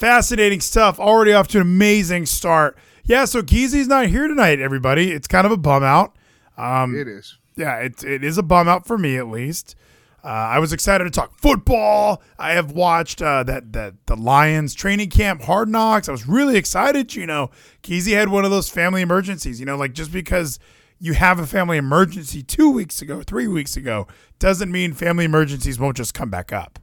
Fascinating stuff. Already off to an amazing start. Yeah, so Geezy's not here tonight, everybody. It's kind of a bum out. Um, it is. Yeah, it, it is a bum out for me at least. Uh, I was excited to talk football. I have watched uh, that that the Lions training camp, Hard Knocks. I was really excited. You know, Keezy had one of those family emergencies. You know, like just because you have a family emergency two weeks ago, three weeks ago, doesn't mean family emergencies won't just come back up.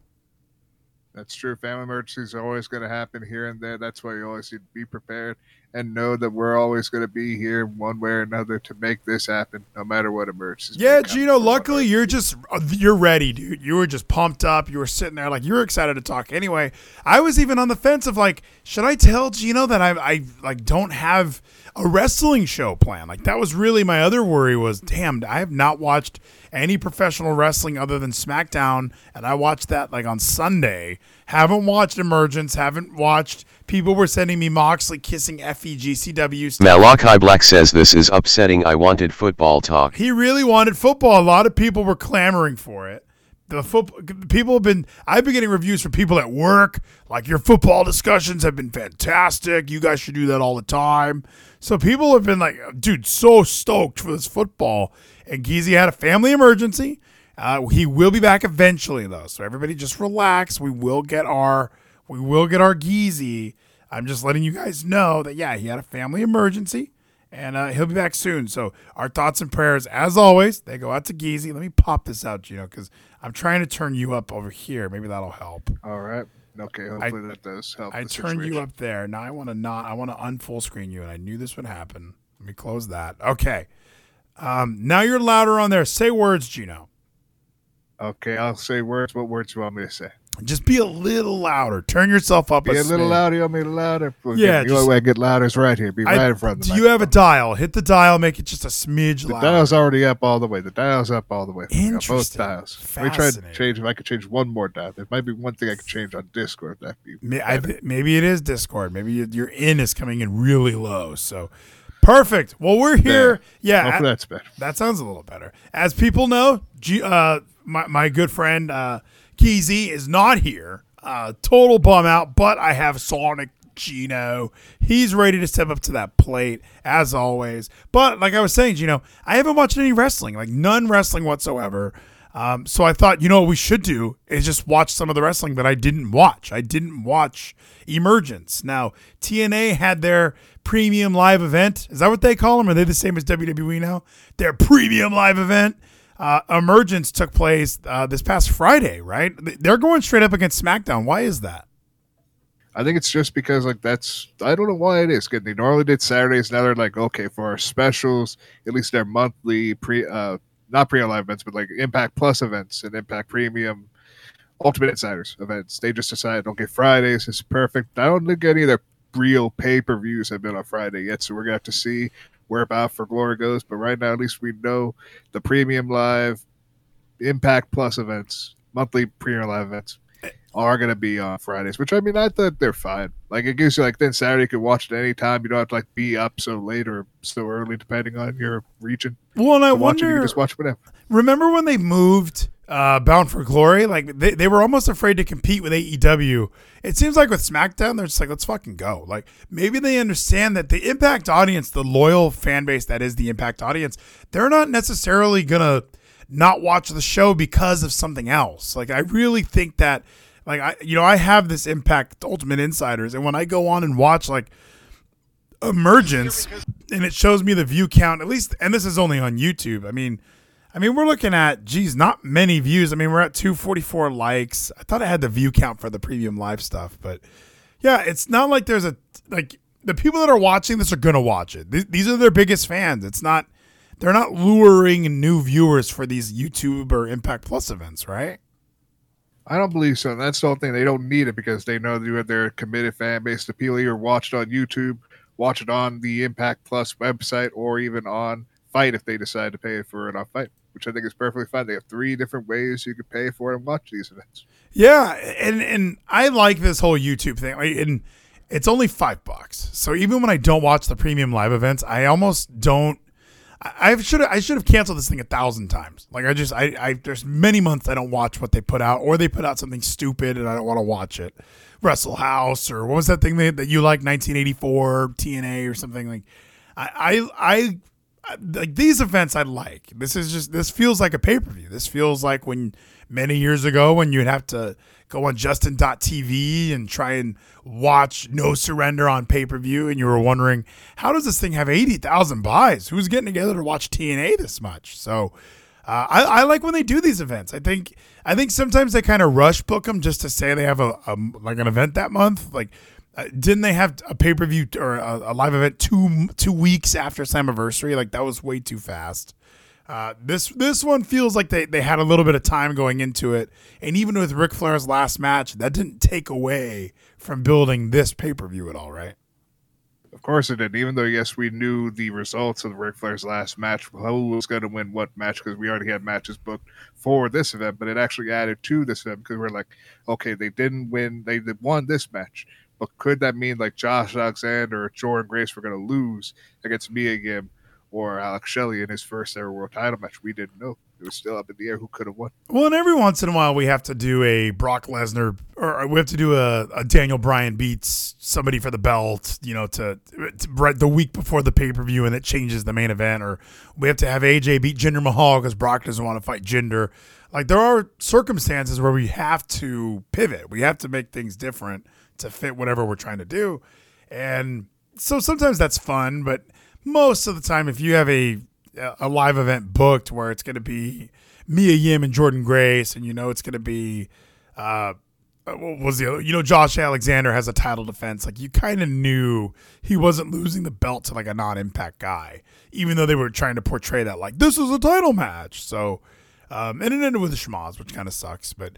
That's true. Family emergencies are always going to happen here and there. That's why you always need to be prepared and know that we're always going to be here one way or another to make this happen, no matter what emerges. Yeah, Gino. Luckily, you're just uh, you're ready, dude. You were just pumped up. You were sitting there like you were excited to talk. Anyway, I was even on the fence of like, should I tell Gino that I I like don't have a wrestling show plan? Like that was really my other worry. Was damn, I have not watched any professional wrestling other than SmackDown, and I watched that like on Sunday. Haven't watched Emergence. Haven't watched. People were sending me Moxley kissing FEGCW. Stuff. Malachi Black says this is upsetting. I wanted football talk. He really wanted football. A lot of people were clamoring for it. The football people have been. I've been getting reviews from people at work. Like your football discussions have been fantastic. You guys should do that all the time. So people have been like, dude, so stoked for this football. And Geezy had a family emergency. Uh, he will be back eventually, though. So everybody just relax. We will get our we will get our Geezy. I'm just letting you guys know that yeah, he had a family emergency, and uh, he'll be back soon. So our thoughts and prayers, as always, they go out to Geezy. Let me pop this out, Gino, because I'm trying to turn you up over here. Maybe that'll help. All right. Okay. Hopefully I, that does help. I turned you up there. Now I want to not. I want to unfull screen you, and I knew this would happen. Let me close that. Okay. Um, now you're louder on there. Say words, Gino. Okay, I'll say words. What words do you want me to say? Just be a little louder. Turn yourself up. Be a, a little louder. You want me louder? Yeah. The only way I get louder is right here. Be I, right in front of me. Do you have a dial? Hit the dial. Make it just a smidge the louder. The dial's already up all the way. The dial's up all the way. Interesting. Both dials. Me try to change. If I could change one more dial, there might be one thing I could change on Discord. That be maybe it is Discord. Maybe your in is coming in really low. So Perfect. Well, we're here. Yeah, that's better. That sounds a little better. As people know, G, uh, my my good friend uh, Keezy is not here. Uh, total bum out, but I have Sonic Gino. He's ready to step up to that plate as always. But like I was saying, Gino, I haven't watched any wrestling, like none wrestling whatsoever. Um, so I thought, you know, what we should do is just watch some of the wrestling that I didn't watch. I didn't watch Emergence. Now, TNA had their premium live event. Is that what they call them? Are they the same as WWE now? Their premium live event. Uh, Emergence took place uh, this past Friday, right? They're going straight up against SmackDown. Why is that? I think it's just because like that's I don't know why it is. They normally did Saturdays. Now they're like okay for our specials, at least their monthly pre uh not pre live events, but like Impact Plus events and Impact Premium Ultimate Insiders events. They just decided okay Fridays is perfect. I don't think any of their real pay per views have been on Friday yet, so we're gonna have to see where Bound for Glory goes. But right now, at least we know the premium live, Impact Plus events, monthly premium live events are going to be on Fridays, which I mean, I thought they're fine. Like it gives you like then Saturday you can watch it anytime. You don't have to like be up so late or so early, depending on your region. Well, and I wonder, watch it, you can just watch whatever. Remember when they moved uh, Bound for Glory. Like they, they were almost afraid to compete with AEW. It seems like with SmackDown, they're just like, let's fucking go. Like maybe they understand that the Impact audience, the loyal fan base that is the Impact audience, they're not necessarily gonna not watch the show because of something else. Like I really think that, like I, you know, I have this Impact Ultimate Insiders, and when I go on and watch like Emergence, and it shows me the view count, at least, and this is only on YouTube. I mean I mean, we're looking at, geez, not many views. I mean, we're at 244 likes. I thought I had the view count for the premium live stuff, but yeah, it's not like there's a, like, the people that are watching this are going to watch it. These are their biggest fans. It's not, they're not luring new viewers for these YouTube or Impact Plus events, right? I don't believe so. That's the whole thing. They don't need it because they know that you have their committed fan base. The people either watch it on YouTube, watch it on the Impact Plus website, or even on Fight if they decide to pay for it on Fight, which I think is perfectly fine. They have three different ways you could pay for it and watch these events. Yeah, and and I like this whole YouTube thing. And it's only five bucks. So even when I don't watch the premium live events, I almost don't. I should I should have canceled this thing a thousand times. Like I just I, I there's many months I don't watch what they put out, or they put out something stupid and I don't want to watch it. Wrestle House or what was that thing that, that you like 1984 TNA or something like I I I like these events I like. This is just this feels like a pay-per-view. This feels like when many years ago when you'd have to go on justin.tv and try and watch No Surrender on pay-per-view and you were wondering how does this thing have 80,000 buys? Who's getting together to watch TNA this much? So uh, I, I, like when they do these events. I think I think sometimes they kind of rush book them just to say they have a, a like an event that month. Like, uh, didn't they have a pay per view or a, a, live event two two weeks after Slammiversary? Like that was way too fast. Uh, this this one feels like they, they had a little bit of time going into it, and even with Ric Flair's last match, that didn't take away from building this pay per view at all, right? Of course it did. Even though yes, we knew the results of Ric Flair's last match, who was going to win what match because we already had matches booked for this event. But it actually added to this event because we're like, okay, they didn't win, they won this match, but could that mean like Josh Alexander or Jordynne Grace were going to lose against Mia Yim or Alex Shelley in his first ever world title match? We didn't know it was still up in the air who could have won. Well, and every once in a while we have to do a Brock Lesnar or we have to do a, a Daniel Bryan beats somebody for the belt, you know, to, to right the week before the pay per view and it changes the main event, or we have to have AJ beat Jinder Mahal because Brock doesn't want to fight Jinder. Like there are circumstances where we have to pivot, we have to make things different to fit whatever we're trying to do, and so sometimes that's fun, but most of the time, if you have a a live event booked where it's going to be Mia Yim and Jordynne Grace, and you know it's going to be uh, what was the other? You know, Josh Alexander has a title defense. Like you kind of knew he wasn't losing the belt to like a non-impact guy, even though they were trying to portray that like this is a title match. So, um, and it ended with a which kind of sucks, but.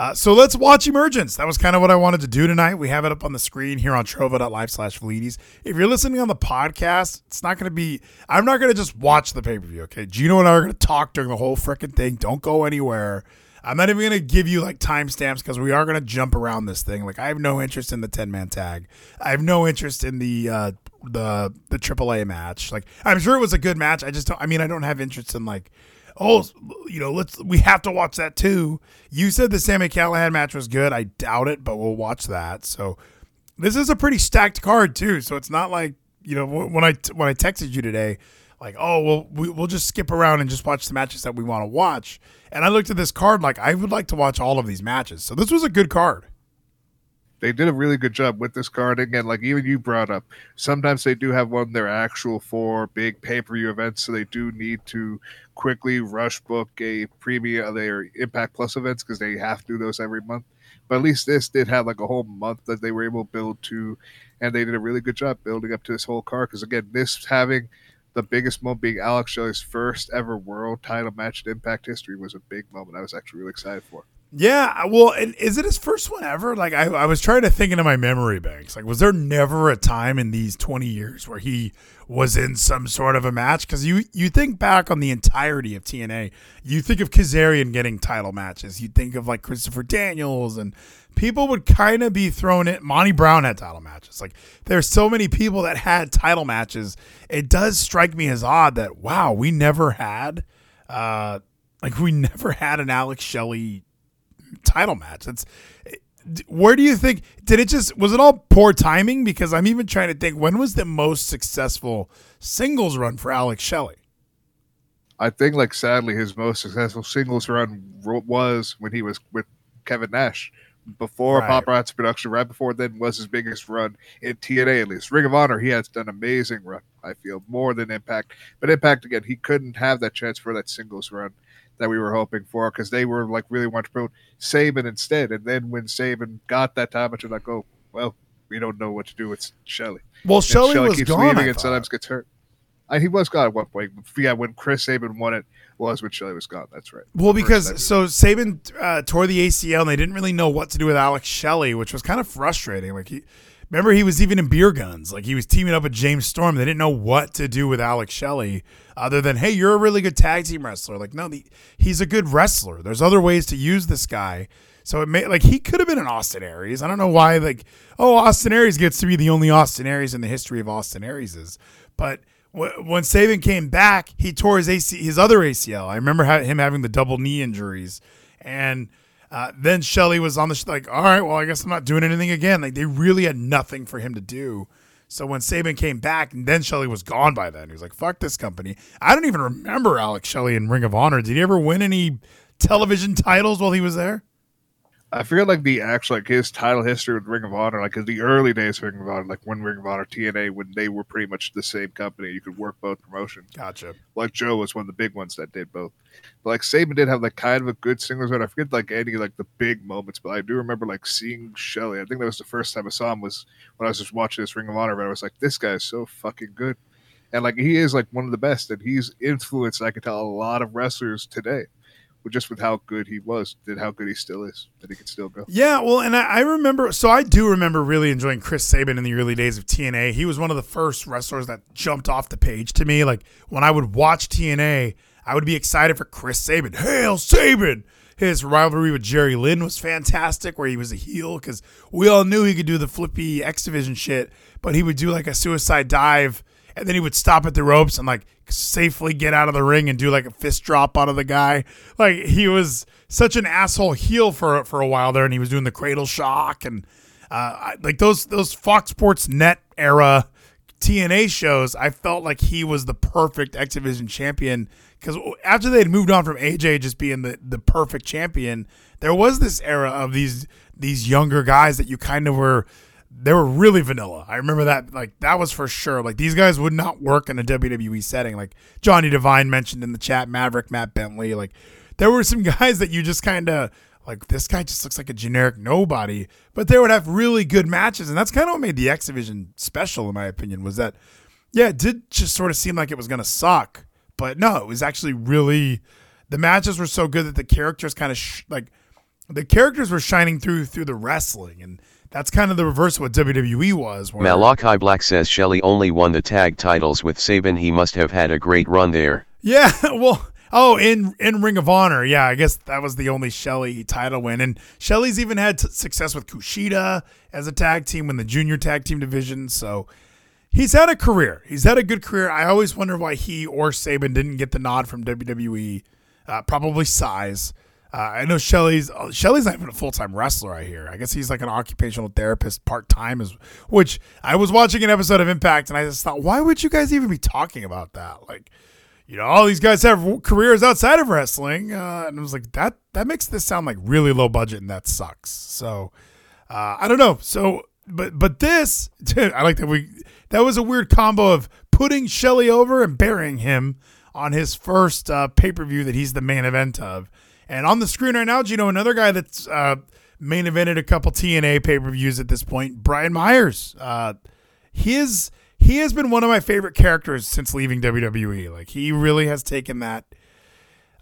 Uh, so let's watch Emergence. That was kind of what I wanted to do tonight. We have it up on the screen here on trovo.live slash Velides. If you're listening on the podcast, it's not going to be, I'm not going to just watch the pay per view, okay? Gino and I are going to talk during the whole freaking thing. Don't go anywhere. I'm not even going to give you like timestamps because we are going to jump around this thing. Like, I have no interest in the 10 man tag, I have no interest in the, uh, the the AAA match. Like I'm sure it was a good match. I just don't I mean I don't have interest in like oh, you know, let's we have to watch that too. You said the Sami Callihan match was good. I doubt it, but we'll watch that. So this is a pretty stacked card too. So it's not like you know when I when I texted you today, like oh well we, we'll just skip around and just watch the matches that we want to watch. And I looked at this card like I would like to watch all of these matches. So this was a good card they did a really good job with this card. Again, like even you brought up, sometimes they do have one their actual four big pay per view events, so they do need to quickly rush book a premium of their Impact Plus events because they have to do those every month. But at least this did have like a whole month that they were able to build to, and they did a really good job building up to this whole card. Because again, this having the biggest moment being Alex Shelley's first ever world title match in Impact history was a big moment. I was actually really excited for. Yeah, well, is it his first one ever? Like, I, I was trying to think into my memory banks. Like, was there never a time in these twenty years where he was in some sort of a match? Because you you think back on the entirety of TNA, you think of Kazarian getting title matches. You think of like Christopher Daniels, and people would kind of be thrown in. Monty Brown had title matches. Like, there's so many people that had title matches. It does strike me as odd that wow, we never had, uh, like we never had an Alex Shelley title match. That's where do you think did it just was it all poor timing? Because I'm even trying to think when was the most successful singles run for Alex Shelley? I think like sadly his most successful singles run was when he was with Kevin Nash before right. Paparazzi production, right before then was his biggest run in TNA at least. Ring of Honor, he has done amazing run, I feel, more than Impact. But Impact again, he couldn't have that chance for that singles run that we were hoping for because they were like really wanting to promote Sabin instead. And then when Sabin got that time, it's like, oh, well, we don't know what to do with Shelley. Well, Shelley was keeps gone, leaving and sometimes gets hurt. And he was gone at one point. Yeah, when Chris Sabin won it, was when Shelley was gone. That's right. Well, because so Sabin uh, tore the ACL, and they didn't really know what to do with Alex Shelley, which was kind of frustrating. Like he, remember, he was even in beer guns. Like he was teaming up with James Storm. They didn't know what to do with Alex Shelley other than hey, you're a really good tag team wrestler. Like no, the, he's a good wrestler. There's other ways to use this guy. So it may like he could have been an Austin Aries. I don't know why like oh Austin Aries gets to be the only Austin Aries in the history of Austin Arieses, but when Sabin came back, he tore his AC, his other ACL. I remember him having the double knee injuries, and Uh, then Shelley was on the sh- like, all right, well, I guess I'm not doing anything again. Like they really had nothing for him to do. So when Sabin came back, and then Shelley was gone by then. He was like, "Fuck this company." I don't even remember Alex Shelley in Ring of Honor. Did he ever win any television titles while he was there? I forget like the actual like his title history with Ring of Honor, like in the early days of Ring of Honor, like when Ring of Honor TNA, when they were pretty much the same company, you could work both promotions. Gotcha. Like Joe was one of the big ones that did both. But like Sabin did have like kind of a good singles run. I forget like any like the big moments, but I do remember like seeing Shelley. I think that was the first time I saw him was when I was just watching this Ring of Honor. But I was like, this guy is so fucking good, and like he is like one of the best, and he's influenced. I can tell a lot of wrestlers today just with how good he was, and how good he still is, that he could still go. Yeah, well, and I, I, remember, so I do remember really enjoying Chris Sabin in the early days of TNA. He was one of the first wrestlers that jumped off the page to me. Like when I would watch TNA, I would be excited for Chris Sabin. Hail Sabin! His rivalry with Jerry Lynn was fantastic, where he was a heel because we all knew he could do the flippy X Division shit, but he would do like a suicide dive and then he would stop at the ropes and like safely get out of the ring and do like a fist drop out of the guy. Like he was such an asshole heel for for a while there, and he was doing the cradle shock and uh, like those those Fox Sports Net era TNA shows. I felt like he was the perfect X Division champion because after they had moved on from AJ just being the the perfect champion, there was this era of these these younger guys that you kind of were they were really vanilla. I remember that like that was for sure. Like these guys would not work in a WWE setting. Like Johnny Devine mentioned in the chat, Maverick, Matt Bentley. Like there were some guys that you just kind of like this guy just looks like a generic nobody, but they would have really good matches, and that's kind of what made the X Division special, in my opinion. Was that yeah, it did just sort of seem like it was gonna suck, but no, it was actually really the matches were so good that the characters kind of sh- like the characters were shining through through the wrestling and that's kind of the reverse of what WWE was. Where Malachi Black says Shelley only won the tag titles with Sabin. He must have had a great run there. Yeah, well, oh, in in Ring of Honor, yeah, I guess that was the only Shelley title win, and Shelley's even had t- success with Kushida as a tag team in the junior tag team division. So he's had a career. He's had a good career. I always wonder why he or Sabin didn't get the nod from WWE. Uh, probably size. Uh, I know Shelley's uh, Shelley's not even a full time wrestler. I hear. I guess he's like an occupational therapist part time. Is which I was watching an episode of Impact and I just thought, why would you guys even be talking about that? Like, you know, all these guys have careers outside of wrestling, uh, and I was like, that that makes this sound like really low budget, and that sucks. So uh, I don't know. So, but but this, I like that we that was a weird combo of putting Shelley over and burying him on his first uh, pay per view that he's the main event of and on the screen right now, you know another guy that's uh, main evented a couple TNA pay per views at this point? Brian Myers. Uh, his he has been one of my favorite characters since leaving WWE. Like he really has taken that.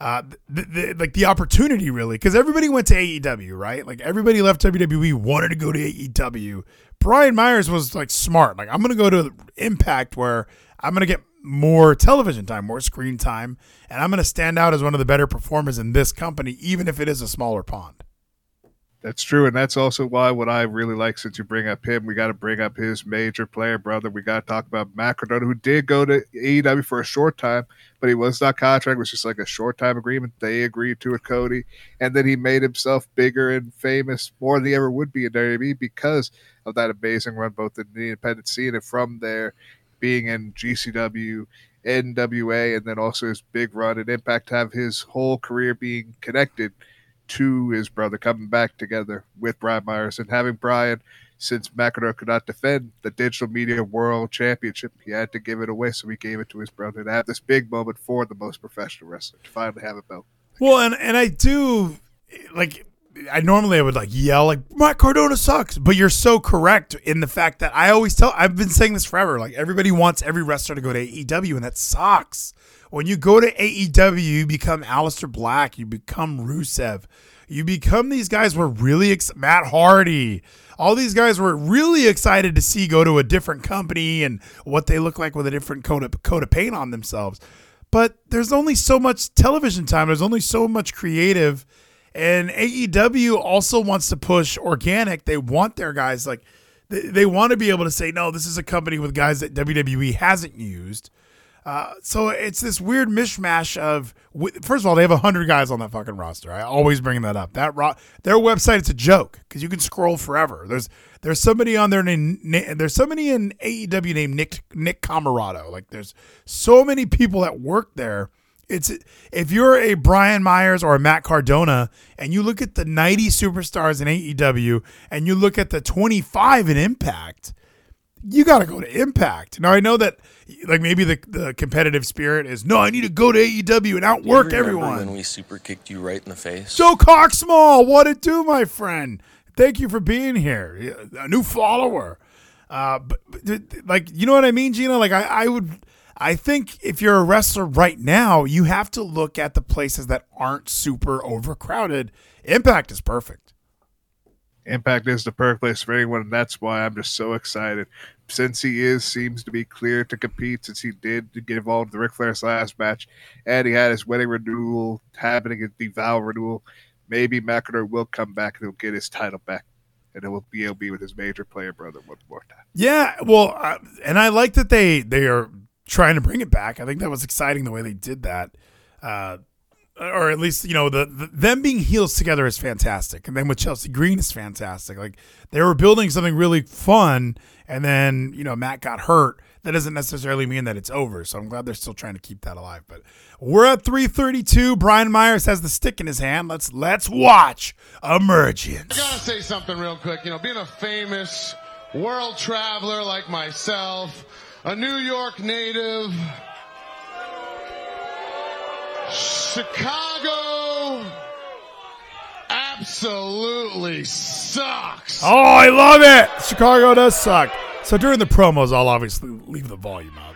Uh, the, the, like the opportunity really because everybody went to AEW right like everybody left WWE wanted to go to AEW Brian Myers was like smart like I'm gonna go to Impact where I'm gonna get more television time, more screen time, and I'm going to stand out as one of the better performers in this company, even if it is a smaller pond. That's true, and that's also why what I really like. Since you bring up him, we got to bring up his major player brother. We got to talk about Matt who did go to AEW for a short time, but he was not contract. It was just like a short time agreement. They agreed to it, Cody, and then he made himself bigger and famous more than he ever would be in WWE because of that amazing run, both in the independent scene and from there being in GCW, NWA, and then also his big run and Impact, have his whole career being connected to his brother, coming back together with Brian Myers and having Brian, since McEnroe could not defend the Digital Media World Championship, he had to give it away, so he gave it to his brother to have this big moment for the most professional wrestler to finally have a belt. Well, and and I do like I normally I would like yell like Matt Cardona sucks, but you're so correct in the fact that I always tell I've been saying this forever. Like everybody wants every wrestler to go to AEW, and that sucks. When you go to AEW, you become Aleister Black, you become Rusev, you become these guys were really ex- Matt Hardy. All these guys were really excited to see go to a different company and what they look like with a different coat of, coat of paint on themselves. But there's only so much television time. There's only so much creative and AEW also wants to push organic. They want their guys like they, they want to be able to say, no, this is a company with guys that WWE hasn't used. Uh, so it's this weird mishmash of. First of all, they have hundred guys on that fucking roster. I always bring that up. That ro- their website it's a joke because you can scroll forever. There's there's somebody on there named Na- there's somebody in AEW named Nick Nick Comoroto. Like there's so many people that work there. It's if you're a Brian Myers or a Matt Cardona and you look at the 90 superstars in AEW and you look at the 25 in Impact, you got to go to Impact. Now I know that like maybe the the competitive spirit is no, I need to go to AEW and outwork everyone. when we super kicked you right in the face? Joe Coxmall, what it do, my friend? Thank you for being here. A new follower. Uh, but, but, like, you know what I mean, Gina? Like, I, I would, I think if you're a wrestler right now, you have to look at the places that aren't super overcrowded. Impact is perfect. Impact is the perfect place for anyone, and that's why I'm just so excited. Since he is seems to be clear to compete, since he did get involved in the Ric Flair's last match, and he had his wedding renewal happening at the vow renewal, maybe McIntyre will come back and he'll get his title back, and it will be he'll be with his major player brother one more time. Yeah, well, uh, and I like that they they are trying to bring it back. I think that was exciting the way they did that, uh, or at least you know the, the them being heels together is fantastic, and then with Chelsea Green is fantastic. Like they were building something really fun, and then you know Matt got hurt. That doesn't necessarily mean that it's over. So I'm glad they're still trying to keep that alive. But we're at 332. Brian Myers has the stick in his hand. Let's let's watch Emergence. I gotta say something real quick. You know, being a famous world traveler like myself, a New York native, Chicago absolutely sucks. Oh, I love it. Chicago does suck. So during the promos, I'll obviously leave the volume up.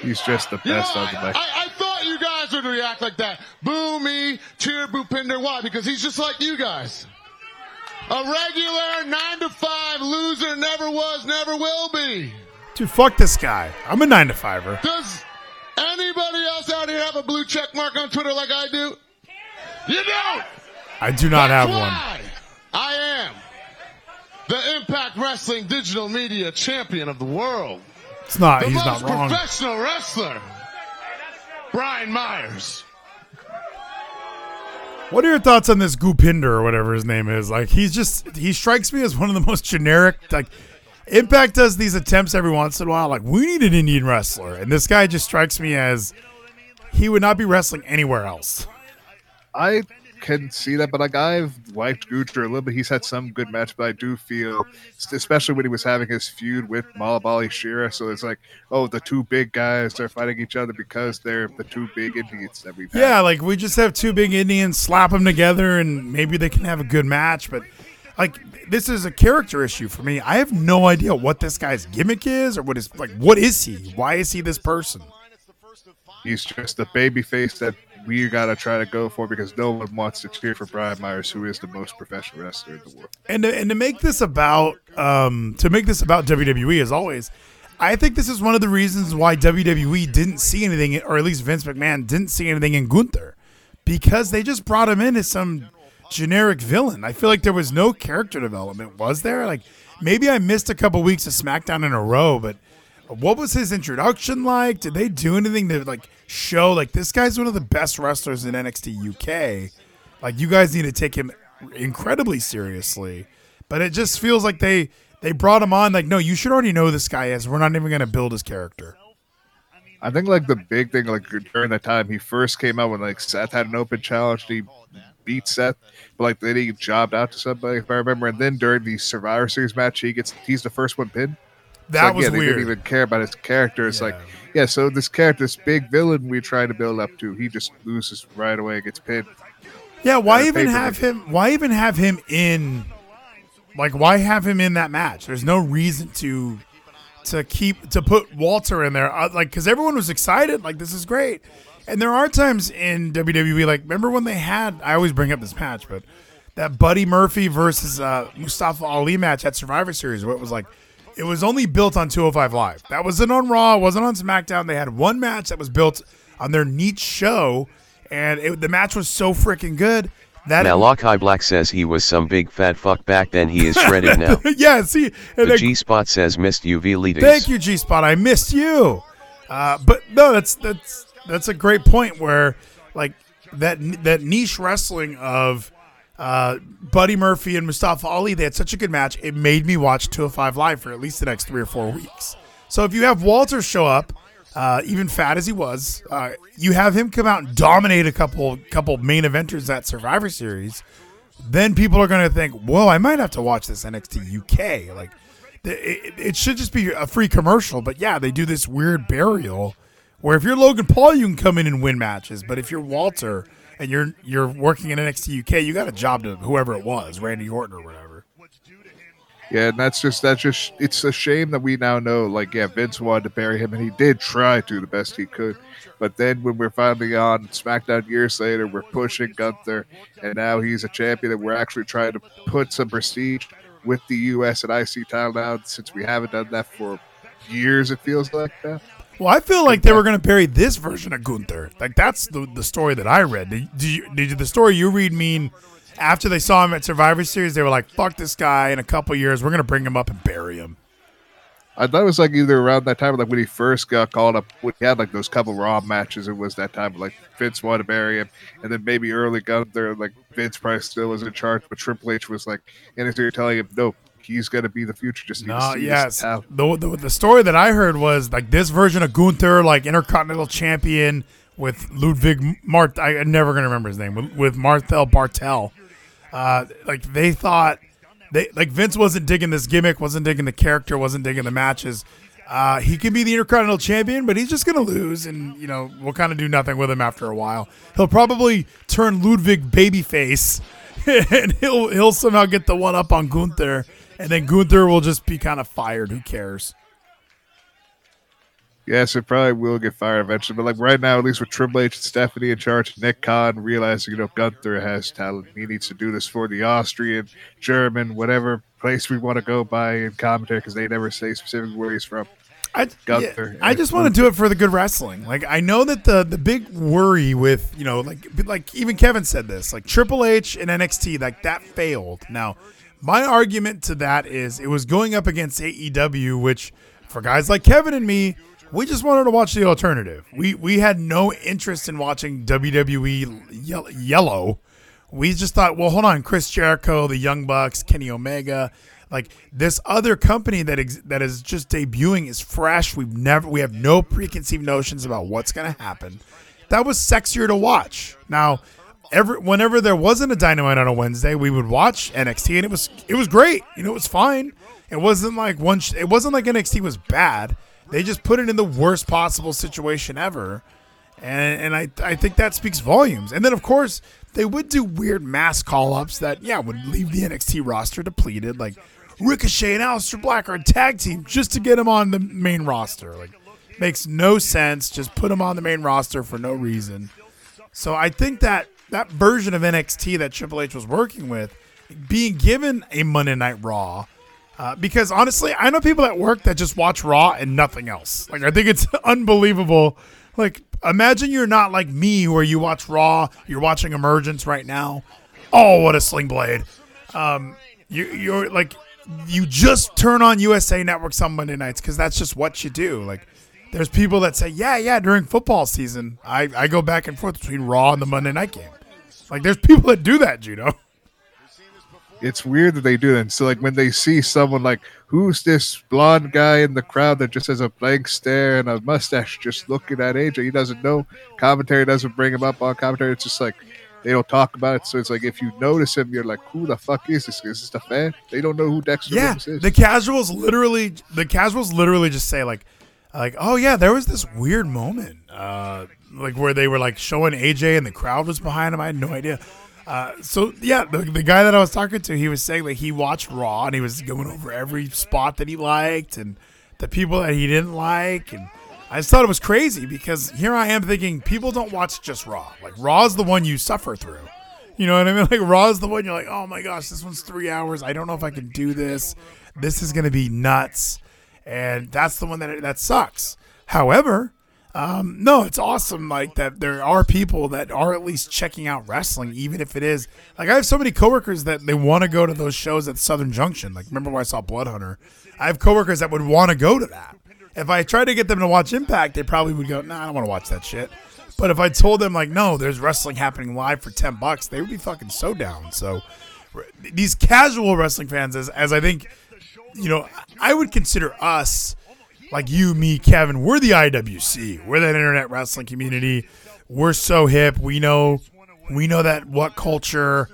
He's just the You know, best on the I. I, I thought you guys would react like that. Boo me, cheer Bhupinder. Why? Because he's just like you guys. A regular nine to five loser never was, never will be. Dude, fuck this guy. I'm a nine to fiver. Does anybody else out here have a blue check mark on Twitter like I do? You don't. I do not have That's one. I am the Impact Wrestling digital media champion of the world. It's not. The He's most not wrong. professional wrestler, Brian Myers. What are your thoughts on this Goopinder or whatever his name is? Like, he's just he strikes me as one of the most generic. Like, Impact does these attempts every once in a while. Like, we need an Indian wrestler, and this guy just strikes me as he would not be wrestling anywhere else. I can see that, but like I've liked Gujjar a little bit. He's had some good match, but I do feel, especially when he was having his feud with Mahabali Shera, so it's like, oh, the two big guys are fighting each other because they're the two big Indians that we've had. Yeah, like we just have two big Indians, slap them together, and maybe they can have a good match. But like, this is a character issue for me. I have no idea what this guy's gimmick is, or what is like, what is he? Why is he this person? He's just the baby face that we gotta try to go for because no one wants to cheer for Brian Myers, who is the most professional wrestler in the world. and to, and to make this about um, to make this about WWE as always, I think this is one of the reasons why WWE didn't see anything, or at least Vince McMahon didn't see anything in Gunther, because they just brought him in as some generic villain. I feel like there was no character development, was there? Like maybe I missed a couple weeks of SmackDown in a row, but what was his introduction like? Did they do anything to like show like this guy's one of the best wrestlers in NXT UK? Like you guys need to take him incredibly seriously. But it just feels like they they brought him on like no, you should already know this guy is. We're not even going to build his character. I think like the big thing like during the time he first came out when like Seth had an open challenge, he beat Seth, but like then he jobbed out to somebody if I remember, and then during the Survivor Series match he gets he's the first one pinned. That It's like, was yeah, they weird. didn't even care about his character. It's Yeah. like, yeah, so this character, this big villain we try to build up to, he just loses right away, gets pinned. yeah, why even have him why even have him in like why have him in that match? There's no reason to to keep to put Walter in there uh, like cuz everyone was excited like this is great. And there are times in WWE like remember when they had I always bring up this match but that Buddy Murphy versus uh, Mustafa Ali match at Survivor Series where it was like it was only built on 205 Live. That wasn't on Raw, it wasn't on SmackDown. They had one match that was built on their niche show and it, the match was so freaking good that Malachi Black says he was some big fat fuck back then he is shredded now. yeah, see, and The G Spot says missed UV leadings. Thank you, G Spot. I missed you. Uh, but no, that's that's that's a great point where like that that niche wrestling of uh, Buddy Murphy and Mustafa Ali, they had such a good match. It made me watch 205 Live for at least the next three or four weeks. So if you have Walter show up, uh, even fat as he was, uh, you have him come out and dominate a couple couple main eventers at Survivor Series, then people are going to think, "Whoa, I might have to watch this NXT UK." Like, it, it should just be a free commercial, but yeah, they do this weird burial where if you're Logan Paul, you can come in and win matches, but if you're Walter and you're you're working in NXT UK, you got a job to whoever it was, Randy Orton or whatever. Yeah, and that's just that's just it's a shame that we now know like yeah, Vince wanted to bury him and he did try to the best he could. But then when we're finally on SmackDown years later, we're pushing Gunther and now he's a champion and we're actually trying to put some prestige with the US and IC title now since we haven't done that for years it feels like now. Well, I feel like they were going to bury this version of Gunther. Like that's the the story that I read. Did, did you did the story you read mean after they saw him at Survivor Series, they were like, "Fuck this guy!" In a couple years, we're going to bring him up and bury him. I thought it was like either around that time, like when he first got called up, when he had like those couple Raw matches. It was that time, like Vince wanted to bury him, and then maybe early Gunther, like Vince Price still was in charge, but Triple H was like, and you're telling him, "No, he's going to be the future." Just no, yes. The, the the story that I heard was like this version of Gunther, like Intercontinental Champion with Ludwig Mart. I, am never going to remember his name with, with Marcel Barthel. Uh, like they thought they like Vince wasn't digging this gimmick, wasn't digging the character, wasn't digging the matches. Uh, he can be the Intercontinental Champion, but he's just going to lose, and you know we'll kind of do nothing with him after a while. He'll probably turn Ludwig babyface, and he'll he'll somehow get the one up on Gunther, and then Gunther will just be kind of fired. Who cares? Yes, it probably will get fired eventually. But like right now, at least with Triple H and Stephanie in charge, Nick Khan realizing you know Gunther has talent. He needs to do this for the Austrian, German, whatever place we want to go by in commentary because they never say specific where he's from. I, Gunther. Yeah, I just want to do it for the good wrestling. Like I know that the the big worry with you know like like even Kevin said this like Triple H and NXT like that failed. Now my argument to that is it was going up against AEW, which for guys like Kevin and me we just wanted to watch the alternative. We we had no interest in watching WWE yellow. We just thought, well, hold on, Chris Jericho, the Young Bucks, Kenny Omega, like this other company that ex- that is just debuting is fresh. We've never we have no preconceived notions about what's going to happen. That was sexier to watch. Now, every whenever there wasn't a Dynamite on a Wednesday, we would watch NXT, and it was it was great. You know, it was fine. It wasn't like. Sh- it wasn't like NXT was bad they just put it in the worst possible situation ever. And, and I, I think that speaks volumes. And then, of course, they would do weird mass call ups that, yeah, would leave the NXT roster depleted. Like Ricochet and Aleister Black are a tag team just to get them on the main roster. Like, makes no sense. Just put them on the main roster for no reason. So I think that that version of NXT that Triple H was working with, being given a Monday Night Raw, uh, because honestly, I know people at work that just watch Raw and nothing else. Like, I think it's unbelievable. Like, imagine you're not like me, where you watch Raw, you're watching Emergence right now. Oh, what a sling blade! Um, you, you're like, you just turn on USA Network on Monday nights because that's just what you do. Like, there's people that say, yeah, yeah, during football season, I, I go back and forth between Raw and the Monday night game. Like, there's people that do that, Judo it's weird that they do that. So like when they see someone like who's this blonde guy in the crowd that just has a blank stare and a mustache just looking at AJ, he doesn't know. Commentary doesn't bring him up on commentary. It's just like they don't talk about it. So it's like if you notice him, you're like, who the fuck is this? Is this the fan? They don't know who Dexter yeah, is. The casuals literally the casuals literally just say like like, oh yeah, there was this weird moment. Uh like where they were like showing AJ and the crowd was behind him. I had no idea. Uh, so yeah, the, the guy that I was talking to, he was saying that he watched Raw and he was going over every spot that he liked and the people that he didn't like, and I just thought it was crazy because here I am thinking people don't watch just Raw. Like Raw is the one you suffer through. You know what I mean? Like Raw is the one you're like, oh my gosh, this one's three hours. I don't know if I can do this. This is gonna be nuts, and that's the one that that sucks. However, um, no, it's awesome. Like that, there are people that are at least checking out wrestling, even if it is like I have so many coworkers that they want to go to those shows at Southern Junction. Like, remember when I saw Blood Hunter? I have coworkers that would want to go to that, if I tried to get them to watch Impact, they probably would go, "Nah, I don't want to watch that shit." But if I told them like, "No, there's wrestling happening live for ten bucks," they would be fucking so down. So these casual wrestling fans, as as I think, you know, I would consider us like you, me, Kevin, we're the IWC. We're that internet wrestling community. We're so hip. We know we know that WhatCulture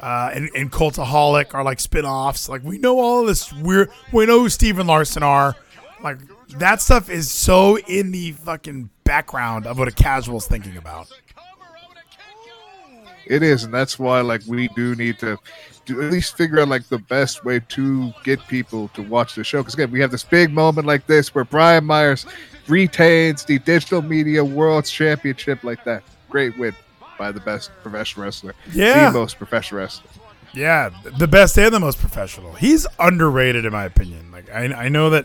uh, and, and Cultaholic are like spin-offs. Like we know all this weird we know who Steven Larson are. Like that stuff is so in the fucking background of what a casual's thinking about. It is, and that's why like we do need to do at least figure out like the best way to get people to watch the show. Because again, we have this big moment like this where Brian Myers retains the Digital Media World Championship like that. Great win by the best professional wrestler, Yeah. the most professional wrestler. Yeah, the best and the most professional. He's underrated in my opinion. Like I, I know that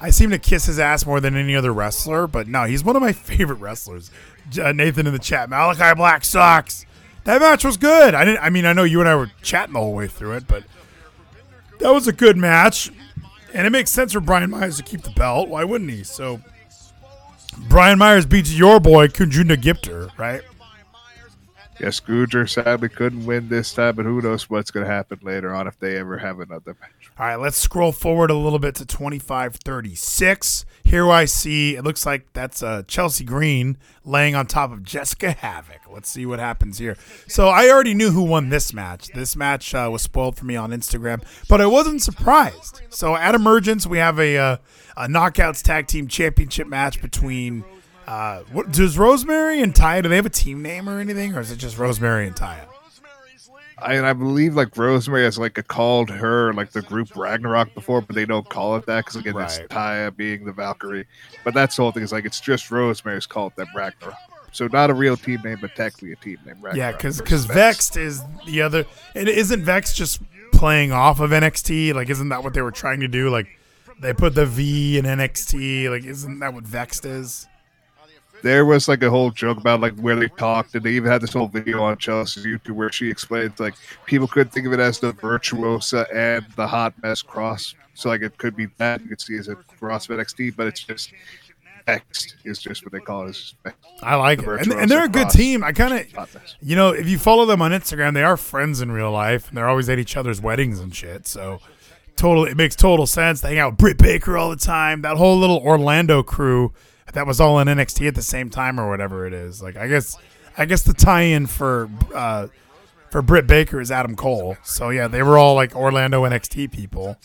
I seem to kiss his ass more than any other wrestler, but no, he's one of my favorite wrestlers. Uh, Nathan in the chat, Malachi Black sucks. That match was good. I didn't. I mean, I know you and I were chatting the whole way through it, but that was a good match, and it makes sense for Brian Myers to keep the belt. Why wouldn't he? So Brian Myers beats your boy Kunjunda Gipter, right? Yes, Scooger sadly couldn't win this time, but who knows what's going to happen later on if they ever have another match. All right, let's scroll forward a little bit to 2536. Here I see it looks like that's uh, Chelsea Green laying on top of Jessica Havoc. Let's see what happens here. So I already knew who won this match. This match uh, was spoiled for me on Instagram, but I wasn't surprised. So at Emergence, we have a, uh, a Knockouts Tag Team Championship match between. Uh, what does Rosemary and Taya? Do they have a team name or anything, or is it just Rosemary and Taya? I, and I believe like Rosemary has like a called her like the group Ragnarok before, but they don't call it that because again it's Right. Taya being the Valkyrie. But that's the whole thing is like it's just Rosemary's called them Ragnarok. So not a real team name, but technically a team name. Ragnarok Yeah, because versus Vexed is the other. And isn't Vexed just playing off of NXT? Like, isn't that what they were trying to do? Like, they put the V in NXT. Like, isn't that what Vexed is? There was like a whole joke about like where they talked, and they even had this whole video on Chelsea's YouTube where she explains like people could think of it as the virtuosa and the hot mess cross. So like it could be that you could see as a cross of NXT, but it's just X is just what they call it. I like The it, and, and they're a good team. I kind of, you know, if you follow them on Instagram, they are friends in real life, and they're always at each other's weddings and shit. So, total, it makes total sense. They hang out with Britt Baker all the time. That whole little Orlando crew that was all in NXT at the same time, or whatever it is. Like, I guess, I guess the tie-in for uh, for Britt Baker is Adam Cole. So yeah, they were all like Orlando NXT people.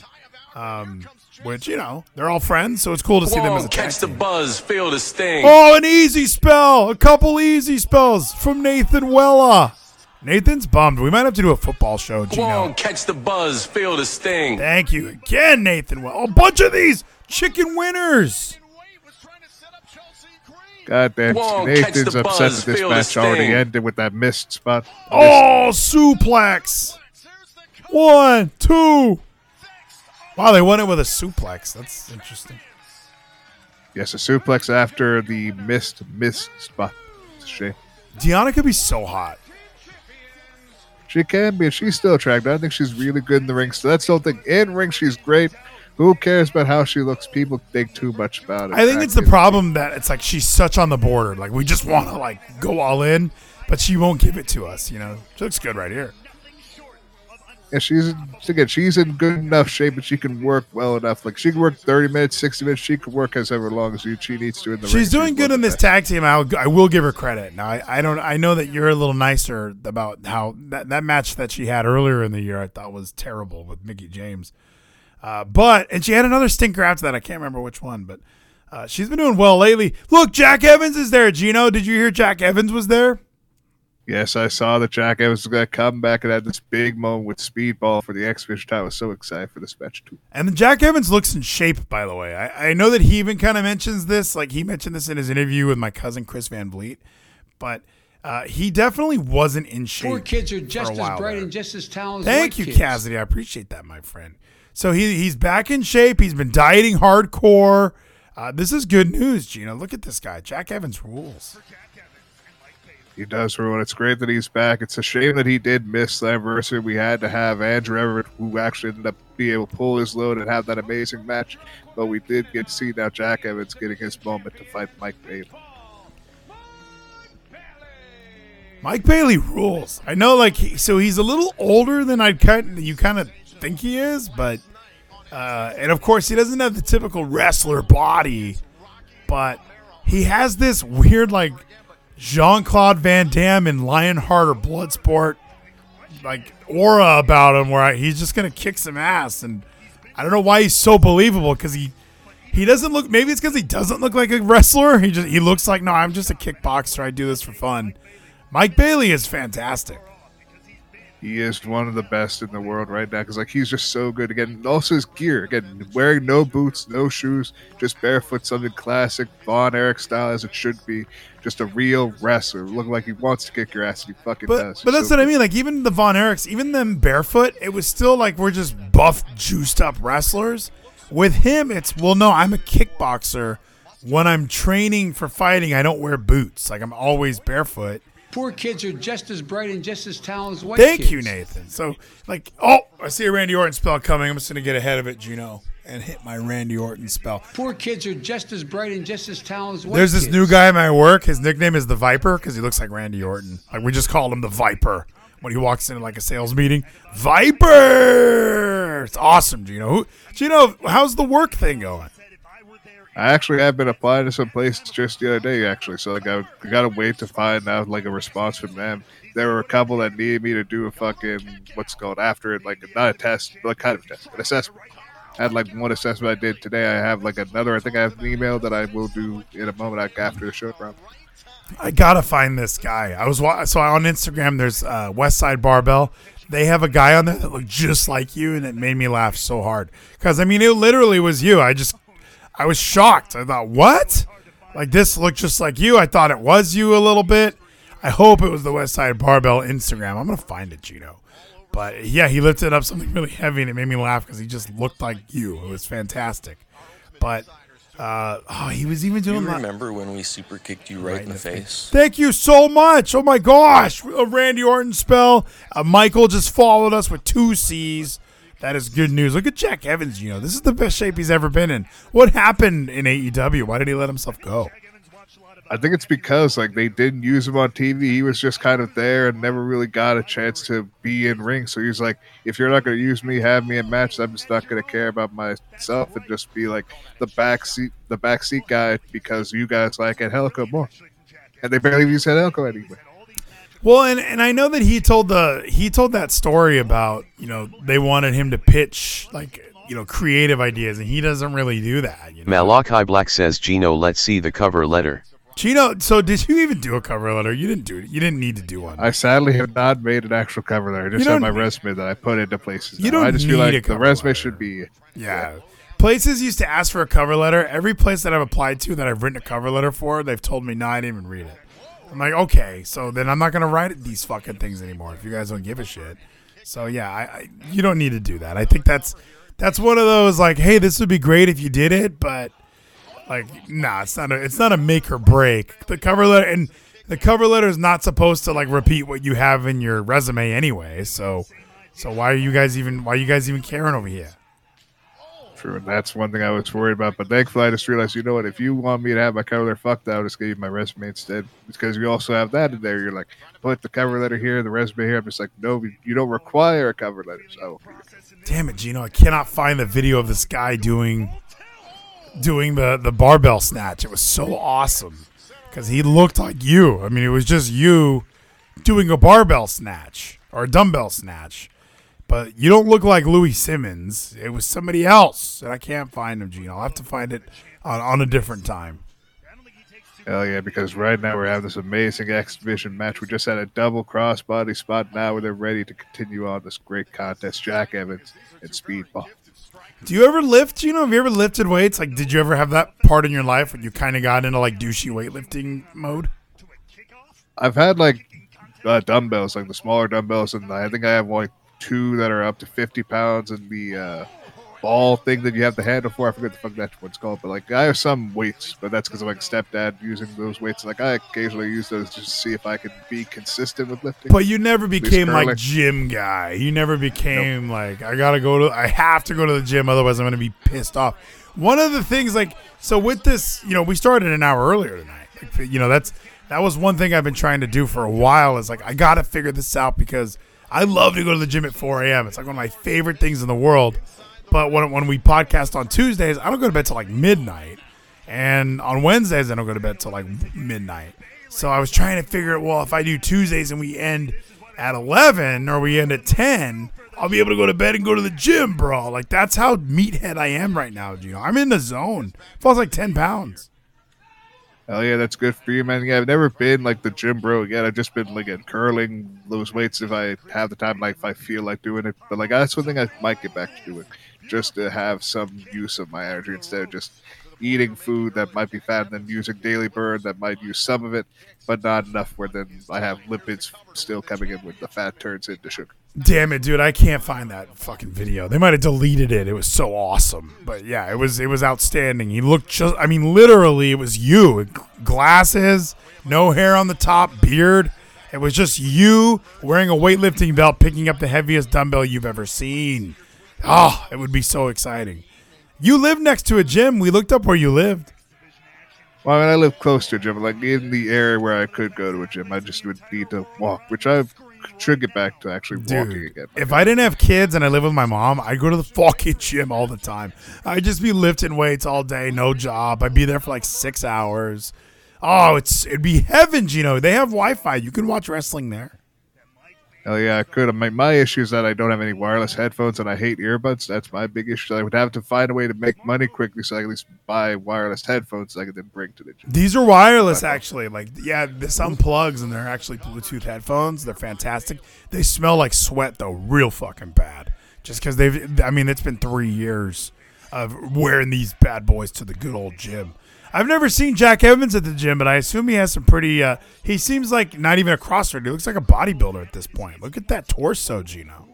Um, which you know they're all friends, so it's cool to see them as a catch the buzz, feel the sting. Oh, an easy spell. A couple easy spells from Nathan Wella. Nathan's bummed. We might have to do a football show, Come on, catch the buzz, feel the sting. Thank you again, Nathan Well. A bunch of these chicken winners. God damn, Whoa, Nathan's upset buzz, that this match already ended with that missed spot. Oh, suplex. One, two. Wow, they won it with a suplex. That's interesting. Yes, a suplex after the missed missed spot. It's a shame. Deonna could be so hot. She can be. She's still attractive. I think she's really good in the ring. So that's the whole thing. In ring, she's great. Who cares about how she looks? People think too much about it. I think it's the problem that it's like she's such on the border. Like we just want to like go all in, but she won't give it to us. You know, she looks good right here. Yeah, she's again. She's in good enough shape, but she can work well enough. Like she can work thirty minutes, sixty minutes. She can work as ever long as she needs to in the ring. She's doing good in this tag team. I'll, I will give her credit. Now I, I don't. I know that you're a little nicer about how that, that match that she had earlier in the year. I thought was terrible with Mickie James. Uh, but and she had another stinker after that. I can't remember which one, but uh, she's been doing well lately. Look, Jack Evans is there. Gino, did you hear Jack Evans was there? Yes, I saw that Jack Evans was going to come back and had this big moment with Speedball for the X Division. I was so excited for this match too. And then Jack Evans looks in shape, by the way. I, I know that he even kind of mentions this. Like he mentioned this in his interview with my cousin Chris Van Vliet, but uh, he definitely wasn't in shape. Poor kids are just as bright there. and just as talented. Thank as you, kids. Cassidy. I appreciate that, my friend. So he he's back in shape. He's been dieting hardcore. Uh, this is good news, Gina. Look at this guy. Jack Evans rules. He does ruin. It's great that he's back. It's a shame that he did miss the anniversary. We had to have Andrew Everett, who actually ended up being able to pull his load and have that amazing match. But we did get to see now Jack Evans getting his moment to fight Mike Bailey. Mike Bailey rules. I know, like, he, so he's a little older than I'd kind you kind of think he is, but uh, and of course he doesn't have the typical wrestler body, but he has this weird like Jean Claude Van Damme in Lionheart or Bloodsport like aura about him, where he's just gonna kick some ass, and I don't know why he's so believable because he. He doesn't look. Maybe it's because he doesn't look like a wrestler. He just he looks like no. I'm just a kickboxer. I do this for fun. Mike Bailey is fantastic. He is one of the best in the world right now because like he's just so good again. Also his gear again, wearing no boots, no shoes, just barefoot, something classic Von Erich style as it should be. Just a real wrestler, looking like he wants to kick your ass. And he fucking But does. but that's So what I mean. Like even the Von Erichs, even them barefoot, it was still like we're just buff, juiced up wrestlers. With him, it's well, no, I'm a kickboxer. When I'm training for fighting, I don't wear boots. Like I'm always barefoot. Poor kids are just as bright and just as talented as white Thank kids. you, Nathan. So, like, oh, I see a Randy Orton spell coming. I'm just gonna get ahead of it, Gino, and hit my Randy Orton spell. Poor kids are just as bright and just as talented as white There's this kids. new guy at my work. His nickname is the Viper because he looks like Randy Orton. Like we just called him the Viper when he walks into like a sales meeting. Viper. It's awesome, Gino. Who, Gino, how's the work thing going? I actually have been applying to some places just the other day, actually. So like I, gotta wait to find out like a response from them. There were a couple that needed me to do a fucking what's called after it, like not a test, but kind of test, an assessment. I had like one assessment I did today. I have like another. I think I have an email that I will do in a moment after the show. Probably. I gotta find this guy. I was so on Instagram. There's uh, West Side Barbell. They have a guy on there that looked just like you, and it made me laugh so hard. Because I mean, it literally was you. I just, I was shocked. I thought, what? Like this looked just like you. I thought it was you a little bit. I hope it was the West Side Barbell Instagram. I'm gonna find it, Gino. But yeah, he lifted up something really heavy, and it made me laugh because he just looked like you. It was fantastic. But uh, oh, he was even Do doing you like- remember when we super kicked you right, in the face? Thank you so much. Oh my gosh. A Randy Orton spell. Uh, Michael just followed us with two C's. That is good news. Look at Jack Evans. You know, this is the best shape he's ever been in. What happened in AEW? Why did he let himself go? I think it's because like they didn't use him on TV. He was just kind of there and never really got a chance to be in ring. So he's like, if you're not going to use me, have me in matches. I'm just not going to care about myself and just be like the back seat, the back seat guy because you guys like it. Angelico more, and they barely use Angelico anymore. Well, and, and I know that he told the he told that story about you know they wanted him to pitch like you know creative ideas, and he doesn't really do that. You know? Malachi Black says Gino let's see the cover letter. Gino, so did you even do a cover letter? You didn't do it. You didn't need to do one. I sadly have not made an actual cover letter. I just You have my resume that I put into places. You now. don't I just feel need a like the resume letter. should be. Yeah. Places used to ask for a cover letter. Every place that I've applied to that I've written a cover letter for, they've told me, no, I didn't even read it. I'm like, okay, so then I'm not to write these fucking things anymore if you guys don't give a shit. So, yeah, I, I, you don't need to do that. I think that's that's one of those, like, hey, this would be great if you did it, but, like, nah, it's not a, it's not a make or break. The cover letter, and the cover letter is not supposed to, like, repeat what you have in your resume anyway. So, so why are you guys even, why are you guys even caring over here? True, and that's one thing I was worried about. But thankfully, I just realized, you know what? If you want me to have my cover letter, fucked. I'll just give you my resume instead. Because you also have that in there. You're like, put the cover letter here, the resume here. I'm just like, no, you don't require a cover letter. So Damn it, Gino! I cannot find the video of this guy doing doing the the barbell snatch. It was so awesome because he looked like you. I mean, it was just you doing a barbell snatch or a dumbbell snatch, but you don't look like Louie Simmons. It was somebody else, and I can't find him, Gene. I'll have to find it on, on a different time. hell yeah, because right now we're having this amazing exhibition match. We just had a double crossbody spot. Now where they're ready to continue on this great contest. Jack Evans and Speedball. Do you ever lift, You know, Have you ever lifted weights? Like, did you ever have that part in your life when you kind of got into like douchey weightlifting mode? I've had like uh, dumbbells, like the smaller dumbbells, and I think I have like two that are up to 50 pounds, and the uh, ball thing that you have to handle for. I forget the fuck that one's called, but like I have some weights, but that's because of like stepdad using those weights. Like I occasionally use those just to see if I can be consistent with lifting. But you never became like gym guy. You never became like I gotta go to. I have to go to the gym, otherwise I'm gonna be pissed off. One of the things, like, so with this, you know, we started an hour earlier tonight. Like, you know, that's that was one thing I've been trying to do for a while. Is like I gotta figure this out because I love to go to the gym at 4 a.m. It's like one of my favorite things in the world. But when when we podcast on Tuesdays, I don't go to bed till like midnight, and on Wednesdays I don't go to bed till like midnight. So I was trying to figure out, well, if I do Tuesdays and we end at 11 or we end at 10, I'll be able to go to bed and go to the gym, bro. Like that's how meathead I am right now, Gino. I'm in the zone. Falls like 10 pounds. Hell yeah, that's good for you, man. Yeah, I've never been like the gym bro yet. I've just been like at curling, lose weights if I have the time, like if I feel like doing it. But like that's one thing I might get back to doing, just to have some use of my energy instead of just eating food that might be fat and then using daily burn that might use some of it, but not enough where then I have lipids still coming in when the fat turns into sugar. Damn it, dude! I can't find that fucking video. They might have deleted it. It was so awesome, but yeah, it was it was outstanding. He looked just, I mean, literally, it was you. Glasses, no hair on the top, beard. It was just you wearing a weightlifting belt, picking up the heaviest dumbbell you've ever seen. Oh, it would be so exciting. You live next to a gym. We looked up where you lived. Well, I mean, I live close to a gym, like in the area where I could go to a gym. I just would need to walk, which I should get back to actually walking Dude, again. if I didn't have kids and I live with my mom, I'd go to the fucking gym all the time. I'd just be lifting weights all day, no job. I'd be there for like six hours. Oh, it's it'd be heaven, Gino. They have Wi-Fi. You can watch wrestling there. Hell yeah, I could. My, my issue is that I don't have any wireless headphones and I hate earbuds. That's my big issue. I would have to find a way to make money quickly so I can at least buy wireless headphones so I can then bring to the gym. These are wireless, actually. Like, yeah, there's some plugs and they're actually Bluetooth headphones. They're fantastic. They smell like sweat though, real fucking bad. Just because they've, I mean, it's been three years of wearing these bad boys to the good old gym. I've never seen Jack Evans at the gym, but I assume he has some pretty. Uh, he seems like not even a CrossFit. He looks like a bodybuilder at this point. Look at that torso, Gino.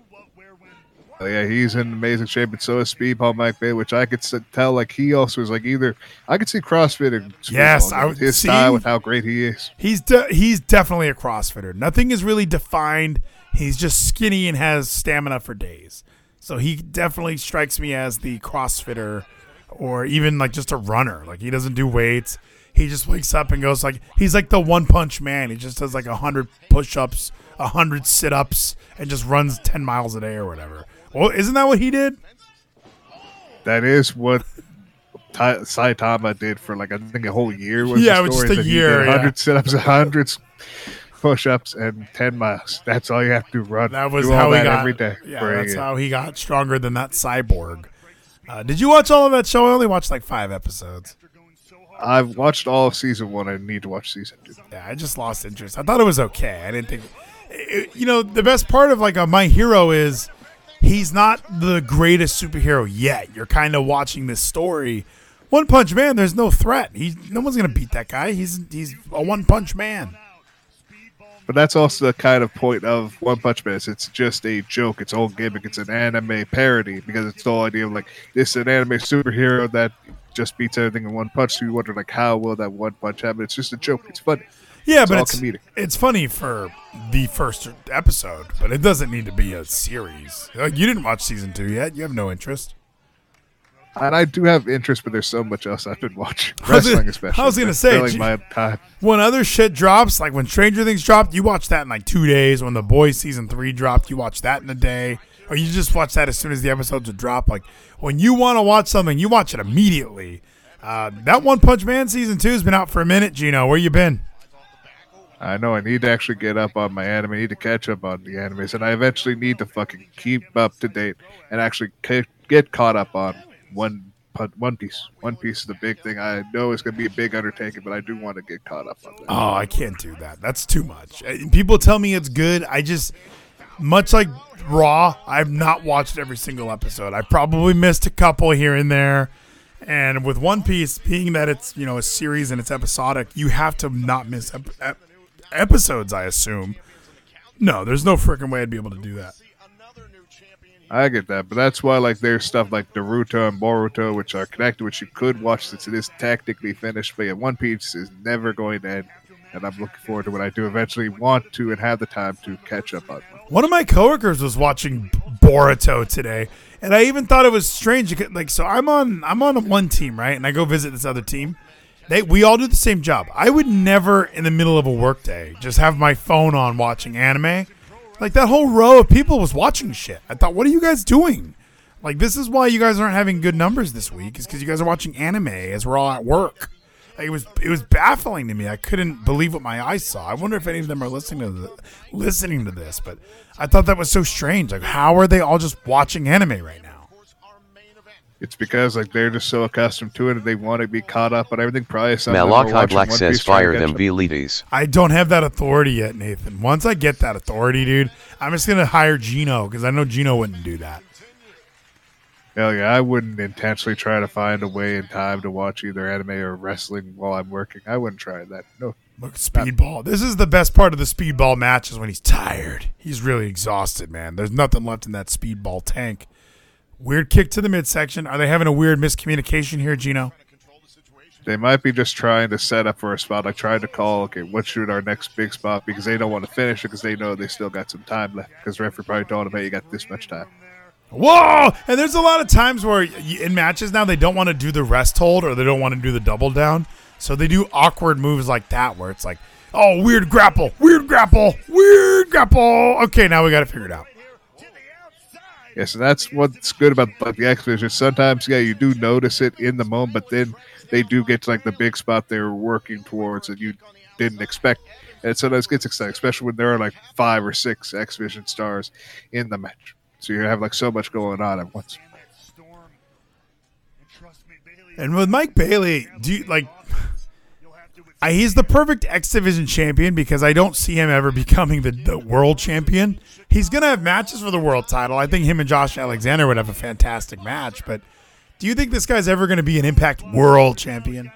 Hell yeah, he's in amazing shape, and so is Speedball Mike Bay, which I could tell. Like he also is like either I could see CrossFit and Yes, I would his see- style with how great he is. He's de- he's definitely a CrossFitter. Nothing is really defined. He's just skinny and has stamina for days. So he definitely strikes me as the CrossFitter, or even like just a runner. Like he doesn't do weights. He just wakes up and goes like he's like the one punch man. He just does like a hundred push ups, a hundred sit ups, and just runs ten miles a day or whatever. Well, isn't that what he did? That is what Ty- Saitama did for like I think a whole year. Was Yeah, the it was just a year, did yeah. 100 sit-ups, 100 push-ups, and 10 miles. That's all you have to run. That was Do how he got. every day. Yeah, that's how he got stronger than that cyborg. Uh, did you watch all of that show? I only watched like five episodes. I've watched all of season one. I need to watch season two. Yeah, I just lost interest. I thought it was okay. I didn't think, it- you know, the best part of like a My Hero is he's not the greatest superhero yet. You're kind of watching this story. One Punch Man, there's no threat. He, no one's gonna beat that guy. He's he's a One Punch Man. But that's also the kind of point of One Punch Man. It's just a joke. It's all gimmick. It's an anime parody because it's the whole idea of like this is an anime superhero that just beats everything in one punch. So you wonder like how will that one punch happen? It's just a joke. It's funny. Yeah, It's but it's comedic. it's funny for the first episode, but it doesn't need to be a series. Like, you didn't watch season two yet. You have no interest. And I do have interest, but there's so much else I've been watching. Wrestling, especially. I was gonna say, filling my time. when other shit drops, like when Stranger Things dropped, you watch that in like two days. When The Boys season three dropped, you watch that in a day, or you just watch that as soon as the episodes drop. Like when you want to watch something, you watch it immediately. Uh, that One Punch Man season two has been out for a minute. Gino, where you been? I know I need to actually get up on my anime. I need to catch up on the animes, and I eventually need to fucking keep up to date and actually get caught up on one One Piece. One Piece is the big thing. I know it's going to be a big undertaking, but I do want to get caught up on that. Oh, I can't do that. That's too much. Uh, People tell me it's good. I just, much like Raw, I've not watched every single episode. I probably missed a couple here and there. And with One Piece, being that it's you know a series and it's episodic, you have to not miss ep- ep- episodes. I assume. No, there's no freaking way I'd be able to do that. I get that, but that's why like there's stuff like Naruto and Boruto, which are connected, which you could watch since it is technically finished. But yeah, One Piece is never going to end, and I'm looking forward to when I do eventually want to and have the time to catch up on. One. Of my coworkers was watching Boruto today, and I even thought it was strange. Like, so I'm on I'm on one team, right? And I go visit this other team. They we all do the same job. I would never, in the middle of a workday, just have my phone on watching anime. Like that whole row of people was watching shit. I thought, what are you guys doing? Like this is why you guys aren't having good numbers this week, is because you guys are watching anime as we're all at work. Like, it was it was baffling to me. I couldn't believe what my eyes saw. I wonder if any of them are listening to the, listening to this. But I thought that was so strange. Like, how are they all just watching anime right now? It's because like they're just so accustomed to it, and they want to be caught up on everything. Probably some of them are Malachi watching Black One says Piece trying fire them up. V-Ladies. I don't have that authority yet, Nathan. Once I get that authority, dude, I'm just gonna hire Gino because I know Gino wouldn't do that. Hell yeah, I wouldn't intentionally try to find a way in time to watch either anime or wrestling while I'm working. I wouldn't try that. No. Look, speedball. This is the best part of the speedball match is when he's tired. He's really exhausted, man. There's nothing left in that speedball tank. Weird kick to the midsection. Are they having a weird miscommunication here, Gino? They might be just trying to set up for a spot, like trying to call, okay, what should our next big spot because they don't want to finish it because they know they still got some time left because referee probably told them, hey, you got this much time. Whoa! And there's a lot of times where in matches now they don't want to do the rest hold or they don't want to do the double down. So they do awkward moves like that where it's like, oh, weird grapple, weird grapple, weird grapple. Okay, now we got to figure it out. Yes, and that's what's good about like the X Division. Sometimes, yeah, you do notice it in the moment, but then they do get to like the big spot they're working towards and you didn't expect. And sometimes it gets exciting, especially when there are like five or six X Division stars in the match. So you have like so much going on at once. And with Mike Bailey, do you like? I, he's the perfect X Division champion because I don't see him ever becoming the, the world champion. He's gonna have matches for the world title. I think him and Josh Alexander would have a fantastic match. But do you think this guy's ever going to be an Impact World Champion?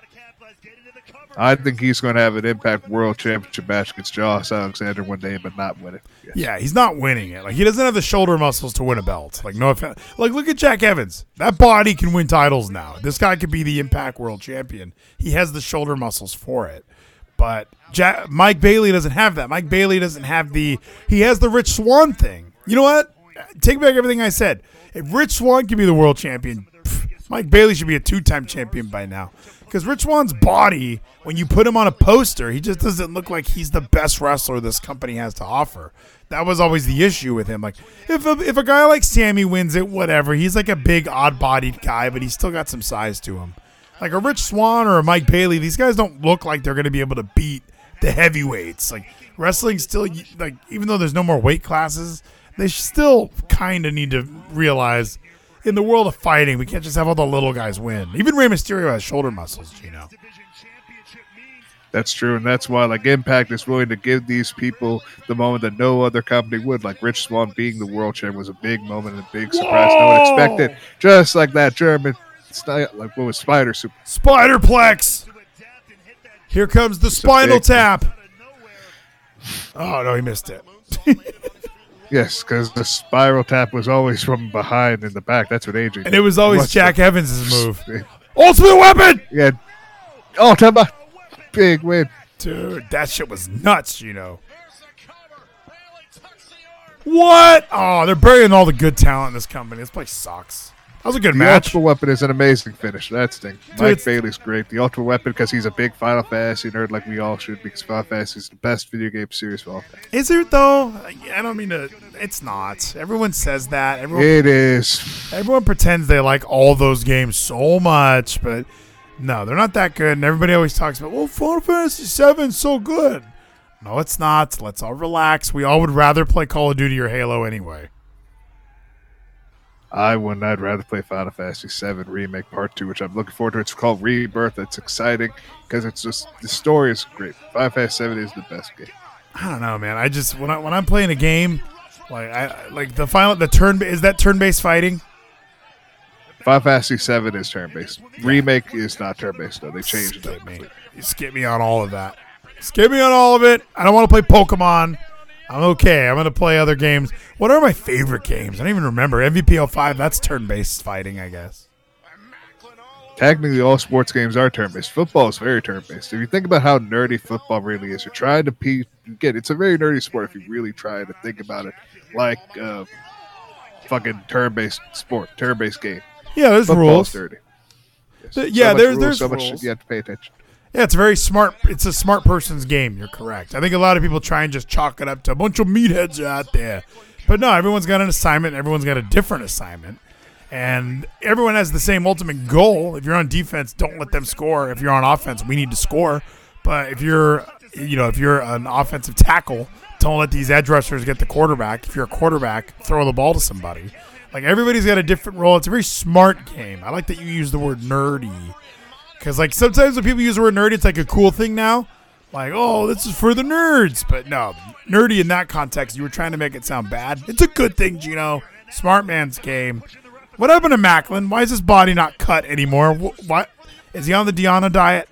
I think he's going to have an Impact World Championship match against Josh Alexander one day, but not win it. Yes. Yeah, he's not winning it. Like he doesn't have the shoulder muscles to win a belt. Like no offense. Like look at Jack Evans. That body can win titles now. This guy could be the Impact World Champion. He has the shoulder muscles for it. But Jack, Mike Bailey doesn't have that. Mike Bailey doesn't have the. He has the Rich Swann thing. You know what? Take back everything I said. If Rich Swann can be the world champion, pff, Mike Bailey should be a two-time champion by now. Because Rich Swann's body, when you put him on a poster, he just doesn't look like he's the best wrestler this company has to offer. That was always the issue with him. Like, if a, if a guy like Sami wins it, whatever. He's like a big, odd-bodied guy, but he's still got some size to him. Like a Rich Swann or a Mike Bailey, these guys don't look like they're going to be able to beat the heavyweights. Like wrestling, still like even though there's no more weight classes, they still kind of need to realize in the world of fighting, we can't just have all the little guys win. Even Rey Mysterio has shoulder muscles, you know. That's true, and that's why like Impact is willing to give these people the moment that no other company would. Like Rich Swann being the world champion was a big moment and a big surprise. No one expected. Just like that German, it's like what was Spider Super. Spiderplex. Here comes the spinal big- tap. Oh no, he missed it. Yes, because the spiral tap was always from behind in the back. That's what AJ. And it was always What's Jack the- Evans' move. Ultimate weapon! Yeah. Oh, about big win. Dude, that shit was nuts, you know. What? Oh, they're burying all the good talent in this company. This place sucks. That was a good The match. Ultimate Weapon is an amazing finish. That's thing. Mike it's- Bailey's great. The Ultimate Weapon because he's a big Final Fantasy nerd, like we all should, because Final Fantasy is the best video game series of all time. Is it though? I don't mean to. It's not. Everyone says that. Everyone, It is. everyone pretends they like all those games so much, but no, they're not that good. And everybody always talks about, well, Final Fantasy VII's so good. No, it's not. Let's all relax. We all would rather play Call of Duty or Halo anyway. I wouldn't. I'd rather play Final Fantasy VII Remake Part 2, which I'm looking forward to. It's called Rebirth. It's exciting because it's just the story is great. Final Fantasy VII is the best game. I don't know, man. I just when I when I'm playing a game, like I like the final the turn is that turn based fighting. Final Fantasy VII is turn based. Remake is not turn based, though. They changed it. Skip me. You skip me on all of that. Skip me on all of it. I don't want to play Pokemon. I'm okay. I'm gonna play other games. What are my favorite games? I don't even remember. MVP 05, that's turn-based fighting, I guess. Technically, all sports games are turn-based. Football is very turn-based. If you think about how nerdy football really is, you're trying to pe- get. It's a very nerdy sport if you really try to think about it, like uh, fucking turn-based sport, turn-based game. Yeah, there's Football's rules. dirty. Yes. Th- yeah, much there's- rules, there's so much rules. shit you have to pay attention. Yeah, it's a very smart. It's a smart person's game. You're correct. I think a lot of people try and just chalk it up to a bunch of meatheads out there, but no, everyone's got an assignment. Everyone's got a different assignment, and everyone has the same ultimate goal. If you're on defense, don't let them score. If you're on offense, we need to score. But if you're, you know, if you're an offensive tackle, don't let these edge rushers get the quarterback. If you're a quarterback, throw the ball to somebody. Like everybody's got a different role. It's a very smart game. I like that you use the word nerdy. Because like sometimes when people use the word nerdy, it's like a cool thing now. Like, oh, this is for the nerds. But no, nerdy in that context, you were trying to make it sound bad. It's a good thing, Gino. Smart man's game. What happened to Maclin? Why is his body not cut anymore? What is he on the Deonna diet?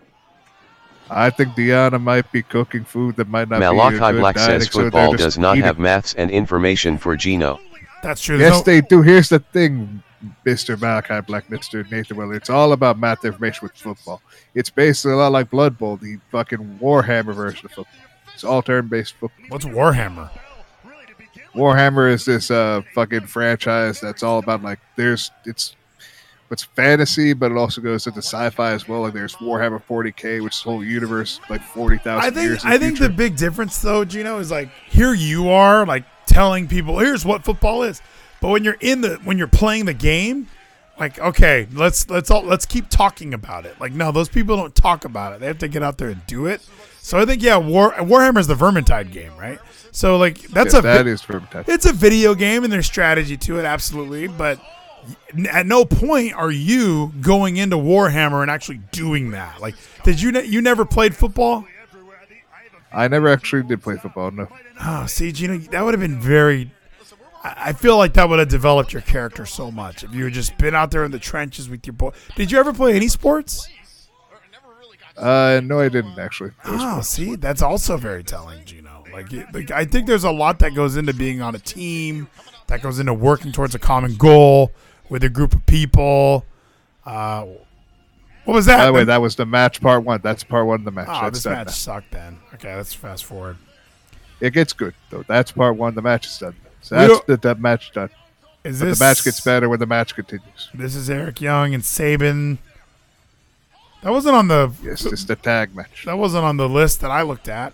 I think Deonna might be cooking food that might not be a Malachi good Black diet, says so they're football just does not eating- have maths and information for Gino. That's true. There's Yes, no- they do. Here's the thing, Mister Malachi Black, Mister Nathan Weller. It's all about math information with football. It's basically a lot like Blood Bowl, the fucking Warhammer version of football. It's all turn-based football. What's Warhammer? Warhammer is this uh fucking franchise that's all about like there's it's it's fantasy, but it also goes into sci-fi as well. Like there's Warhammer 40k, which is whole universe, like forty thousand I think I think the big difference though, Gino, is like here you are like telling people here's what football is. But when you're in the when you're playing the game, like okay, let's let's all let's keep talking about it. Like no, those people don't talk about it. They have to get out there and do it. So I think yeah, War Warhammer is the Vermintide game, right? So like that's Yes, a that vi- is Vermintide. it's a video game and there's strategy to it, absolutely. But at no point are you going into Warhammer and actually doing that. Like, did you ne- you never played football? I never actually did play football. No, Oh, see, Gino, that would have been very. I feel like that would have developed your character so much if you had just been out there in the trenches with your boy. Did you ever play any sports? uh, no, I didn't actually. Oh, see, that's also very telling, Gino. Like, like, I think there's a lot that goes into being on a team, that goes into working towards a common goal with a group of people. Uh, what was that? By the way, that was the match part one. That's part one of the match. oh, That's this match now. sucked. Then okay, let's fast forward. It gets good though. That's part one. The match is done. So that's the, that match done. Is But this the match gets better when the match continues. This is Eric Young and Sabin. That wasn't on the. Yes, it's the tag match. That wasn't on the list that I looked at.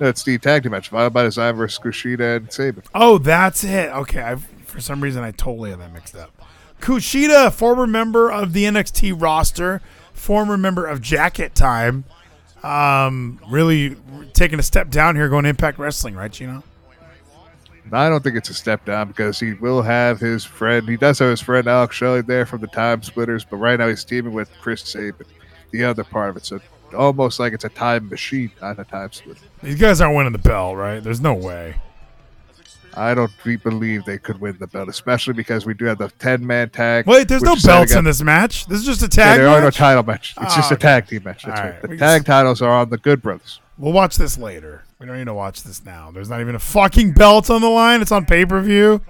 No, it's the tag team match. Violent by Design versus Kushida and Sabin. Oh, that's it. Okay, I for some reason I totally had that mixed up. Kushida, former member of the NXT roster, former member of Jacket Time, um, really taking a step down here, going to Impact Wrestling, right? Gino? No, I don't think it's a step down because he will have his friend. He does have his friend Alex Shelley there from the Time Splitters, but right now he's teaming with Chris Sabin, the other part of it. So almost like it's a time machine, not a time splitter. These guys aren't winning the belt, right? There's no way. I don't believe they could win the belt, especially because we do have the ten man tag. Wait, there's no belts in this match. This is just a Yeah, tag there are no title match. It's just Oh, a ah. tag team match. That's right. right, The we tag just- titles are on the Good Brothers. We'll watch this later. We don't need to watch this now. There's not even a fucking belt on the line. It's on pay per view.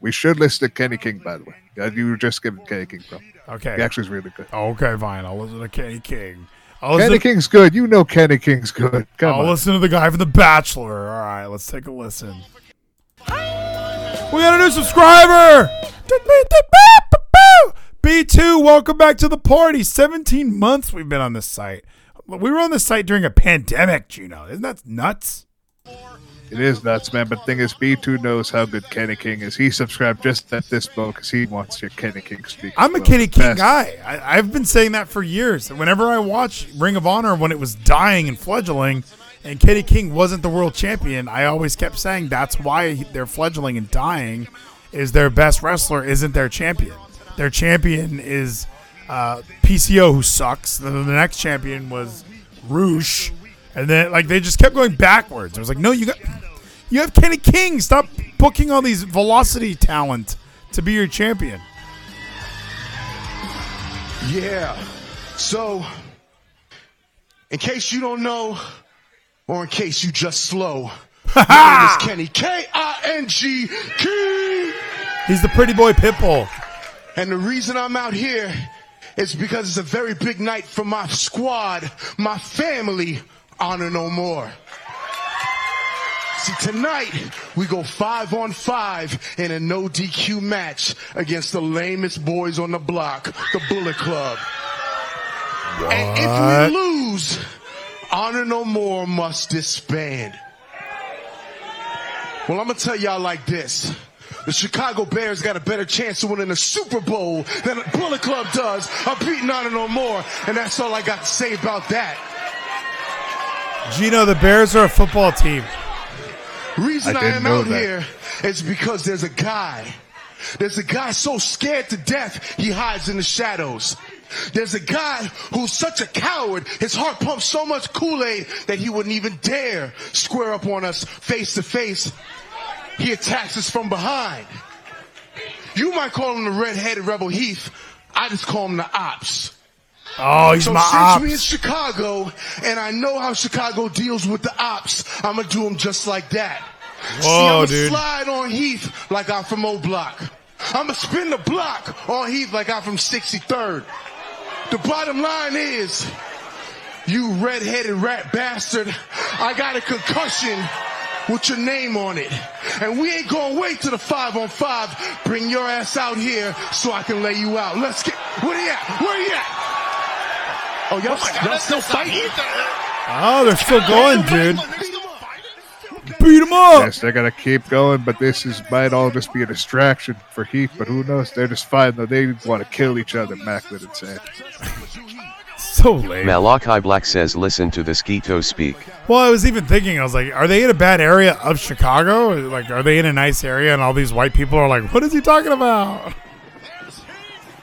We should listen to Kenny King, by the way. Uh, you were just giving Kenny King from. Okay. He actually is really good. Okay, fine. I'll listen to Kenny King. I'll Kenny listen, King's good. You know Kenny King's good. Come I'll on. listen to the guy from The Bachelor. All right, let's take a listen. We got a new subscriber. B2, welcome back to the party. 17 months we've been on this site. We were on this site during a pandemic, Gino. Isn't that nuts? It is nuts, man. But the thing is, B2 knows how good Kenny King is. He subscribed just at this moment because he wants your Kenny King speak. I'm a Kenny King best. guy. I, I've been saying that for years. Whenever I watch Ring of Honor when it was dying and fledgling, and Kenny King wasn't the world champion, I always kept saying that's why they're fledgling and dying. Is their best wrestler isn't their champion. Their champion is uh, PCO, who sucks. Then the next champion was Rush, and then like they just kept going backwards. I was like, no, you got you have Kenny King. Stop booking all these velocity talent to be your champion. Yeah. So, in case you don't know, or in case you just slow, my name is Kenny K I N G King. He's the pretty boy Pitbull. And the reason I'm out here is because it's a very big night for my squad, my family, honor no more. See, tonight we go five on five in a no DQ match against the lamest boys on the block, the Bullet Club. And if we lose, honor no more must disband. Well, I'm gonna tell y'all like this. The Chicago Bears got a better chance of winning the Super Bowl than the Bullet Club does of beating Honor No More. And that's all I got to say about that. Gino, the Bears are a football team. Reason I I, am out that. here is because there's a guy. There's a guy so scared to death he hides in the shadows. There's a guy who's such a coward, his heart pumps so much Kool-Aid that he wouldn't even dare square up on us face to face. He attacks us from behind. You might call him the red-headed rebel Heath. I just call him the ops. Oh, he's So my since we in. Chicago, and I know how Chicago deals with the ops, I'm gonna do them just like that. Whoa, See, I'ma slide on Heath like I'm from O Block. I'ma spin the block on Heath like I'm from 63rd. The bottom line is, you red-headed rat bastard, I got a concussion with your name on it. And we ain't gonna wait till the five on five. Bring your ass out here so I can lay you out. Let's get, where he at? Where he at? Oh, y'all, y'all still fighting? Oh, they're still going, dude. Beat them up. Yes, they're gonna keep going, but this is might all just be a distraction for Heath. But who knows? They're just fine though. They want to kill each other. Maclin and Sand. So lame. Malachi Black says listen to the Skeeto speak. Well, I was even thinking, I was like, are they in a bad area of Chicago? Like, are they in a nice area and all these white people are like, what is he talking about?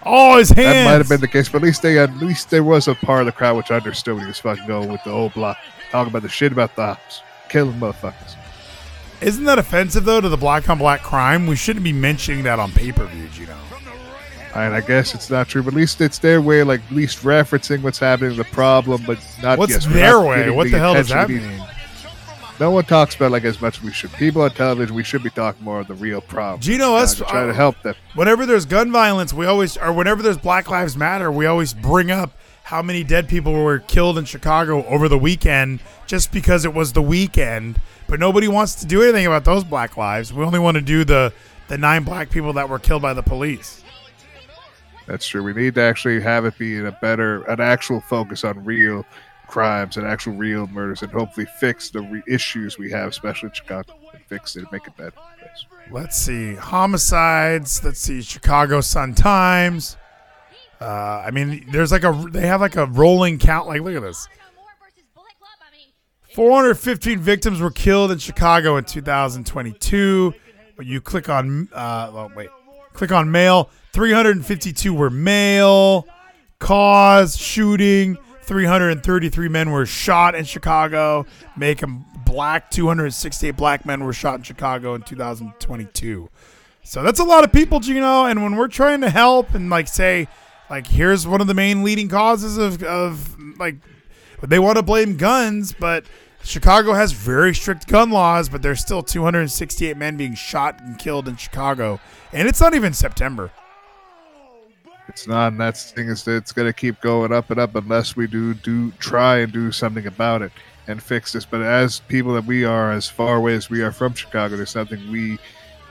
Oh, his hands. That might have been the case, but at least they at least there was a part of the crowd which understood when he was fucking going with the whole block, talking about the shit about the ops, killing motherfuckers. Isn't that offensive, though, to the black on black crime? We shouldn't be mentioning that on pay per view, you know. And I guess it's not true, but at least it's their way, like at least referencing what's happening, the problem, but not. What's yes, their not way? What the hell does that mean? No one talks about like as much as we should. People on television, we should be talking more of the real problem. Gino, us- trying try to help them. Whenever there's gun violence, we always, or whenever there's Black Lives Matter, we always bring up how many dead people were killed in Chicago over the weekend just because it was the weekend. But nobody wants to do anything about those black lives. We only want to do the the nine black people that were killed by the police. That's true. We need to actually have it be in a better, an actual focus on real crimes and actual real murders, and hopefully fix the re- issues we have, especially in Chicago, and fix it and make it better. Let's see homicides. Let's see Chicago Sun Times. Uh, I mean, there's like a they have like a rolling count. Like, look at this. 415 victims were killed in Chicago in 2022. When you click on, uh, wait, click on male. 352 were male. Cause shooting. 333 men were shot in Chicago. Make them black. 268 black men were shot in Chicago in 2022. So that's a lot of people, Gino. And when we're trying to help and like say, like, here's one of the main leading causes of, of like they want to blame guns, but Chicago has very strict gun laws, but there's still 268 men being shot and killed in Chicago. And it's not even September. It's not, and that's the thing is that it's going to keep going up and up unless we do do try and do something about it and fix this. But as people that we are, as far away as we are from Chicago, there's something we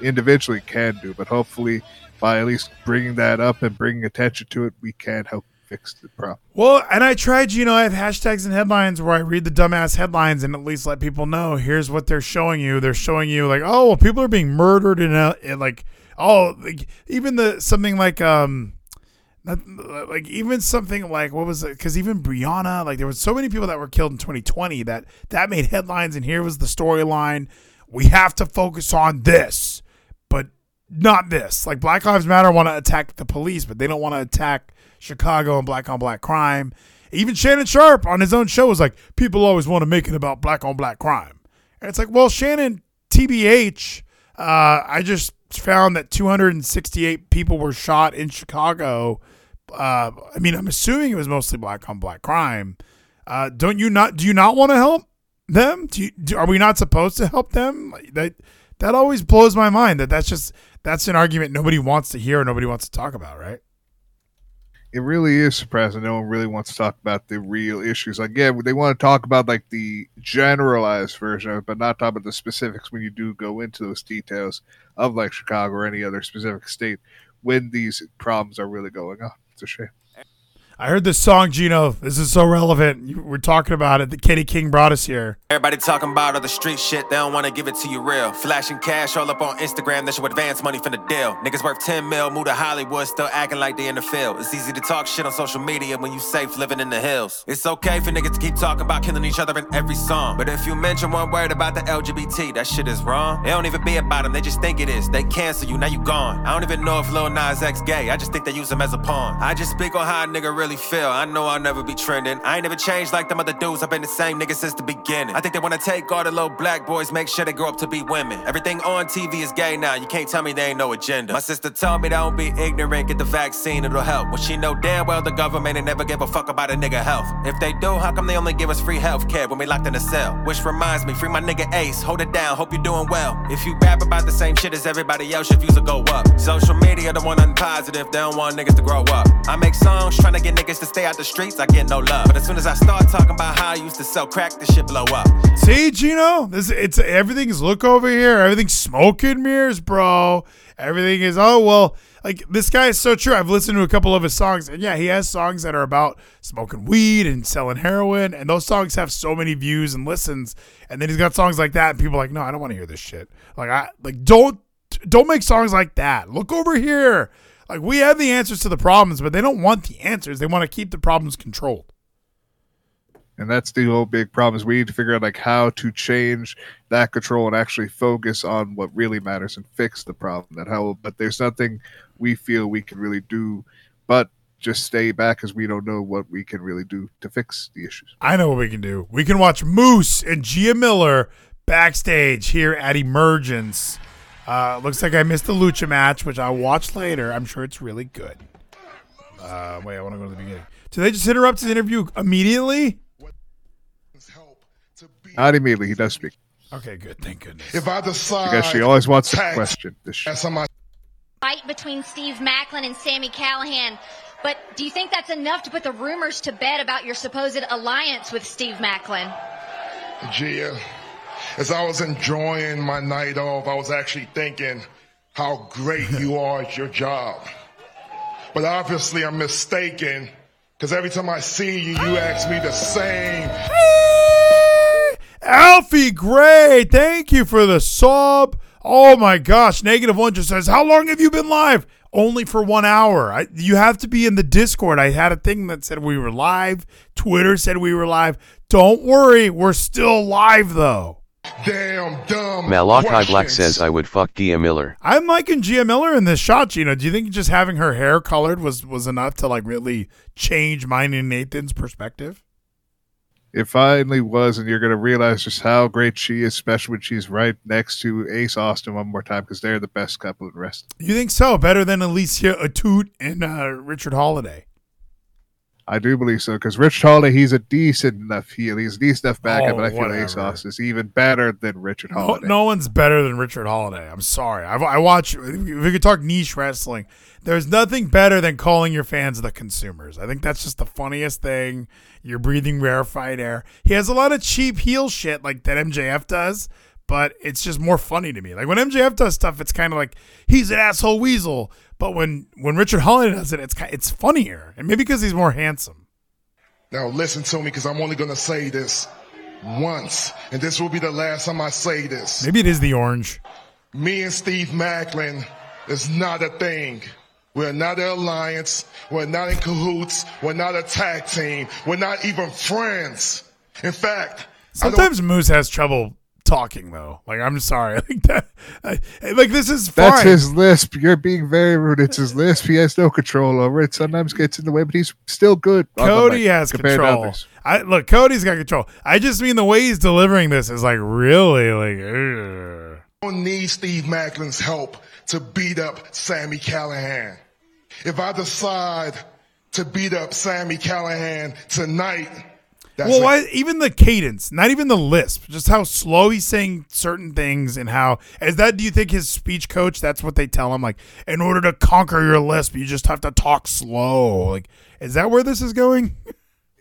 individually can do. But hopefully, by at least bringing that up and bringing attention to it, we can help fix the problem. Well, and I tried, you know, I have hashtags and headlines where I read the dumbass headlines and at least let people know here's what they're showing you. They're showing you like, oh, well, people are being murdered in a in like, oh, like, even the something like um, like even something like what was it? Because even Brianna, like there were so many people that were killed in 2020 that that made headlines, and here was the storyline. We have to focus on this, but not this. Like Black Lives Matter want to attack the police, but they don't want to attack Chicago and black on black crime. Even Shannon Sharpe on his own show was like, people always want to make it about black on black crime. And it's like, well, Shannon, TBH, uh, I just found that 268 people were shot in Chicago. Uh, I mean, I'm assuming it was mostly black on black crime. Uh, don't you not? Do you not want to help? them? Do, you, do are we not supposed to help them? Like, that that always blows my mind. That that's just that's an argument nobody wants to hear nobody wants to talk about, right? it really is surprising. No one really wants to talk about the real issues. Like, yeah, they want to talk about like the generalized version of it, but not talk about the specifics when you do go into those details of like Chicago or any other specific state when these problems are really going on. A shame. I heard this song, Gino. This is so relevant. We're talking about it. The Kenny King brought us here. Everybody talking about all the street shit, they don't wanna give it to you real. Flashing cash all up on Instagram, that should advance money from the deal. Niggas worth 10 mil, move to Hollywood, still acting like they in the field. It's easy to talk shit on social media when you safe living in the hills. It's okay for niggas to keep talking about killing each other in every song. But if you mention one word about the LGBT, that shit is wrong. They don't even be about them, they just think it is. They cancel you, now you gone. I don't even know if Lil Nas X gay, I just think they use him as a pawn. I just speak on how a nigga really feel. I know I'll never be trending. I ain't never changed like them other dudes, I've been the same nigga since the beginning. I think they wanna take all the little black boys, make sure they grow up to be women. Everything on TV is gay now, you can't tell me they ain't no agenda. My sister told me don't be ignorant, get the vaccine, it'll help. Well, she know damn well the government ain't never give a fuck about a nigga health. If they do, how come they only give us free health care when we locked in a cell? Which reminds me, free my nigga Ace, hold it down, hope you're doing well. If you rap about the same shit as everybody else, your views will go up. Social media the one unpositive, they don't want niggas to grow up. I make songs trying to get niggas to stay out the streets, I get no love. But as soon as I start talking about how I used to sell crack, this shit blow up. See, Gino, this it's everything's look over here. Everything's smoke and mirrors, bro. Everything is oh well. Like this guy is so true. I've listened to a couple of his songs, and yeah, he has songs that are about smoking weed and selling heroin, and those songs have so many views and listens. And then he's got songs like that, and people are like, no, I don't want to hear this shit. Like I like don't don't make songs like that. Look over here. Like we have the answers to the problems, but they don't want the answers. They want to keep the problems controlled. And that's the whole big problem is we need to figure out like how to change that control and actually focus on what really matters and fix the problem. That how but there's nothing we feel we can really do but just stay back because we don't know what we can really do to fix the issues. I know what we can do. We can watch Moose and Gia Miller backstage here at Emergence. Uh, looks like I missed the Lucha match, which I'll watch later. I'm sure it's really good. Uh, wait, I want to go to the beginning. Did they just interrupt his interview immediately? Not immediately, he does speak. Okay, good. Thank goodness. If I decide Because she always wants to question this shit. fight between Steve Maclin and Sami Callihan. But do you think that's enough to put the rumors to bed about your supposed alliance with Steve Maclin? Gia, as I was enjoying my night off, I was actually thinking how great you are at your job. But obviously, I'm mistaken because every time I see you, you ask me the same. Alfie Gray, thank you for the sub. Oh my gosh, negative one just says, "How long have you been live?" Only for one hour. I, you have to be in the Discord. I had a thing that said we were live. Twitter said we were live. Don't worry, we're still live though. Damn dumb. Malachi Black says I would fuck Gia Miller. I'm liking Gia Miller in this shot, Gino. Do you think just having her hair colored was was enough to like really change mine and Nathan's perspective? It finally was, and you're going to realize just how great she is, especially when she's right next to Ace Austin one more time because they're the best couple in the rest. You think so? Better than Alicia Atout and uh, Richard Holliday. I do believe so because Rich Holliday, he's a decent enough heel. He's a decent enough backup, Oh, but I feel whatever. Austin is even better than Richard No, Holiday. no one's better than Richard Holliday. I'm sorry. I, I watch. If we could talk niche wrestling, there's nothing better than calling your fans the consumers. I think that's just the funniest thing. You're breathing rarefied air. He has a lot of cheap heel shit like that MJF does, but it's just more funny to me. Like when MJF does stuff, it's kind of like he's an asshole weasel. But when when Richard Holliday does it, it's it's funnier, and maybe because he's more handsome. Now listen to me because I'm only going to say this once, and this will be the last time I say this. Maybe it is the orange. Me and Steve Maclin is not a thing. We're not an alliance. We're not in cahoots. We're not a tag team. We're not even friends. In fact, Sometimes Moose has trouble talking though. Like I'm sorry, like that. I, like this is fine. That's his lisp. You're being very rude. It's his lisp. He has no control over it. Sometimes gets in the way, but he's still good. Cody mic has control. I look, Cody's got control. I just mean the way he's delivering this is like really like. ugh. don't need Steve Maclin's help to beat up Sami Callihan. If I decide to beat up Sami Callihan tonight, That's well, why, even the cadence, not even the lisp, just how slow he's saying certain things and how is that? Do you think his speech coach? That's what they tell him. Like, in order to conquer your lisp, you just have to talk slow. Like, is that where this is going?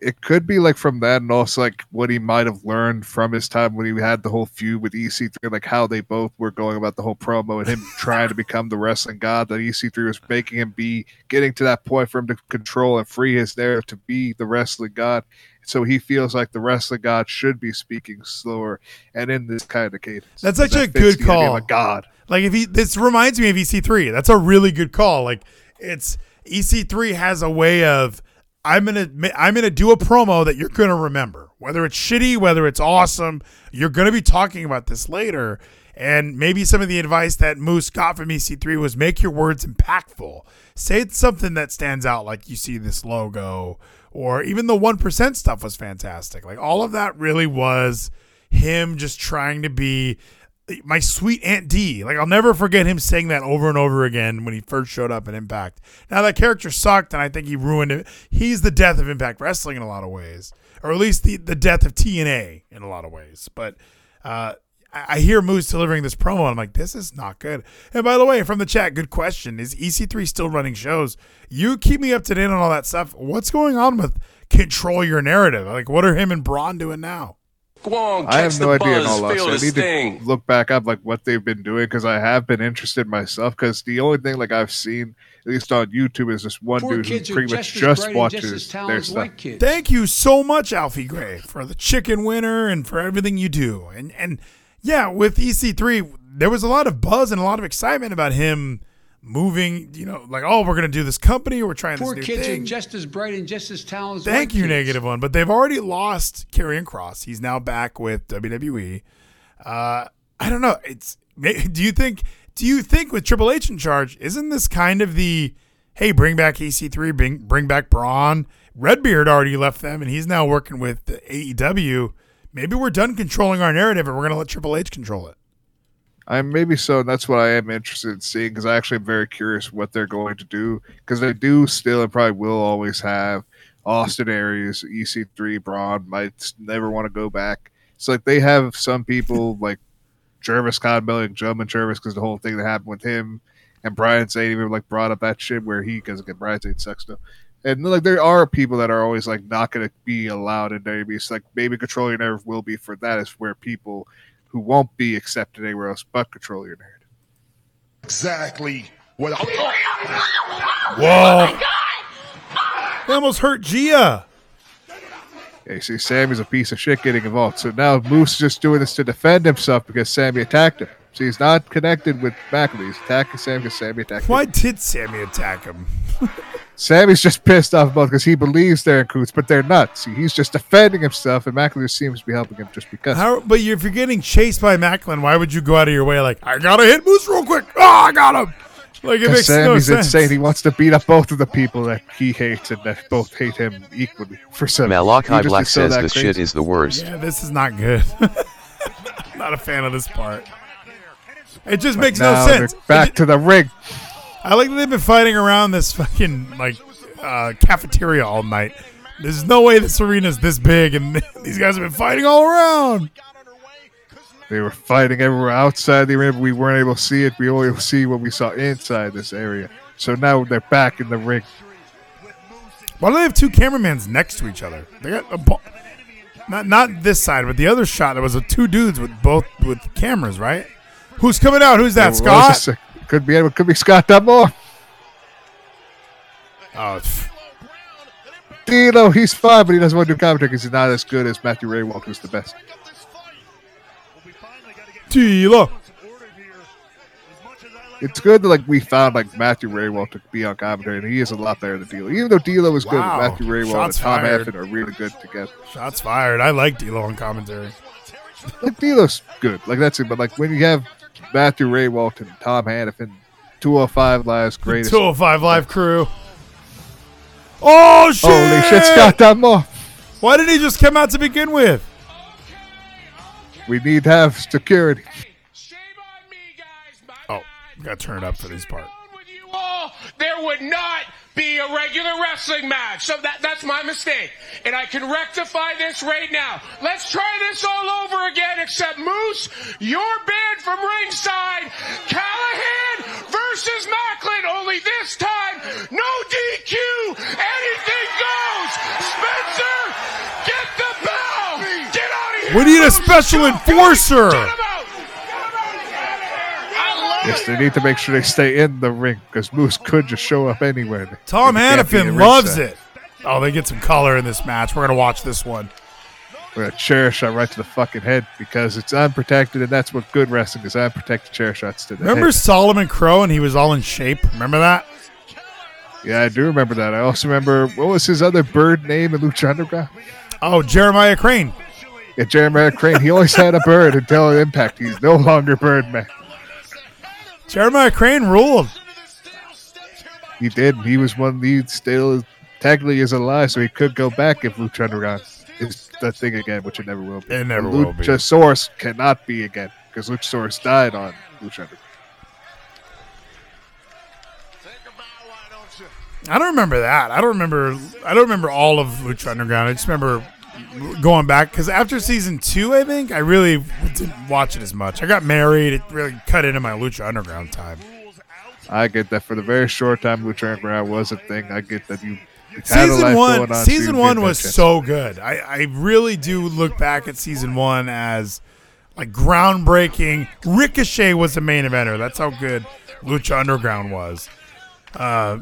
it could be like from that and also like what he might have learned from his time when he had the whole feud with EC3, like how they both were going about the whole promo and him trying to become the wrestling god that EC3 was making him be, getting to that point for him to control and free his narrative to be the wrestling god. So he feels like the wrestling god should be speaking slower and in this kind of cadence. That's That a good call. of god. Like if he this reminds me of EC3. That's a really good call. Like it's EC3 has a way of I'm gonna I'm gonna do a promo that you're gonna remember. Whether it's shitty, whether it's awesome, you're gonna be talking about this later. And maybe some of the advice that Moose got from EC3 was make your words impactful. Say it's something that stands out, like you see this logo, or even the one percent stuff was fantastic. Like all of that really was him just trying to be my sweet Aunt D. Like I'll never forget him saying that over and over again when he first showed up in Impact. Now that character sucked, and I think he ruined it. He's the death of Impact Wrestling in a lot of ways, or at least the the death of TNA in a lot of ways. But uh, I I hear Moose delivering this promo, and I'm like, this is not good. And by the way, from the chat, good question: Is EC3 still running shows? You keep me up to date on all that stuff. What's going on with control your narrative? Like, what are him and Braun doing now? Go on, I have no the idea in buzz, all feel honesty. I need sting. to look back up like what they've been doing because I have been interested myself. Because the only thing like I've seen, at least on YouTube, is this one Poor dude who pretty much just just watches just their stuff. kids. Thank you so much, Alfie Gray, for the chicken winner and for everything you do. And and yeah, with EC3, there was a lot of buzz and a lot of excitement about him moving. You know, like oh, we're gonna do this company, we're trying Poor this new kids thing. are just as bright and just as talented Thank you, kids. negative one. But they've already lost Karrion Kross. He's now back with WWE. Uh, I don't know. It's do you think do you think with Triple H in charge, isn't this kind of the hey, bring back EC3, bring bring back Braun? Redbeard already left them, and he's now working with the AEW. Maybe we're done controlling our narrative, and we're gonna let Triple H control it. I maybe so, and that's what I am interested in seeing because I actually am very curious what they're going to do because they do still and probably will always have Austin Aries, EC3, Braun might never want to go back. It's like they have some people like Jervis Conway and Joe Jervis because the whole thing that happened with him and Brian Zane even like brought up that shit where he because again Brian Zane sucks though. And like there are people that are always like not going to be allowed in WWE. It's like maybe Control Your Narrative will be for that is where people who won't be accepted anywhere else but Control Your Narrative. Exactly what I. Whoa! Oh they almost hurt Gia. Yeah, you see, Sami's a piece of shit getting involved. So now Moose is just doing this to defend himself because Sami attacked him. So he's not connected with McAfee. He's attacking Sami because Sami attacked him. Why did Sami attack him? Sami's just pissed off about because he believes they're in coots, but they're not. See, he's just defending himself, and McAfee seems to be helping him just because. How, but if you're getting chased by Maclin, why would you go out of your way like I gotta hit Moose real quick? Oh, I got him! Like it Because makes no Sami's sense. insane. He wants to beat up both of the people that he hates and that both hate him equally. For some, Malachi he Black so says that the shit is the worst. Yeah, this is not good. not a fan of this part. It just But makes no sense. they're Back to the ring. I like that they've been fighting around this fucking like uh, cafeteria all night. There's no way this arena's this big, and these guys have been fighting all around. They were fighting everywhere outside the arena. but We weren't able to see it. We only see what we saw inside this area. So now they're back in the ring. Why do they have two cameramans next to each other? They got a bu- not not this side, but the other shot. There was a two dudes with both with cameras, right? Who's coming out? Who's that? Scott? Could be it could be Scott D'Amore. Oh. Dino, he's fine, but he doesn't want to do commentary because he's not as good as Matthew Rehwoldt, who's the best. Tila. It's good that like we found like Matthew Rehwoldt to be on commentary, and he is a lot better than D'Lo. Even though D'Lo is good, Wow. Matthew Rehwoldt Shots and Tom fired. Are really good together. Shots fired. I like D'Lo on commentary. Like D'Lo's good, like that's it. But like when you have Matthew Ray Walton, Tom Hannifan, 205 Live's greatest. 205 Live crew. Oh shit! Holy shit, Scott D'Amore! Why did he just come out to begin with? We need to have security. Shame on me, guys. Oh, gotta turn it up for this part. There would not be a regular wrestling match. So that, that's my mistake. And I can rectify this right now. Let's try this all over again, except Moose, you're banned from ringside. Callihan versus Maclin, only this time, no DQ, anything goes. Spencer, get the bell. Get out of here. We need a special enforcer. Yes, they need to make sure they stay in the ring because Moose could just show up anywhere. Tom He can't be in Hannifan loves it. Oh, they get some color in this match. We're gonna watch this one. We're gonna chair shot right to the fucking head because it's unprotected, and that's what good wrestling is: unprotected chair shots to the Remember head. Solomon Crowe and he was all in shape? Remember that? Yeah, I do remember that. I also remember what was his other bird name in Lucha Underground? Oh, Jeremiah Crane. Yeah, Jeremiah Crane. He always had a bird until Impact. He's no longer Birdman. Jeremiah Crane ruled. He did. He was one. He still technically is alive, so he could go back if Lucha Underground is the thing again, which it never will be. It never will be. Luchasaurus cannot be again because Luchasaurus died on Lucha Underground. I don't remember that. I don't remember. I don't remember all of Lucha Underground. I just remember going back because after season two, I think I really didn't watch it as much. I got married. It really cut into my Lucha Underground time. I get that for the very short time Lucha Underground was a thing. I get that you had a Season one. going on, Season you one was so good. I, I really do look back at season one as like groundbreaking. Ricochet was the main eventer. That's how good Lucha Underground was. Uh,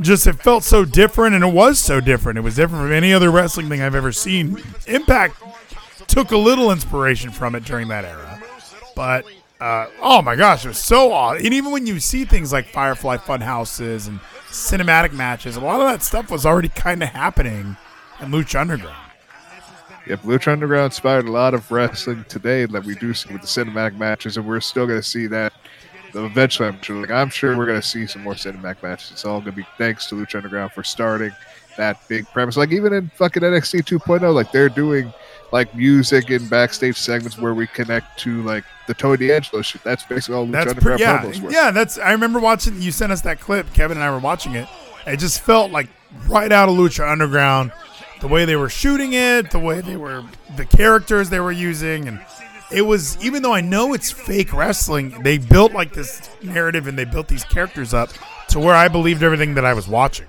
just it felt so different, and it was so different. It was different from any other wrestling thing I've ever seen. Impact took a little inspiration from it during that era, but uh, oh my gosh, it was so awesome. And even when you see things like Firefly Fun Houses and cinematic matches, a lot of that stuff was already kind of happening in Lucha Underground. Yep, Lucha Underground inspired a lot of wrestling today that we do see with the cinematic matches, and we're still going to see that. Eventually, I'm sure. Like I'm sure we're going to see some more cinematic matches. It's all going to be thanks to Lucha Underground for starting that big premise. Like even in fucking NXT 2.0, like they're doing like music and backstage segments where we connect to like the Tony D'Angelo shit. That's basically all Lucha That's Underground pretty, yeah, promos were. yeah. That's I remember watching. You sent us that clip. Kevin and I were watching it. It just felt like right out of Lucha Underground. The way they were shooting it, the way they were, the characters they were using, and it was. Even though I know it's fake wrestling, they built like this narrative and they built these characters up to where I believed everything that I was watching.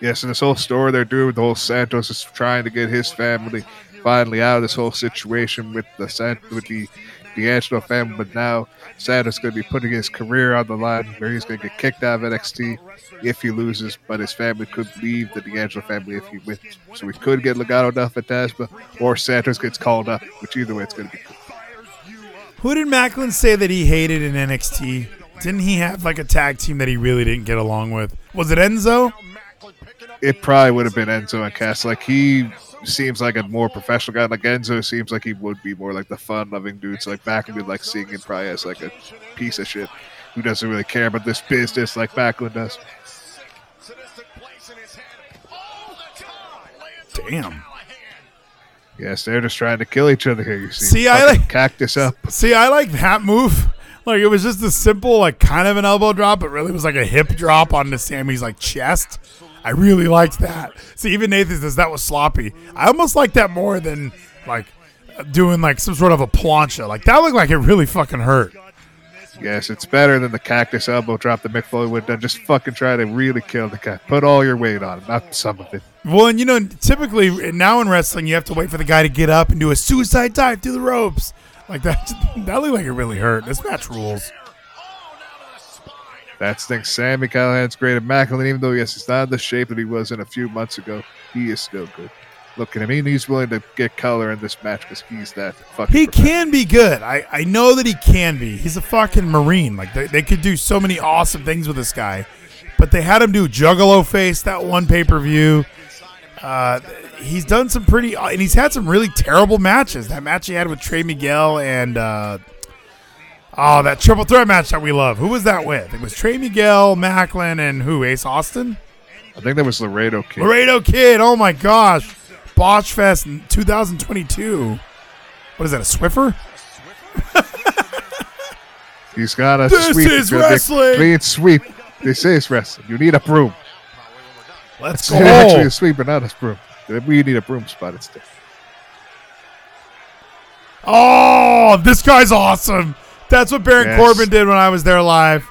Yes, and this whole story they're doing with the whole Santos is trying to get his family finally out of this whole situation with the with the D'Angelo family, but now Santos going to be putting his career on the line where he's going to get kicked out of NXT if he loses, but his family could leave the D'Angelo family if he wins. So we could get Legado del Fantasma or Santos gets called up, which either way it's going to be cool. Who did Maclin say that he hated in NXT? Didn't he have like a tag team that he really didn't get along with? Was it Enzo? It probably would have been Enzo and Cass. Like he seems like a more professional guy. Like Enzo seems like he would be more like the fun-loving dude. So like Maclin would like seeing him probably as like a piece of shit who doesn't really care about this business like Maclin does. Damn. Yes, they're just trying to kill each other here. You see, See, I like- cactus up. See, I like that move. Like it was just a simple, like kind of an elbow drop, but really was like a hip drop onto Sami's like chest. I really liked that. See, even Nathan says that was sloppy. I almost like that more than like doing like some sort of a plancha. Like that looked like it really fucking hurt. Yes, it's better than the cactus elbow drop that Mick Foley would have done. Just fucking try to really kill the guy. Put all your weight on him, not some of it. Well, and you know, typically now in wrestling, you have to wait for the guy to get up and do a suicide dive through the ropes. Like that, that looked like it really hurt. This match rules. That's the thing. Sami Callihan's great at Maclin, even though yes, he's not in the shape that he was in a few months ago. He is still good. Look at him. He- He's willing to get color in this match because he's that fucking. He can be good. I, I know that he can be. He's a fucking Marine. Like, they, they could do so many awesome things with this guy. But they had him do Juggalo Face, that one pay per view. Uh, he's done some pretty, and he's had some really terrible matches. That match he had with Trey Miguel and, uh, oh, that triple threat match that we love. Who was that with? It was Trey Miguel, Maclin, and who? Ace Austin? I think that was Laredo Kid. Laredo Kid. Oh my gosh. Botch Fest 2022. What is that, a Swiffer? He's got a This sweep. is He's gonna make wrestling. Clean sweep. This is wrestling. You need a broom. Let's It's go. actually a sweeper, not a broom. We need a broom spot instead. Oh, this guy's awesome. That's what Baron Yes. Corbin did when I was there live.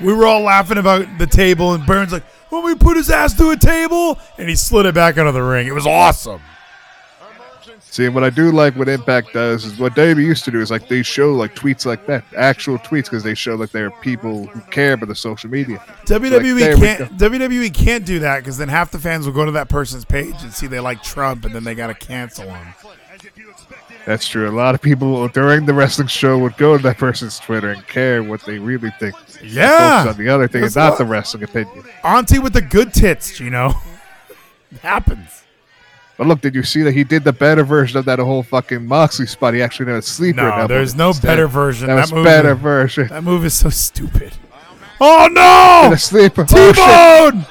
We were all laughing about the table, and Baron's like, "When we put his ass to a table," and he slid it back out of the ring. It was awesome. See, what I do like what Impact does is what WWE used to do is like they show like tweets like that, actual tweets, because they show like there are people who care about the social media. WWE Like, can't. WWE can't do that because then half the fans will go to that person's page and see they like Trump, and then they gotta cancel him. That's true. A lot of people during the wrestling show would go to that person's Twitter and care what they really think. Yeah. Focus on the other thing and not the wrestling opinion. Auntie with the good tits, you know. it happens. But look, did you see that he did the better version of that whole fucking Moxley spot? He actually did a sleeper. No, there's no instead. better version. That, That was move- better version. That move is so stupid. Oh no! Did a sleeper. Oh. T-bone.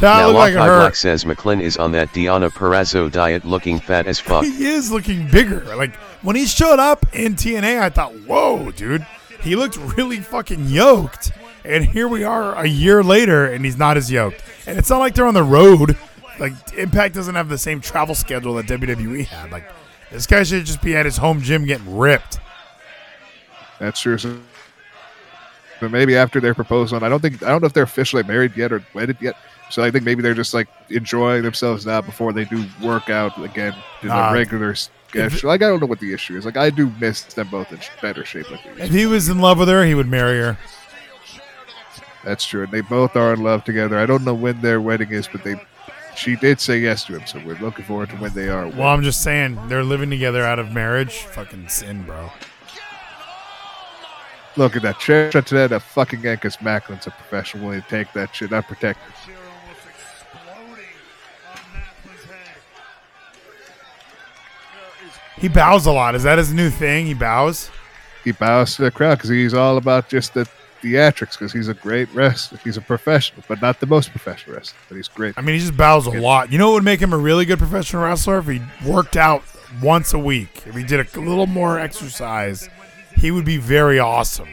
That now looked like it Lockeye hurt. Black says McLean is on that Deonna Purrazzo diet looking fat as fuck. He is looking bigger. Like when he showed up in TNA, I thought, "Whoa, dude!" He looked really fucking yoked. And here we are a year later, and he's not as yoked. And it's not like they're on the road. Like Impact doesn't have the same travel schedule that WWE had. Like this guy should just be at his home gym getting ripped. That's true. So, but maybe after their proposal, and I don't think I don't know if they're officially married yet or wedded yet. So I think maybe they're just like enjoying themselves now before they do work out again in a ah. regular schedule. Like I don't know what the issue is. Like I do miss them both in better shape. Like If he was in love with her, he would marry her. That's true. And they both are in love together. I don't know when their wedding is, but they she did say yes to him, so we're looking forward to when they are. Well, I'm just saying they're living together out of marriage. Fucking sin, bro. Look at that chair shot to that a fucking Angus Maclin's a professional willing to take that shit, not protect it. He bows a lot. Is that his new thing? He bows. He bows to the crowd because he's all about just the theatrics because he's a great wrestler. He's a professional, but not the most professional wrestler, but he's great. I mean, he just bows a lot. You know what would make him a really good professional wrestler? If he worked out once a week. If he did a little more exercise, he would be very awesome.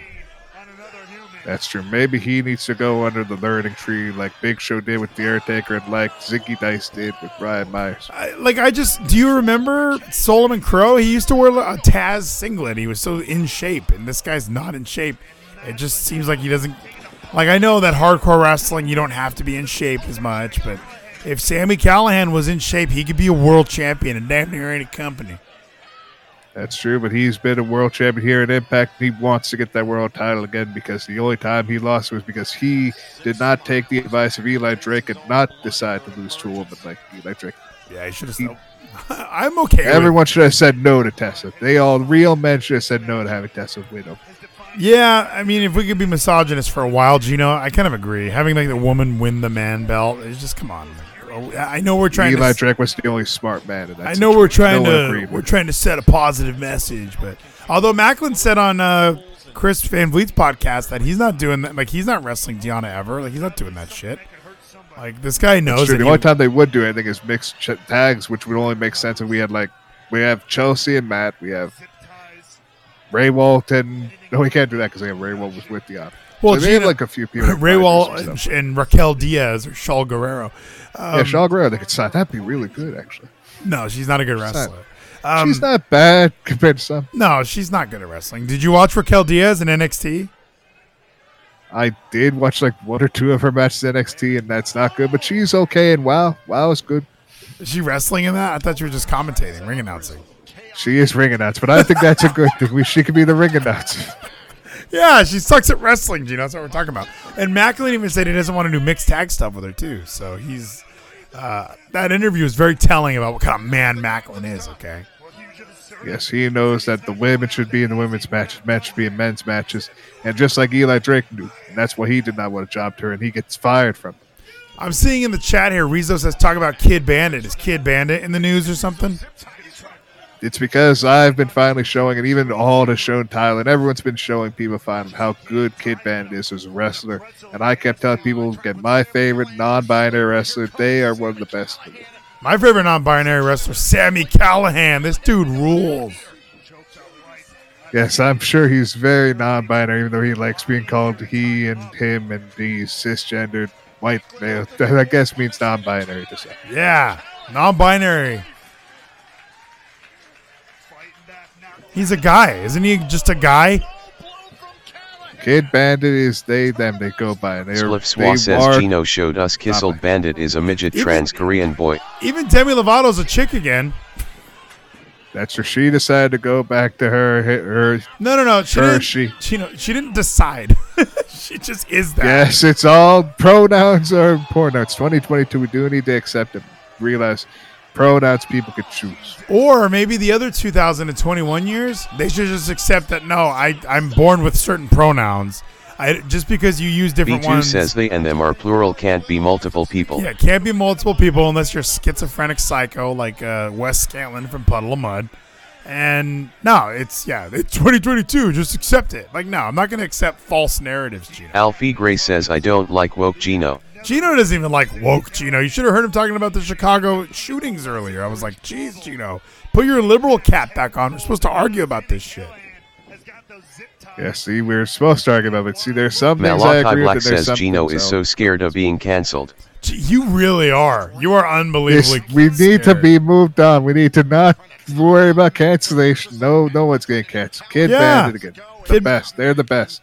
That's true. Maybe he needs to go under the learning tree like Big Show did with The Undertaker and like Ziggy Dice did with Brian Myers. I, like, I just do you remember Solomon Crowe? He used to wear a Taz singlet. He was so in shape, and this guy's not in shape. It just seems like he doesn't. Like, I know that hardcore wrestling, you don't have to be in shape as much, but if Sami Callihan was in shape, he could be a world champion in damn near any company. That's true, but he's been a world champion here at Impact. He wants to get that world title again because the only time he lost was because he did not take the advice of Eli Drake and not decide to lose to a woman like Eli Drake. Yeah, he should have. Still, I'm okay. with- Everyone should have said no to Tessa. They all real men should have said no to having Tessa win them. Yeah, I mean, if we could be misogynist for a while, Gino, I kind of agree. Having like the woman win the man belt is just come on. I know we're trying Eli to. Drake was the only smart man in that. I know we're trying. No to we're trying to set a positive message, but although Maclin said on uh, Chris Van Vliet's podcast that he's not doing that, like he's not wrestling Deonna ever, like he's not doing that shit. Like this guy knows that The he- only time they would do anything is mixed ch- tags, which would only make sense if we had like we have Chelsea and Matt, we have Ray Walton. No, we can't do that because Rehwoldt was with Deonna. Well, so they have like a few people. Ray Wall and, and Raquel Diaz or Shaul Guerrero. Um, yeah, Shaul Guerrero, they could sign. That'd be really good, actually. No, she's not a good She's not- wrestler. Um, She's not bad compared to some. No, she's not good at wrestling. Did you watch Raquel Diaz in NXT? I did watch like one or two of her matches at NXT, and that's not good. But she's okay, and wow, wow is good. Is she wrestling in that? I thought you were just commentating, ring announcing. She is ring announce, but I think that's a good thing. She could be the ring announcer. Yeah, she sucks at wrestling, Gino. That's what we're talking about. And Maclin even said he doesn't want to do mixed tag stuff with her too. So he's uh, that interview is very telling about what kind of man Maclin is. Okay. Yes, he knows that the women should be in the women's matches, men should be in men's matches, and just like Eli Drake knew, and that's why he did not want a job to her, and he gets fired from. it. I'm seeing in the chat here, Rizzo says talk about Kid Bandit. Is Kid Bandit in the news or something? It's because I've been finally showing, and even all has shown Tyler, and everyone's been showing people finally how good Kid Bandit is as a wrestler. And I kept telling people, get my favorite non-binary wrestler. They are one of the best. My favorite non-binary wrestler, Sami Callihan. This dude rules. Yes, I'm sure he's very non-binary, even though he likes being called he and him and these cisgendered white male. That I guess means non-binary to say. Yeah, non-binary. He's a guy, isn't he? Just a guy. Kid Bandit is they them they go by. And they're, Spliff they Swa says are- Gino showed us Kissel Bandit is a midget Even- trans Korean boy. Even Demi Lovato's a chick again. That's where she decided to go back to her her. No, no, no. She Her, didn't. she. She, no, she didn't decide. she just is that. Yes, it's all pronouns are important. It's 2022. We do need to accept it. Realize pronouns people could choose. Or maybe the other 2021 years, they should just accept that no, I I'm born with certain pronouns. I just because you use different B2 ones. says they and them are plural can't be multiple people. Yeah, it can't be multiple people unless you're schizophrenic psycho like uh, Wes Scantlin from Puddle of Mudd. And no, it's yeah, it's 2022. Just accept it. Like no, I'm not going to accept false narratives, Gino. Alfie Gray says I don't like woke Gino. Gino doesn't even like woke Gino. You should have heard him talking about the Chicago shootings earlier. I was like, geez, Gino, put your liberal cap back on. We're supposed to argue about this shit. Yeah, see, we are supposed to argue about it. See, there's some things I Malachi agree Black with, and there's says some Gino things is I so scared of being cancelled. Gee, You really are. You are unbelievably. This- we need to scared. be moved on. We need to not worry about cancellation. No, no one's getting canceled. Kid Yeah. Bandit again. The Kid- best. They're the best.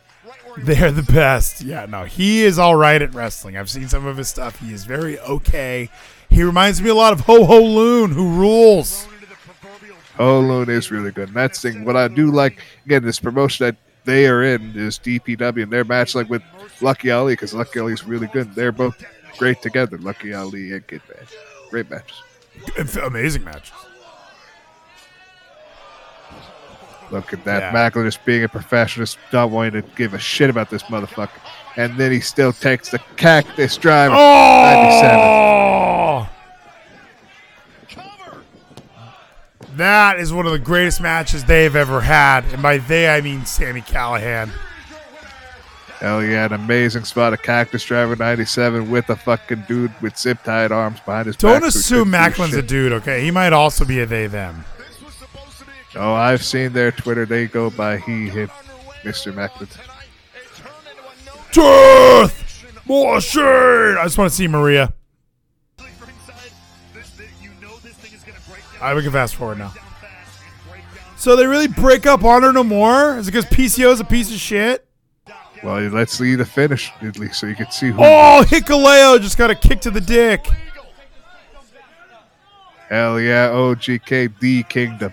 They're the best. Yeah, no, he is all right at wrestling. I've seen some of his stuff. He is very okay. He reminds me a lot of Ho Ho Lun, who rules. Ho Loon is really good. And that's thing. What I do like again, this promotion that they are in is DPW, and their match like with Lucky Ali because Lucky Ali is really good. They're both great together. Lucky Ali and Kid Bandit, great matches. Amazing matches. Look at that. Yeah. Maclin just being a professional, just not wanting to give a shit about this motherfucker. And then he still takes the cactus driver. 97. Oh! That is one of the greatest matches they've ever had. And by they, I mean Sami Callihan. Hell yeah, an amazing spot. A cactus driver 97 with a fucking dude with zip tied arms behind his back. Don't back. he assume Maclin's a dude, okay? He might also be a they, them. Oh, I've seen their Twitter. They go by he, him, Mr. Maclin. Truth! More shade! I just want to see Maria. I we can fast forward now. So they really break up Honor No More? Is it because PCO is a piece of shit? Well, let's see the finish, at least, so you can see who. Oh, Hikuleo just got a kick to the dick. Hell yeah, OGK, the kingdom.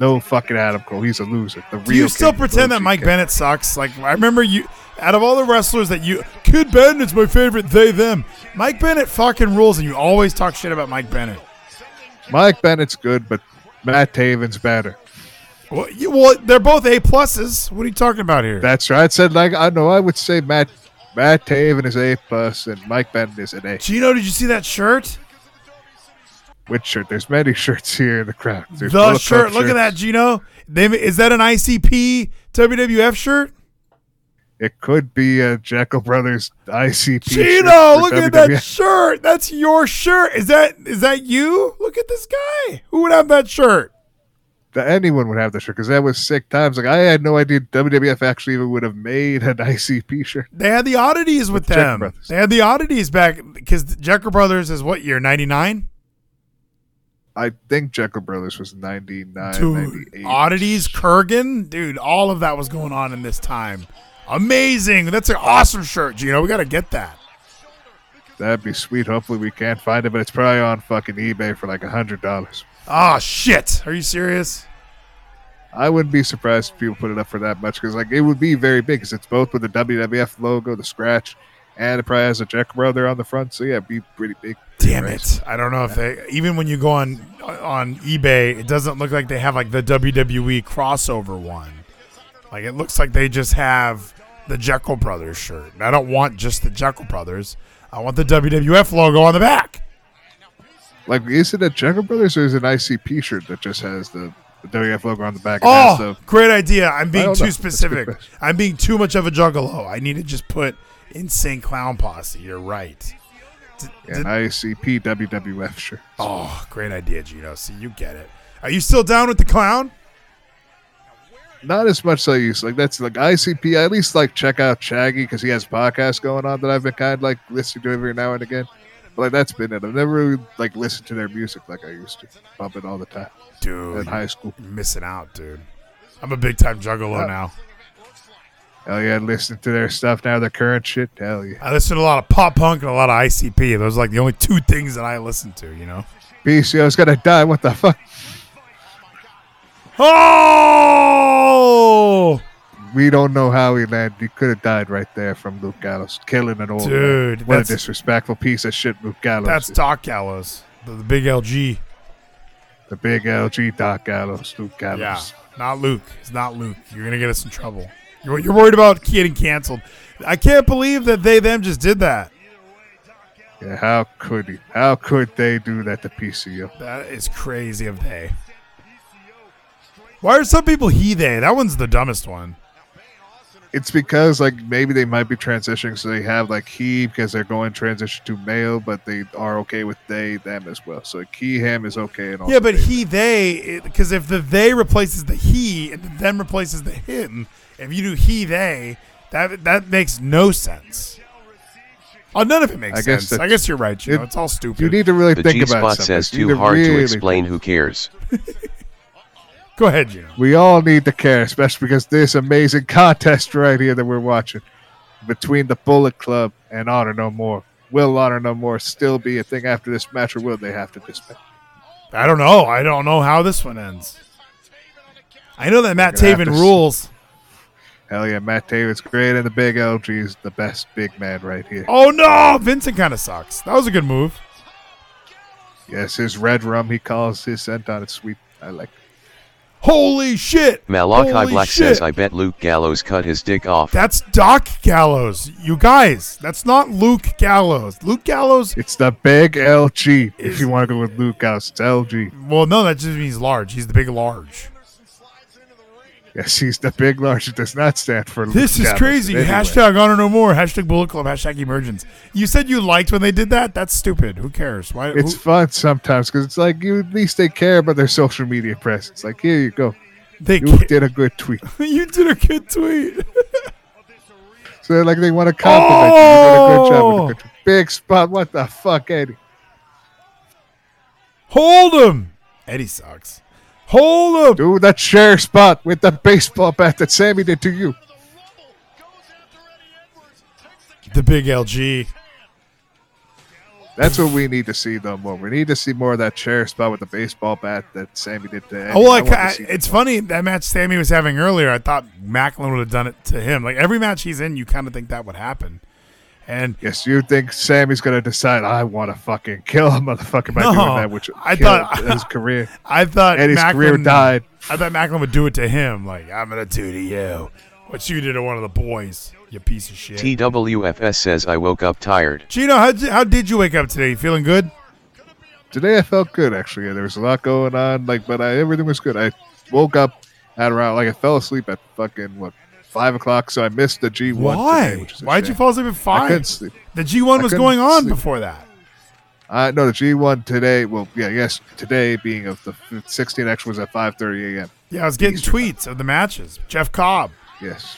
No fucking Adam Cole. He's a loser. The Do you still pretend that Mike Bennett sucks? Like I remember you out of all the wrestlers that you Kid Bennett's my favorite they them. Mike Bennett fucking rules and you always talk shit about Mike Bennett. Mike Bennett's good, but Matt Taven's better. Well, you, well they're both A pluses. What are you talking about here? That's right. I said like I know. I would say Matt Matt Taven is A plus and Mike Bennett is an A. Gino, did you see that shirt? Which shirt? There's many shirts here in the crowd. There's the shirt. Look at that. Gino. They, is that an ICP WWF shirt? It could be a Jeckel Brothers ICP. Gino, look at that shirt. That's your shirt. Is that is that you? Look at this guy. Who would have that shirt? That anyone would have the shirt because that was sick times. Like I had no idea WWF actually even would have made an ICP shirt. They had the oddities with Jeckel them. They had the oddities back because Jeckel Brothers is what year? Ninety nine. I think Jeckel Brothers was 99, Dude, 98. oddities, Kurgan, dude, all of that was going on in this time. Amazing. That's an awesome shirt, Gino. We got to get that. That'd be sweet. Hopefully we can't find it, but it's probably on fucking eBay for like a hundred dollars. Oh shit! Are you serious? I wouldn't be surprised if people put it up for that much because like it would be very big because it's both with the WWF logo, the scratch, and it probably has a Jack Brother on the front. So yeah, it'd be pretty big. Damn it! I don't know if they even when you go on on eBay, it doesn't look like they have like the WWE crossover one. Like it looks like they just have the Jeckel Brothers shirt. And I don't want just the Jeckel Brothers. I want the WWF logo on the back. Like, is it a Jeckel Brothers or is it an ICP shirt that just has the, the WWF logo on the back? Oh, and Oh, the- great idea! I'm being too know. That's a good specific. I'm being too much of a juggalo. I need to just put insane clown posse. You're right. ICP WWF shirt. Oh, great idea, Gino. See, you get it. Are you still down with the clown? not as much as I used. Like that's like ICP. I at least like check out Shaggy because he has podcasts going on that I've been kind of like listening to every now and again. But like that's been it. I've never really, like listened to their music like I used to. Pump it all the time dude. in high school. Missing out, dude. I'm a big time juggalo Yeah. now. Hell yeah, listening to their stuff now, their current shit. Hell yeah. I listen to a lot of pop punk and a lot of ICP. Those are like the only two things that I listen to, you know? PCO's gonna die. What the fuck? Oh! We don't know how he landed. He could have died right there from Luke Gallows, killing an old Dude, man. What a disrespectful piece of shit Luke Gallows. That's is. Doc Gallows, the, the big LG. the big LG Doc Gallows, Luke Gallows. Yeah, not Luke. It's not Luke. You're gonna get us in trouble. You're, you're worried about getting canceled. I can't believe that they them just did that. Yeah, how could he? How could they do that to PCO? That is crazy of they. Why are some people he they? That one's the dumbest one. It's because like maybe they might be transitioning, so they have like he because they're going transition to male, but they are okay with they them as well. So like, he him is okay and also yeah, but they, he they because if the they replaces the he and the them replaces the him, if you do he they, that that makes no sense. Oh, none of it makes I guess sense. I guess you're right. You know, it's all stupid. you need to really The think G about spot something. says You need too hard to really- explain. Who cares? Go ahead, Gino. We all need the care, especially because this amazing contest right here that we're watching between the Bullet Club and Honor No More. Will Honor No More still be a thing after this match, or will they have to disband? I don't know. I don't know how this one ends. I know that Matt Taven rules. Hell yeah, Matt Taven's great, and the Big LG is the best big man right here. Oh no, Vincent kind of sucks. That was a good move. Yes, his red rum he calls his scent on it sweet. I like. it. Holy shit! Malachi Holy Black shit. says, I bet Luke Gallows cut his dick off. That's Doc Gallows. You guys, that's not Luke Gallows. Luke Gallows. It's the Big LG. If you want to go with Luke Gallows, it's LG. Well, no, that just means large. He's the big large. Yes, he's the big large. It does not stand for. This is crazy. Anyway. Hashtag honor no more. Hashtag bullet club. Hashtag emergence. You said you liked when they did that. That's stupid. Who cares? Why? It's who- fun sometimes because it's like you at least they care about their social media presence. Like here you go, they you ca- did a good tweet. you did a good tweet. So they're like they want to compliment you. You did a good job. with Oh! a good tweet. Big spot. What the fuck, Eddie? Hold him. Eddie sucks. Hold him. Do that chair spot with the baseball bat that Sami did to you. The big LG. That's what we need to see though more. We need to see more of that chair spot with the baseball bat that Sami did to Eddie. Oh, like I want to I, it's that. funny that match Sami was having earlier. I thought Maclin would have done it to him. Like every match he's in, you kind of think that would happen. And Yes, you think Sami's gonna decide I want to fucking kill a motherfucker by No, doing that, which I I thought- thought his career. I thought Eddie's career died. I thought Maclin would do it to him. Like I'm gonna do to you what you did to one of the boys. You piece of shit. TWFS says, I woke up tired. Gino, how did, how did you wake up today? You feeling good? Today I felt good actually. Yeah, there was a lot going on, like, but I, everything was good. I woke up at around like I fell asleep at fucking what five o'clock, so I missed the G one. Why? Today, a Why'd you fall asleep at five? The G1 was going on sleep. before that. Uh, no, the G one today. Well, yeah, yes, today being of the 16 X was at 5:30 a.m. Yeah, I was getting Eastern tweets of the matches. Jeff Cobb. Yes.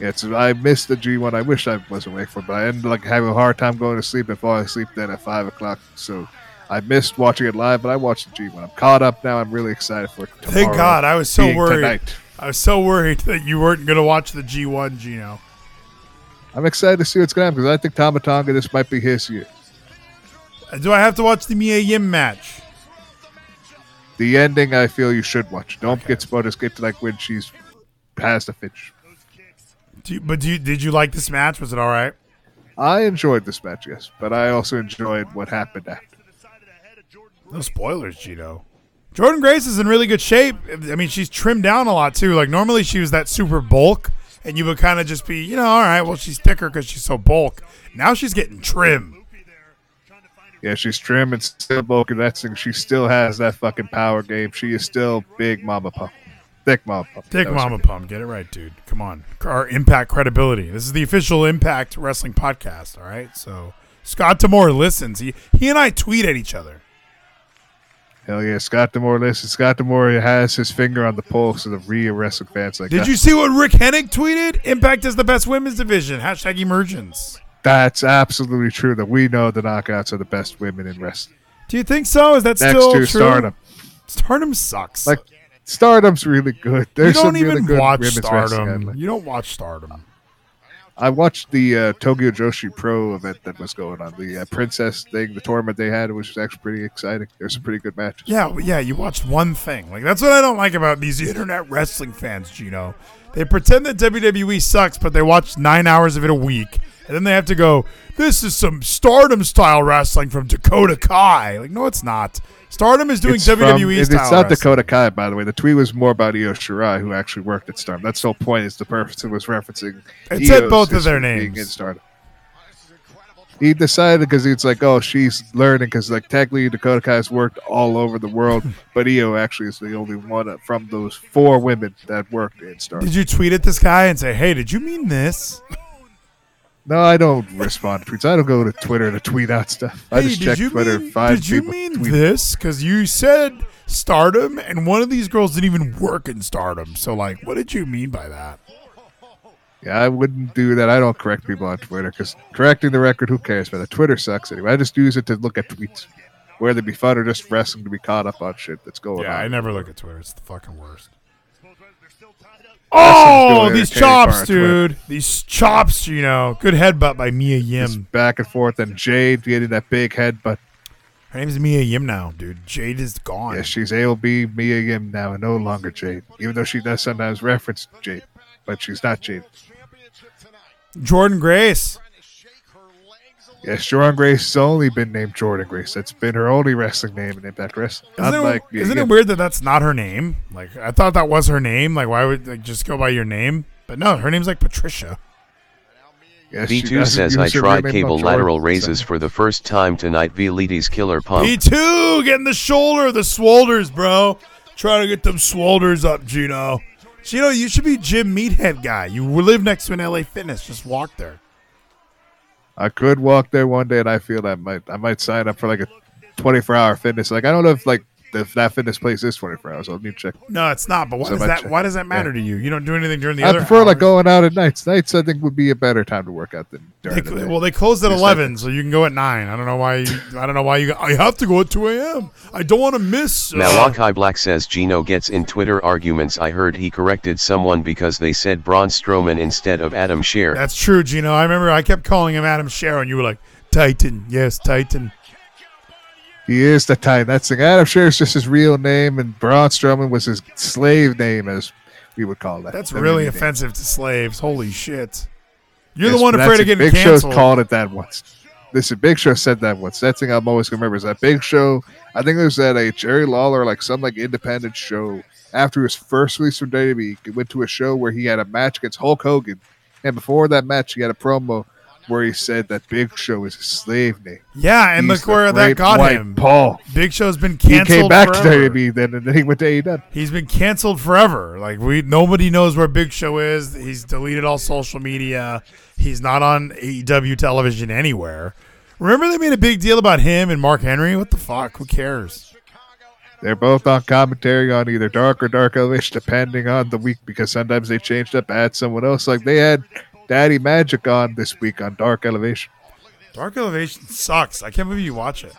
Yeah, it's, I missed the G one. I wish I was awake for, but I ended up like having a hard time going to sleep and falling asleep then at five o'clock. So I missed watching it live, but I watched the G one. I'm caught up now. I'm really excited for it. Thank God. I was so worried. Tonight. I was so worried that you weren't going to watch the G1, Gino. I'm excited to see what's going to happen because I think Tama Tonga, this might be his year. Uh, Do I have to watch the Mia Yim match? The ending, I feel you should watch. Don't get spoiled. Just get to like when she's past the finish. Do you, but do you, did you like this match? Was it all right? I enjoyed this match, yes, but I also enjoyed what happened after. No spoilers, Gino. Jordynne Grace is in really good shape. I mean, she's trimmed down a lot too. Like normally she was that super bulk, and you would kind of just be, you know, all right, well she's thicker because she's so bulk. Now she's getting trim. Yeah, she's trim and still bulky. That's thing. She still has that fucking power game. She is still big mama pump, thick mama pump. Thick Mama Pump, get it right, dude. Come on, our Impact credibility. This is the official Impact Wrestling podcast. All right, so Scott D'Amore listens. He he and I tweet at each other. Hell yeah, Scott D'Amore listen. Scott D'Amore has his finger on the pulse of the real wrestling fans. Like Did that- you see what Rick Hennig tweeted? Impact is the best women's division. Hashtag emergence. That's absolutely true. That we know the knockouts are the best women in wrestling. Do you think so? Is that Next still true? Stardom. Stardom sucks. Like Stardom's really good. you don't even really watch. Stardom. You don't watch Stardom. I watched the uh, Tokyo Joshi Pro event that was going on, the uh, Princess thing, the tournament they had, which was actually pretty exciting. There's some pretty good matches. Yeah, yeah. You watched one thing. Like that's what I don't like about these internet wrestling fans, Gino. They pretend that WWE sucks, but they watch nine hours of it a week, and then they have to go. This is some Stardom style wrestling from Dakota Kai. Like, no, it's not. Stardom is doing It's WWE style. It's not wrestling. Dakota Kai, by the way. The tweet was more about Io Shirai, who actually worked at Stardom. That's the whole point. Is the it was referencing. It said Io's both of their names. in Stardom. He decided because it's like, oh, she's learning because like technically Dakota Kai's worked all over the world, but Io actually is the only one from those four women that worked in Stardom. Did you tweet at this guy and say, "Hey, did you mean this?" No, I don't respond to tweets. I don't go to Twitter to tweet out stuff. I hey, just check Twitter. mean, five did you mean tweet. this? Because you said Stardom, and one of these girls didn't even work in Stardom. So, like, what did you mean by that? Yeah, I wouldn't do that. I don't correct people on Twitter because correcting the record, who cares? Man, Twitter sucks anyway. I just use it to look at tweets, whether they be fun or just wrestling to be caught up on shit that's going Yeah, on. Yeah, I never look at Twitter. It's the fucking worst. Oh, these chops, dude. These chops, you know. Good headbutt by Mia Just Yim. back and forth, and Jade getting that big headbutt. Her name's Mia Yim now, dude. Jade is gone. yeah, she's AOB Mia Yim now, and no longer Jade. Even though she does sometimes reference Jade, but she's not Jade. Jordynne Grace. Yes, Jordynne Grace has only been named Jordynne Grace. That's been her only wrestling name in Impact Wrestling. Isn't, Unlike it, Mia isn't Yim. it weird that that's not her name? Like, I thought that was her name. Like, why would like just go by your name? But no, her name's like Patricia. Yes, she V2 says I tried cable not lateral raises so- for the first time tonight. Velites killer pump. B2 getting the shoulder, the swolders, bro. Trying to get them swolders up, Gino. Gino, you should be Jim Meathead guy. You live next to an LA Fitness. Just walk there. I could walk there one day, and I feel that might I might sign up for like a twenty four hour fitness. Like I don't know if like if that fitness place is twenty four hours. I'll need to check. No, it's not. But why So does that? Why does that matter yeah. to you? You don't do anything during the I other. prefer like going out at nights. Nights I think would be a better time to work out than during They, the day. well, they closed at Just eleven, so you can go at nine. I don't know why. You, I don't know why you. I have to go at two a.m. I don't want to miss. uh, Malachi Black says Gino gets in Twitter arguments. I heard he corrected someone because they said Braun Strowman instead of Adam Scherr. That's true, Gino. I remember I kept calling him Adam Sharon. You were like Titan. Yes, Titan. He is the Titan. That's the Adam Scherr is just his real name, and Braun Strowman was his slave name, as we would call that. That's really name. offensive to slaves. Holy shit. You're Yes, the one afraid of getting Big canceled. called it that once. Listen, Big Show said that once. That's thing I'm always gonna remember is that Big Show. I think it was at a Jerry Lawler, like some like independent show. After his first release from WWE, he went to a show where he had a match against Hulk Hogan, and before that match, he had a promo where he said that Big Show is his slave name. Yeah, and He's look where that got him. Paul. Big Show's been canceled. He came back forever. to WWE then, and then he went to AEW. He's been canceled forever. Like we, nobody knows where Big Show is. He's deleted all social media. He's not on AEW television anywhere. Remember they made a big deal about him and Mark Henry. What the fuck? Who cares? They're both on commentary on either Dark or Dark Elvish, depending on the week, because sometimes they changed up, add someone else. Like they had Daddy Magic on this week on Dark Elevation. Dark Elevation sucks. I can't believe you watch it.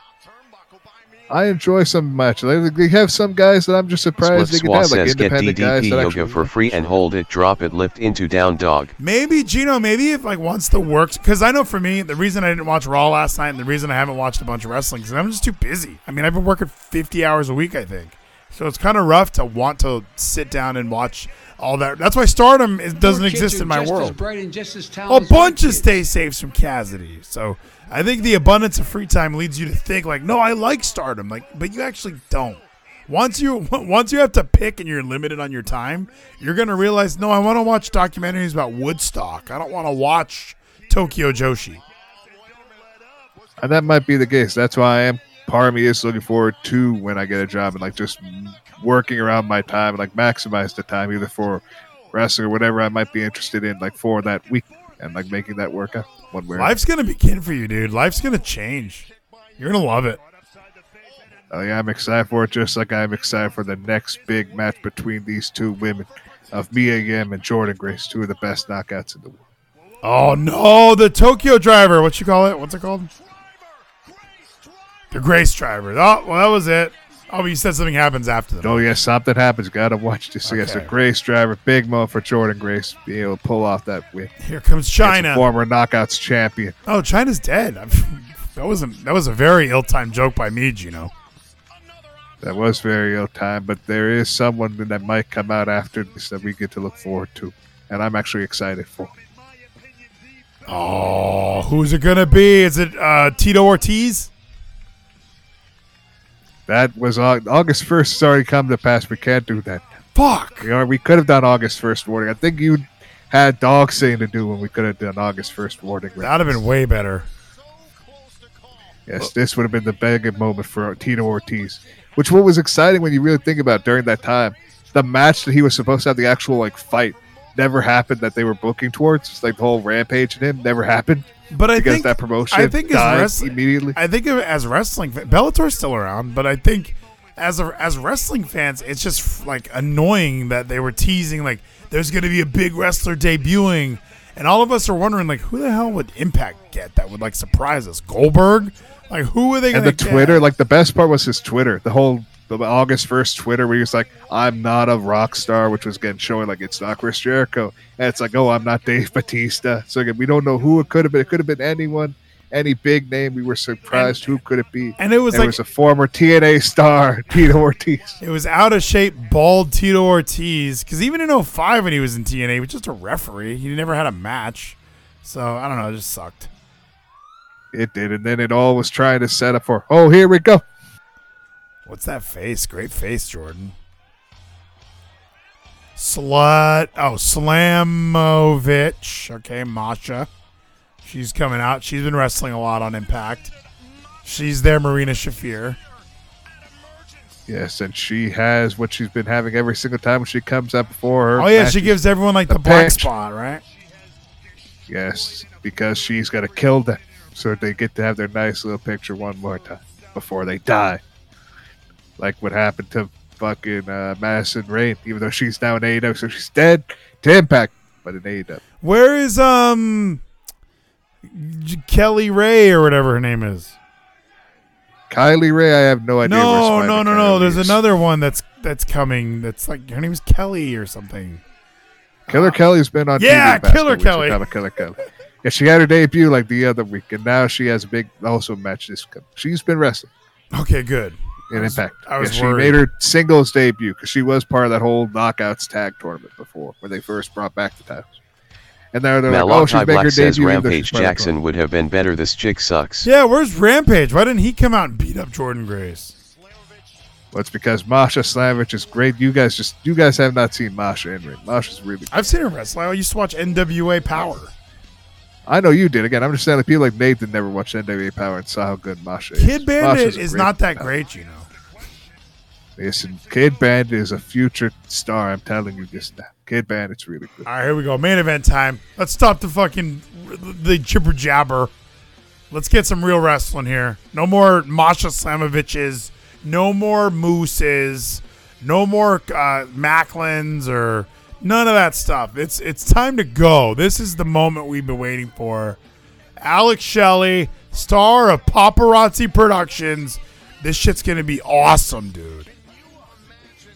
I enjoy some matches. They, they have some guys that I'm just surprised Spliff they can Swa have, like says get independent guys DDP that yoga for free and hold it, drop it, lift into down dog. Maybe Gino. Maybe if like once the works, because I know for me the reason I didn't watch Raw last night and the reason I haven't watched a bunch of wrestling is I'm just too busy. I mean I've been working 50 hours a week I think, so it's kind of rough to want to sit down and watch all that. That's why Stardom is, doesn't exist in my world. bright and just as A bunch of stay safes from Cassidy. So I think the abundance of free time leads you to think like, no, I like Stardom, like, but you actually don't. Once you once you have to pick and you're limited on your time, you're gonna realize, no, I want to watch documentaries about Woodstock. I don't want to watch Tokyo Joshi. And that might be the case. That's why I am. Part of me is looking forward to when I get a job and like just working around my time and like maximize the time either for wrestling or whatever I might be interested in, like for that week and like making that work out one way. Life's gonna begin for you, dude. Life's gonna change. You're gonna love it. Oh, yeah, I'm excited for it, just like I'm excited for the next big match between these two women of Mia Yim and Jordynne Grace, two of the best knockouts in the world. Oh no, the Tokyo driver. What you call it? What's it called? The Grace driver. Oh, well, that was it. Oh, but you said something happens after them. Oh, yeah, something happens. Got to watch this. see. Yes, a Okay. Grace driver. Big mo for Jordynne Grace being able to pull off that win. Here comes China. former knockouts champion. Oh, China's dead. that was a that was a very ill-timed joke by me, Gino. That was very ill timed, but there is someone that might come out after this that we get to look forward to. And I'm actually excited for. Oh, who's it gonna be? Is it uh, Tito Ortiz? That was August 1st. has already come to pass. We can't do that. Fuck. We, are, we could have done August 1st warning. I think you had dog saying to do when we could have done August 1st warning. That'd have been way better. Yes, this would have been the big moment for Tito Ortiz. Which what was exciting when you really think about during that time. The match that he was supposed to have the actual like fight never happened that they were booking towards. Like the whole rampage and him never happened. But I because think that promotion I think wrestling immediately. I think as wrestling. Bellator's still around, but I think as a, as wrestling fans, it's just like annoying that they were teasing like there's going to be a big wrestler debuting, and all of us are wondering like who the hell would Impact get that would like surprise us? Goldberg? Like who are they going to and the to Twitter, like the best part was his Twitter. The whole the August first Twitter where he was like, "I'm not a rock star," which was again showing like it's not Chris Jericho, and it's like, "Oh, I'm not Dave Batista." So again, we don't know who it could have been. It could have been anyone, any big name. We were surprised who could it be. and it was there like- was a former TNA star, Tito Ortiz. It was out of shape, bald Tito Ortiz. Because even in 05 when he was in TNA, he was just a referee. He never had a match. So I don't know. It just sucked. It did, and then it all was trying to set up for. Oh, here we go. What's that face? Great face, Jordan. Slut. Oh, Slamovich. Okay, Masha. She's coming out. She's been wrestling a lot on Impact. She's there, Marina Shafir. Yes, and she has what she's been having every single time when she comes up before her. Oh, yeah, matches. she gives everyone like the, The black spot, right? Yes, because she's got to kill them so they get to have their nice little picture one more time before they die. Like what happened to fucking uh, Madison Rayne, even though she's now in AEW, so she's dead to Impact, but in AEW. Where is um Kelly Ray or whatever her name is? Kylie Rae, I have no idea. No, no, no, no. There's is. another one that's that's coming. That's like her name is Kelly or something. Killer Kelly's been on. Yeah, TV Killer Kelly. Killer Kelly. Yeah, she had her debut like the other week, and now she has a big also match this. She's been wrestling. Okay, good. In was- Impact. I was yeah, she made her singles debut because she was part of that whole Knockouts tag tournament before when they first brought back the titles. And now they're like, oh, she's Malachi making her Black says debut. even though she's Rampage part of the Jackson would have been better. This chick sucks. Yeah, where's Rampage? Why didn't he come out and beat up Jordynne Grace? Well, it's because Masha Slavich is great. You guys just you guys have not seen Masha in ring. Masha's really. I've seen her wrestle. I used to watch NWA Power. I know you did. Again, I'm just saying that people like Nathan never watched NWA Power and saw how good Masha is. Kidd Bandit Masha's is not that talent. great, you know. Listen, Kidd Bandit is a future star. I'm telling you this now. Kidd Bandit's really good. All right, here we go. Main event time. Let's stop the fucking the jibber jabber. Let's get some real wrestling here. No more Masha Slamoviches. No more Mooses. No more uh, Maclins or none of that stuff. It's it's time to go. This is the moment we've been waiting for. Alex Shelley, star of Paparazzi Productions. This shit's gonna be awesome, dude.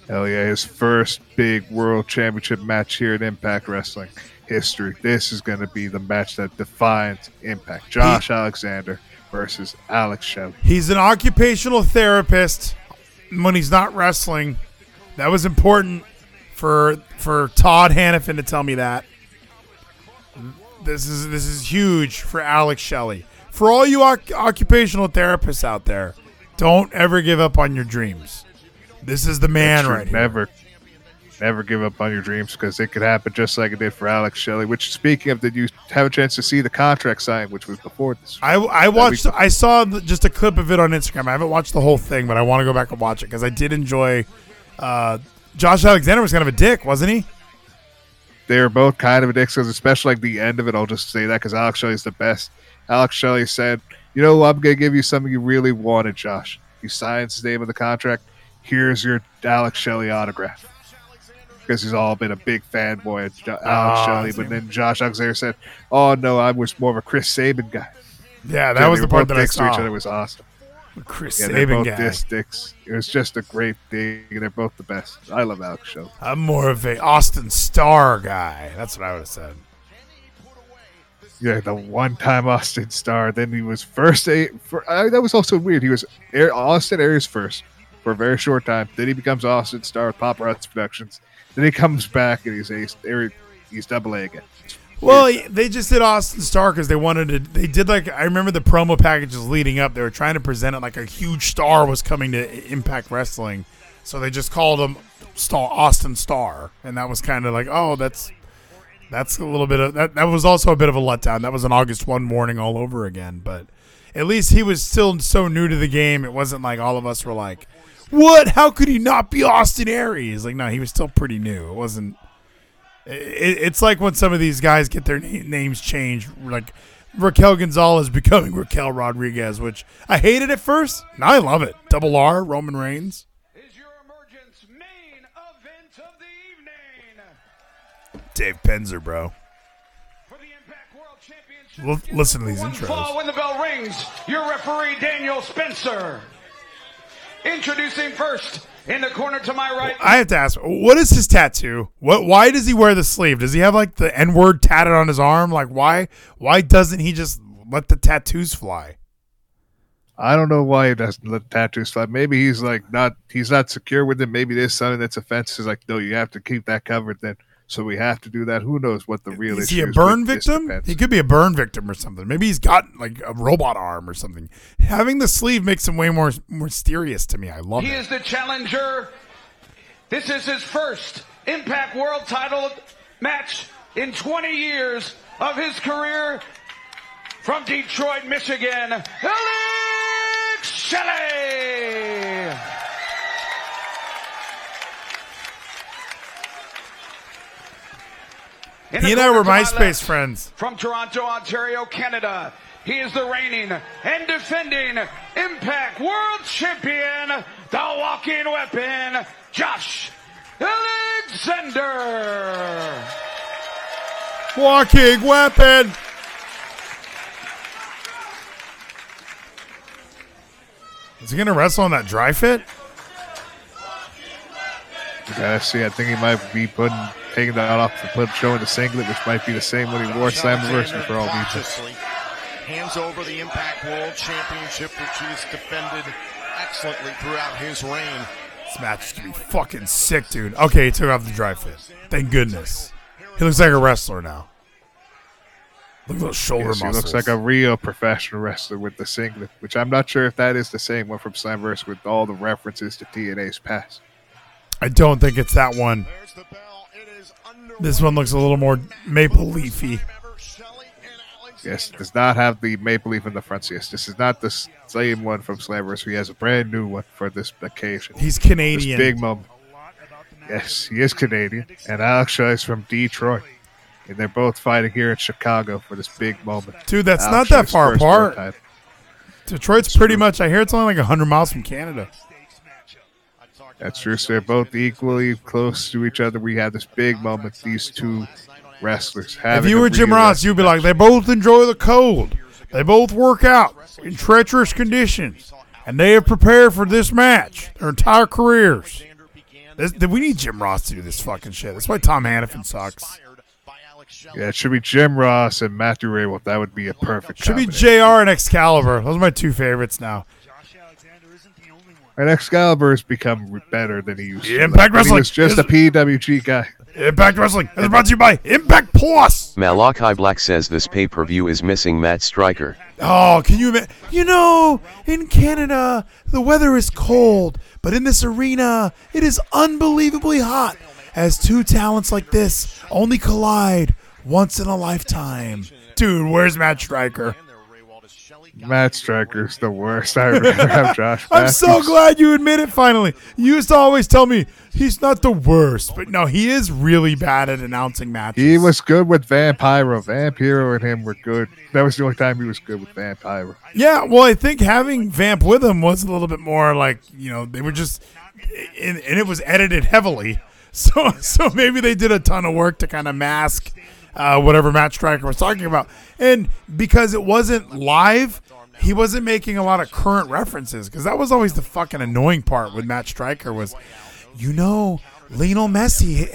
Hell yeah, his first big world championship match here at Impact Wrestling history. This is going to be the match that defines Impact. Josh Alexander versus Alex Shelley. He's an occupational therapist when he's not wrestling. That was important for for Todd Hannifan to tell me that. This is this is huge for Alex Shelley. For all you oc- occupational therapists out there, don't ever give up on your dreams. This is the man right here. Never, never give up on your dreams because it could happen just like it did for Alex Shelley. Which, speaking of, did you have a chance to see the contract signed, which was before this? I, I watched I saw just a clip of it on Instagram. I haven't watched the whole thing, but I want to go back and watch it because I did enjoy. Uh, Josh Alexander was kind of a dick, wasn't he? they were both kind of addictions, especially like the end of it. I'll just say that because Alex Shelley's the best. Alex Shelley said, "You know, I'm gonna give you something you really wanted, Josh. You signs his name on the contract. Here's your Alex Shelley autograph. Because he's all been a big fanboy of Jo- Alex Ah, Shelley. But then Josh Alexander said, "Oh no, I was more of a Chris Sabin guy." Yeah, that was the part that I dicks to each other. It was awesome. Chris Yeah, they're both guy. diss dicks. It was just a great thing. They're both the best. I love Alex Shelley. I'm more of a Austin Starr guy. That's what I would have said. Yeah, the one-time Austin Starr. Then he was first. A, for, that was also weird. He was Air, Austin Aries first for a very short time. Then he becomes Austin Star with Paparazzi Productions. Then he comes back and he's Ace, he's double A again. Well, they just did Austin Starr because they wanted to. They did like I remember the promo packages leading up. They were trying to present it like a huge star was coming to Impact Wrestling, so they just called him Star Austin Starr, and that was kind of like, oh, that's that's a little bit of that. That was also a bit of a letdown. That was an August one morning all over again, but at least he was still so new to the game. It wasn't like all of us were like, "What? How could he not be Austin Aries?" Like, no, he was still pretty new. It wasn't it, it's like when some of these guys get their na- names changed, like Raquel Gonzalez becoming Raquel Rodriguez, which I hated at first. Now I love it. Double R, Roman Reigns. Dave Penzer, bro. L- listen to these One intros. fall when the bell rings. Your referee Daniel Spencer. Introducing first in the corner to my right. I have to ask, what is his tattoo? What? Why does he wear the sleeve? Does he have like the N word tatted on his arm? Like why? Why doesn't he just let the tattoos fly? I don't know why he doesn't let tattoos fly. Maybe he's like not he's not secure with it. Maybe there's something that's offensive. He's like, no, you have to keep that covered then. So we have to do that. Who knows what the real issue Is issue he a burn victim? He could be a burn victim or something. Maybe he's got like a robot arm or something. Having the sleeve makes him way more more mysterious to me. I love it. He is the challenger. This is his first Impact World title match in 20 years of his career. From Detroit, Michigan, Alex Shelley. In the He and I were to my MySpace friends. From Toronto, Ontario, Canada, he is the reigning and defending Impact World Champion, the walking weapon, Josh Alexander. Walking weapon. Is he gonna wrestle on that dry fit? You gotta see. I think he might be putting taking that off to put showing the singlet, which might be the same one he wore Slammiversary for all these. Cautiously hands over the Impact World Championship, which he's defended excellently throughout his reign. This match is gonna be fucking sick, dude. Okay, he took off the dry fit. Thank goodness. He looks like a wrestler now. Look at those shoulder Yes, he looks like a real professional wrestler with the singlet, which I'm not sure if that is the same one from Slammiversary with all the references to TNA's past. I don't think it's that one. This one looks a little more maple leafy. Yes, it does not have the maple leaf in the front. Yes, this is not the same one from Slammer's. He has a brand new one for this occasion. He's Canadian. This big moment. Yes, he is Canadian, and Alex is from Detroit, and they're both fighting here in Chicago for this big moment. Dude, that's Alex not that Shelley's far apart. Detroit's pretty much. I hear it's only like hundred miles from Canada. That's true. So they're both equally close to each other. We had this big moment. These two wrestlers have. If you were Jim Ross, you'd be like, they both enjoy the cold. They both work out in treacherous conditions, and they have prepared for this match their entire careers. This, we need Jim Ross to do this fucking shit. That's why Tom Hannifan sucks. Yeah, it should be Jim Ross and Matthew Rehwoldt. That would be a perfect. Should be. JR and Excalibur. Those are my two favorites now. And Excalibur has become better than he used to. Impact Like, Wrestling He was just is- a PWG guy. Impact Wrestling is brought to you by Impact Plus. Malachi Black says this pay-per-view is missing Matt Striker. Oh, can you imagine? You know, in Canada, the weather is cold, but in this arena, it is unbelievably hot as two talents like this only collide once in a lifetime. Dude, where's Matt Striker? Matt Striker's the worst. I rather have Josh. I'm so glad you admit it finally. You used to always tell me he's not the worst, but no, he is really bad at announcing matches. He was good with Vampiro. Vampiro and him were good. That was the only time he was good with Vampiro. Yeah, well, I think having Vamp with him was a little bit more like you know they were just, and, and it was edited heavily, so so maybe they did a ton of work to kind of mask uh, whatever Matt Striker was talking about, and because it wasn't live, he wasn't making a lot of current references because that was always the fucking annoying part with Matt Striker was, you know, Lionel Messi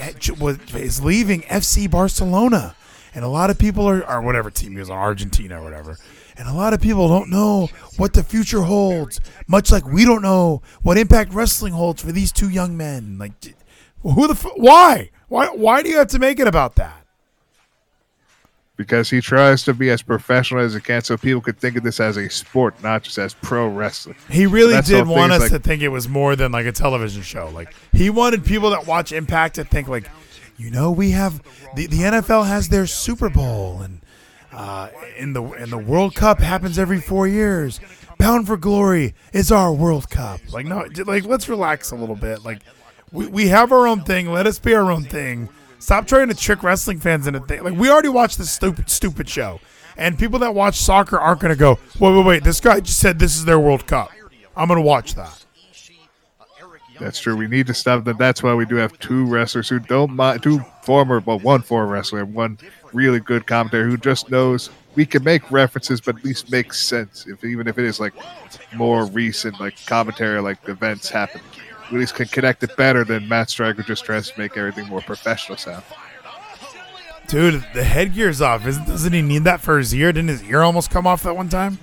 is leaving FC Barcelona, and a lot of people are or whatever team he was on Argentina or whatever. And a lot of people don't know what the future holds, much like we don't know what Impact Wrestling holds for these two young men. Like, who the f- why? Why why do you have to make it about that? Because he tries to be as professional as he can so people could think of this as a sport, not just as pro wrestling. He really did want us is to think it was more than like a television show. Like he wanted people that watch Impact to think like, you know, we have the, the NFL has their Super Bowl and uh, in the and the World Cup happens every four years. Bound for Glory is our World Cup. Like no, like let's relax a little bit. Like we, we have our own thing. Let us be our own thing. Stop trying to trick wrestling fans into thing. Like we already watched this stupid stupid show, and people that watch soccer aren't going to go. Wait, wait, wait. This guy just said this is their World Cup. I'm going to watch that. That's true. We need to stop that. That's why we do have two wrestlers who don't mind, two former, well, one former wrestler, and one really good commentator who just knows we can make references, but at least make sense. If even if it is like more recent, like commentary, like events happen, at least can connect it better than Matt Striker just tries to make everything more professional sound. Dude, the headgear's off. Isn't, doesn't he need that for his ear? Didn't his ear almost come off that one time?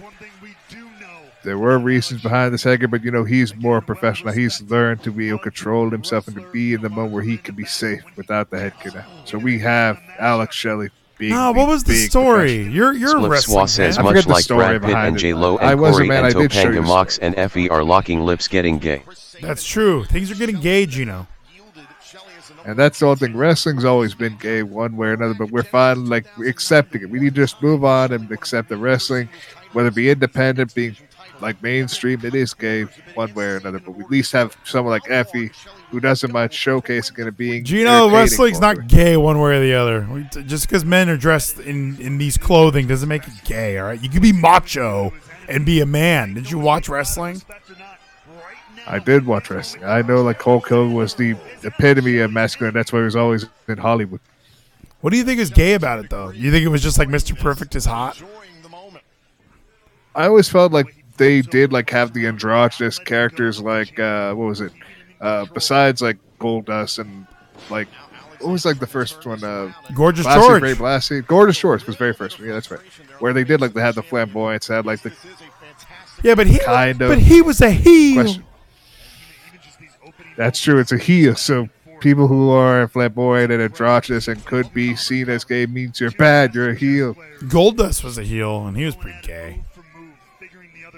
There were reasons behind this headgear, but you know he's more professional. He's learned to be able to control himself and to be in the moment where he can be safe without the headgear. Now. So we have Alex Shelley. Being No, the what was the big story? professional. You're you're a Spliff wrestling Swa says fan. I much forget the like story Brad Pitt behind and it. J Lo and wasn't, Corey man, and I did show you Topanga this. Mox and Effy are locking lips getting gay. That's true. Things are getting gay, you know. And that's the whole thing. Wrestling's always been gay one way or another, but we're finally like accepting it. We need to just move on and accept that wrestling, whether it be independent, being like mainstream, it is gay one way or another. But we at least have someone like Effy who doesn't mind showcasing it and being Gino, wrestling's not gay one way or the other. Just because men are dressed in, in these clothing doesn't make it gay, all right? You can be macho and be a man. Did you watch wrestling? I did watch wrestling. I know like Hulk Hogan was the epitome of masculine. That's why he was always in Hollywood. What do you think is gay about it, though? You think it was just like Mr. Perfect is hot? I always felt like they did like have the androgynous characters like uh what was it? Uh besides like Goldust and like what was like the first one? Uh Gorgeous Blassie, George. Ray Blassie. Gorgeous George was very first one. Yeah, that's right. Where they did like they had the flamboyance, had like the Yeah, but he kind of but he was a heel. question. That's true. It's a heel. So people who are flamboyant and androgynous and could be seen as gay means you're bad. You're a heel. Goldust was a heel, and he was pretty gay.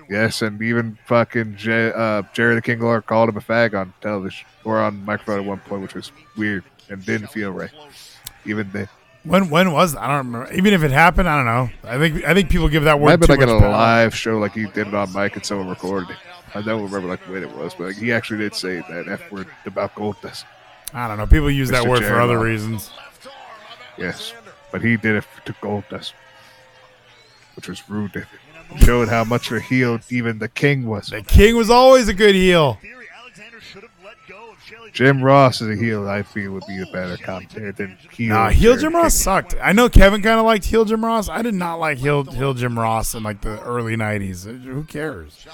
Yes, and even fucking J- uh, Jerry the King Lawler called him a fag on television or on microphone at one point, which was weird and didn't feel right. Even then, When when was that? I don't remember. Even if it happened, I don't know. I think I think people give that might have word been too like at a power. live show, like he did it on mic and someone recorded it. I don't remember like when it was, but like, he actually did say that F word about Goldust. I don't know. People use that Mr. word for other Lawler. reasons. Yes, but he did it to Goldust, which was rude. Showed how much of a heel even the King was. The King was always a good heel. Jim Ross is a heel. I feel would be a better commentator than heel. Nah, heel Jim Ross sucked. I know Kevin kind of liked heel Jim Ross. I did not like heel heel Jim Ross in like the early '90s. Uh, who cares?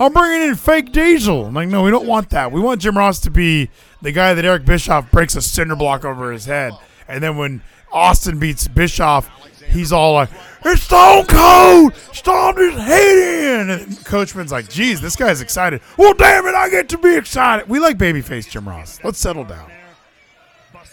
I'm bringing in fake Diesel. I'm like, no, we don't want that. We want Jim Ross to be the guy that Eric Bischoff breaks a cinder block over his head, and then when Austin beats Bischoff, he's all like, "It's Stone Cold! Stomp his head in!" And Coachman's like, "Geez, this guy's excited. Well, damn it, I get to be excited." We like babyface Jim Ross. Let's settle down.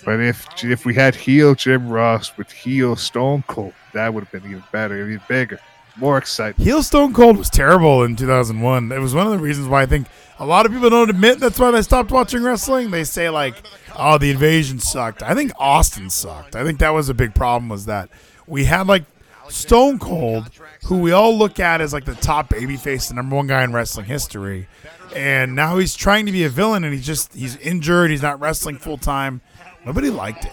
But if if we had heel Jim Ross with heel Stone Cold, that would have been even better, even bigger, more exciting. Heel Stone Cold was terrible in 2001. It was one of the reasons why I think a lot of people don't admit that's why they stopped watching wrestling. They say like, "Oh, the invasion sucked." I think Austin sucked. I think that was a big problem was that we had like Stone Cold, who we all look at as like the top babyface, the number one guy in wrestling history, and now he's trying to be a villain, and he's just he's injured. He's not wrestling full time. Nobody liked it.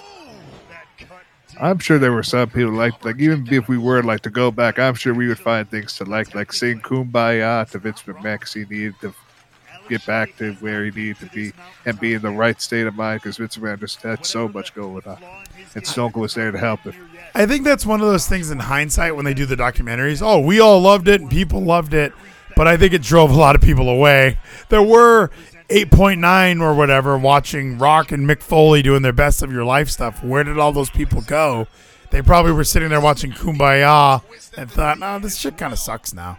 I'm sure there were some people like like even if we were like to go back, I'm sure we would find things to like, like sing "Kumbaya" to Vince McMahon 'cause he needed to get back to where he needed to be and be in the right state of mind because Vince McMahon just had so much going on, and Stone Cold was there to help him. I think that's one of those things in hindsight when they do the documentaries. Oh, we all loved it and people loved it, but I think it drove a lot of people away. There were 8.9 or whatever watching Rock and Mick Foley doing their best of your life stuff. Where did all those people go? They probably were sitting there watching Kumbaya and thought, no, this shit kind of sucks now.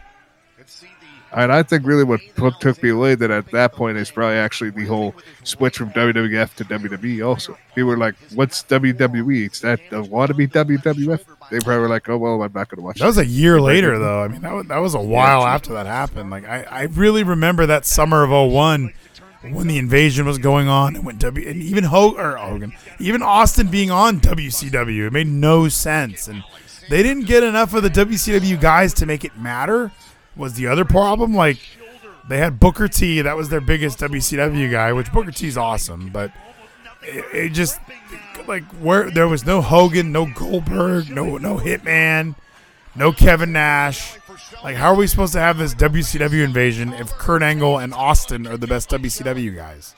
And I think really what put, took me away that at that point is probably actually the whole switch from WWF to WWE. Also, people were like, "What's WWE? It's that uh, wannabe WWF." They probably were like, "Oh well, I'm not going to watch." That was a year later, though. I mean, that was, that was a while after that happened. Like, I, I really remember that summer of 01 when the invasion was going on and when W and even Ho- or Hogan, even Austin being on WCW, it made no sense, and they didn't get enough of the WCW guys to make it matter. Was the other problem like they had Booker T? That was their biggest WCW guy, which Booker T's awesome, but it, it just like where there was no Hogan, no Goldberg, no no Hitman, no Kevin Nash. Like, how are we supposed to have this WCW invasion if Kurt Angle and Austin are the best WCW guys?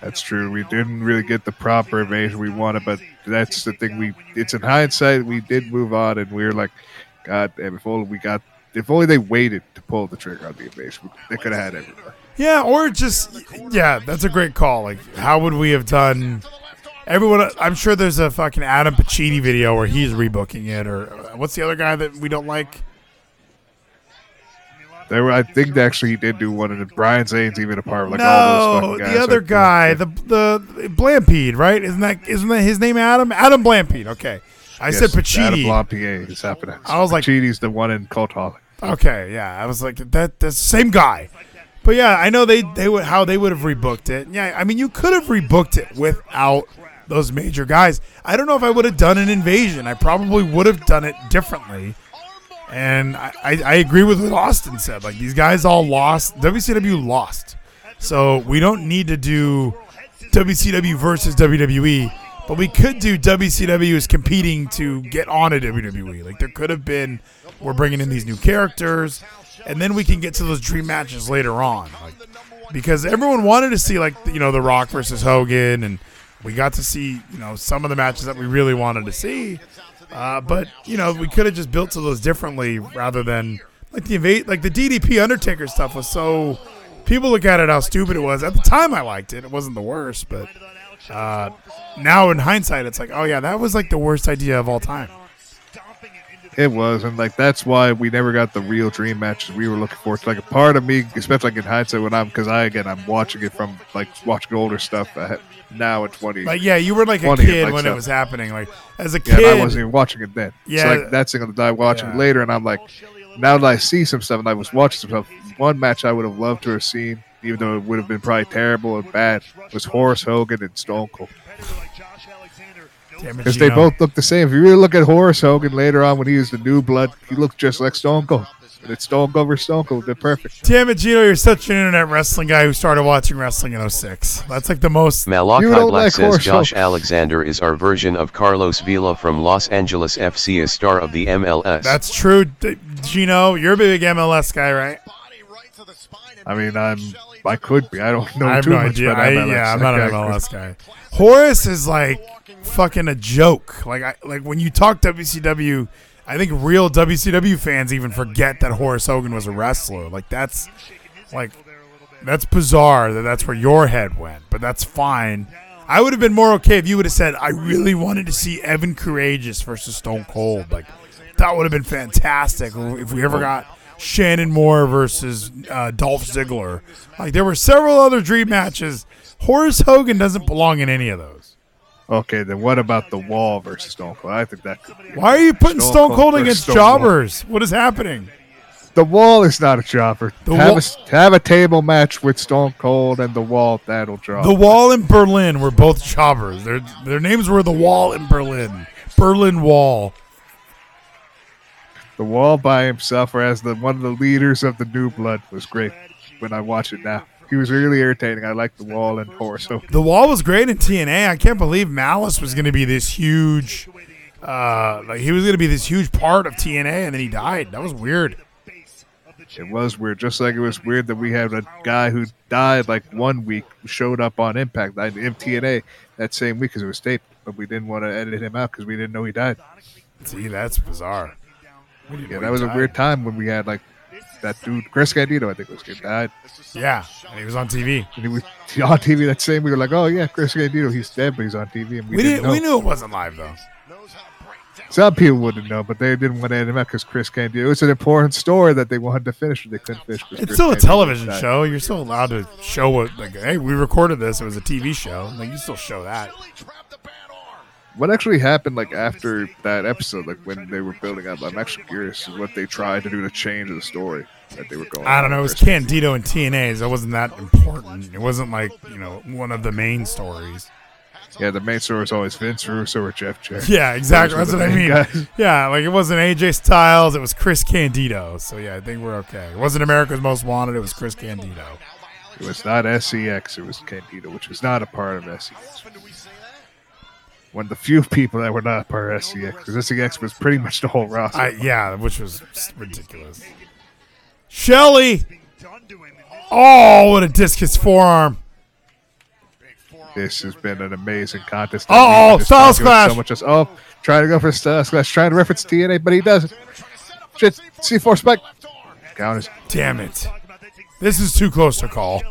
That's true. We didn't really get the proper invasion we wanted, but that's the thing. We it's in hindsight we did move on, and we are like, God damn! If only we got, if only they waited to pull the trigger on the invasion, they could have had everything. Yeah, or just yeah, that's a great call. Like, how would we have done? Everyone, I'm sure there's a fucking Adam Pacitti video where he's rebooking it, or uh, what's the other guy that we don't like? There were, I think, actually he did do one, and Brian Zane's even a part of like all no, those fucking guys. the other like, guy, the the Blampede, right? Isn't that isn't that his name? Adam Adam Blampied. Okay, I yes, said Pacitti. Adam Blampied is happening. I was like- Pacitti's the one in Cultaholic. Okay, yeah, I was like that. The same guy. But yeah, I know they they would how they would have rebooked it. Yeah, I mean you could have rebooked it without those major guys. I don't know if I would have done an invasion. I probably would have done it differently. And I, I, I agree with what Austin said. Like these guys all lost. WCW lost, so we don't need to do WCW versus WWE. But we could do WCW is competing to get on a WWE. Like there could have been, we're bringing in these new characters, and then we can get to those dream matches later on. Like because everyone wanted to see like you know The Rock versus Hogan, and we got to see you know some of the matches that we really wanted to see. Uh, but you know we could have just built to those differently rather than like the invade like the DDP Undertaker stuff was so people look at it how stupid it was at the time. I liked it; it wasn't the worst, but uh, now in hindsight, it's like oh yeah, that was like the worst idea of all time. It was, and like that's why we never got the real dream matches we were looking for. It's like a part of me, especially like in hindsight, when I'm because I again I'm watching it from like watching older stuff uh, now at 20. Like yeah, you were like a kid like when it was happening. Like as a Yeah, kid, and I wasn't even watching it then. Yeah. so like that's thing that I watching Yeah. later, and I'm like, now that I see some stuff, and I was watching some stuff. One match I would have loved to have seen, even though it would have been probably terrible and bad, was Horace Hogan and Stone Cold. Because they both look the same. If you really look at Horace Hogan later on when he was the new blood, he looked just like Stone Cold. And it's Stone Cold versus Stone Cold. They're perfect. Damn it, Gino, you're such an internet wrestling guy who started watching wrestling in 06. That's like the most. Malachi You don't Black like says horse Josh hope. Alexander is our version of Carlos Vela from Los Angeles FC, a star of the MLS. That's true, Gino. You're a big MLS guy, right? I mean, I'm I could be. I don't know I have too no much idea. about I, MLS. yeah, I'm not an. MLS guy. Horace is like fucking a joke. Like, I like when you talk WCW, I think real WCW fans even forget that Horace Hogan was a wrestler. Like, that's like that's bizarre that that's where your head went, but that's fine. I would have been more okay if you would have said, "I really wanted to see Evan Karagias versus Stone Cold." Like, that would have been fantastic if we ever got Shannon Moore versus uh, Dolph Ziggler. Like, there were several other dream matches. Horace Hogan doesn't belong in any of those. Okay, then what about the Wall versus Stone Cold? I think that could be. Why are you putting Stone Stone Cold Cold against Stone jobbers? What is happening? The Wall is not a jobber. The have, Wall- a, have a table match with Stone Cold and the Wall. That'll draw. The Wall and Berlin were both jobbers. Their their names were the Wall and Berlin. Berlin Wall. The wall by himself, or as the one of the leaders of the new blood, was great. When I watch it now, he was really irritating. I like the wall and Horso. The wall was great in TNA. I can't believe Malice was going to be this huge. Uh, like he was going to be this huge part of TNA, and then he died. That was weird. It was weird, just like it was weird that we had a guy who died like one week showed up on Impact, on TNA, that same week because it was taped, but we didn't want to edit him out because we didn't know he died. See, that's bizarre. Yeah, that was a weird time when we had like that dude Chris Candido, I think was getting died. Yeah, and he was on TV. And he was on TV that same. We were like, oh yeah, Chris Candido, he's dead, but he's on TV, and we, We, didn't didn't. We knew it wasn't live though. Some people wouldn't know, but they didn't want to edit him out because Chris Candido. It was an important story that they wanted to finish, but they couldn't finish. It's Chris still a television show. You're still allowed to show what. Like, hey, we recorded this. It was a TV show. Like, you still show that. What actually happened, like after that episode, like when they were building up? I'm actually curious what they tried to do to change the story that they were going. I don't know. It was Candido and TNA's. It wasn't that important. It wasn't like you know one of the main stories. Yeah, the main story was always Vince Russo or Jeff Jarrett. Yeah, exactly. That's what I mean. guys. Yeah, like it wasn't AJ Styles. It was Chris Candido. So yeah, I think we're okay. It wasn't America's Most Wanted. It was Chris Candido. It was not SEX. It was Candido, which was not a part of SEX. One of the few people that were not part of SEX, because SEX was pretty much the whole roster. I, yeah, which was ridiculous. Shelley. Oh, what a discus forearm. This has been an amazing contest. Uh-oh, We've Styles Clash. So much just, oh, trying to go for Styles Clash, trying to reference TNA, but he doesn't. Shit, C4 spike. Counters. Damn it. This is too close to call.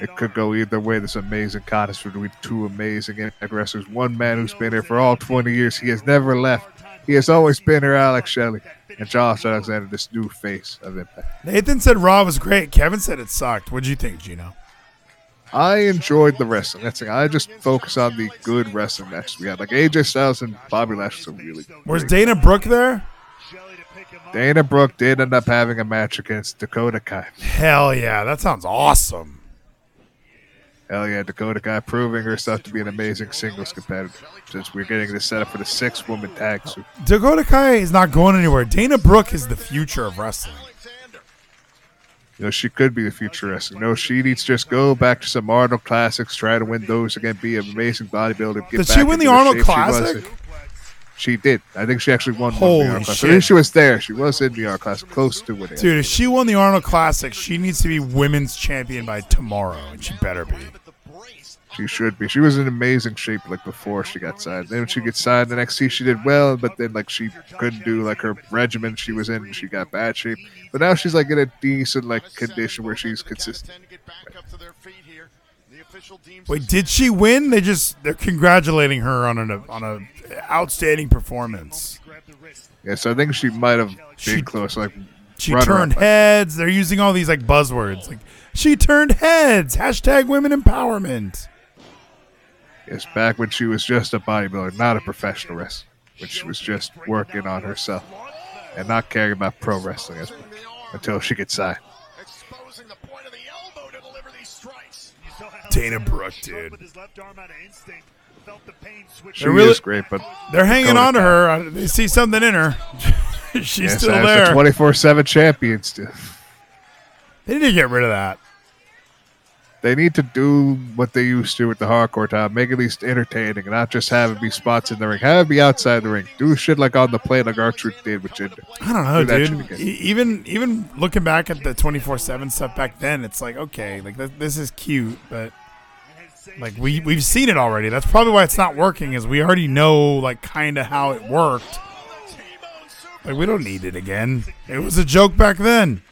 It could go either way. This amazing contest between two amazing Impact wrestlers. One man who's been here for all 20 years. He has never left. He has always been here, Alex Shelley. And Josh Alexander, this new face of Impact. Nathan said Raw was great. Kevin said it sucked. What'd you think, Gino? I enjoyed the wrestling. That's it. I just focus on the good wrestling matches we had. Like AJ Styles and Bobby Lashley are really Was. Dana Brooke there? Dana Brooke did end up having a match against Dakota Kai. Hell yeah, that sounds awesome. Hell yeah, Dakota Kai proving herself to be an amazing singles competitor. Since we're getting this set up for the six woman tag. So Dakota Kai is not going anywhere. Dana Brooke is the future of wrestling. You know, she could be the future wrestler. No, she needs to just go back to some Arnold Classics, try to win those again, be an amazing bodybuilder. Did she win the Arnold Classic? In. She did. I think she actually won. one Holy of the Arnold Classics. I shit. think she was there. She was in the Arnold Classic, close to winning. Dude, if she won the Arnold Classic, she needs to be women's champion by tomorrow, and she better be. She should be. She was in amazing shape like before she got signed. Then when she gets signed the NXT, she did well, but then like she couldn't do like her regimen she was in. She got bad shape, but now she's like in a decent like condition where she's consistent. Wait, did she win? They just they're congratulating her on an on a outstanding performance. Yeah, so I think she might have been She- close. Like She runner-up, turned heads. They're using all these like buzzwords, like she turned heads. Hashtag women empowerment. Yes, back when she was just a bodybuilder, not a professional wrestler, when she was just working on herself and not caring about pro wrestling as much until she gets signed. Dana Brooke, dude. She really- is great, but They're hanging on to her. They see something in her. She's Yes, still as the there. 24/7 champion still. They need to get rid of that. They need to do what they used to with the hardcore time, make it at least entertaining, and not just have it be spots in the ring. Have it be outside the ring. Do shit like on the plane, like R Truth did with Jinder. I don't know, Do that dude. shit. E- even even looking back at the twenty four seven stuff back then, it's like okay, like th- this is cute, but like we we've seen it already. That's probably why it's not working. Is we already know like kind of how it worked. Like we don't need it again. It was a joke back then.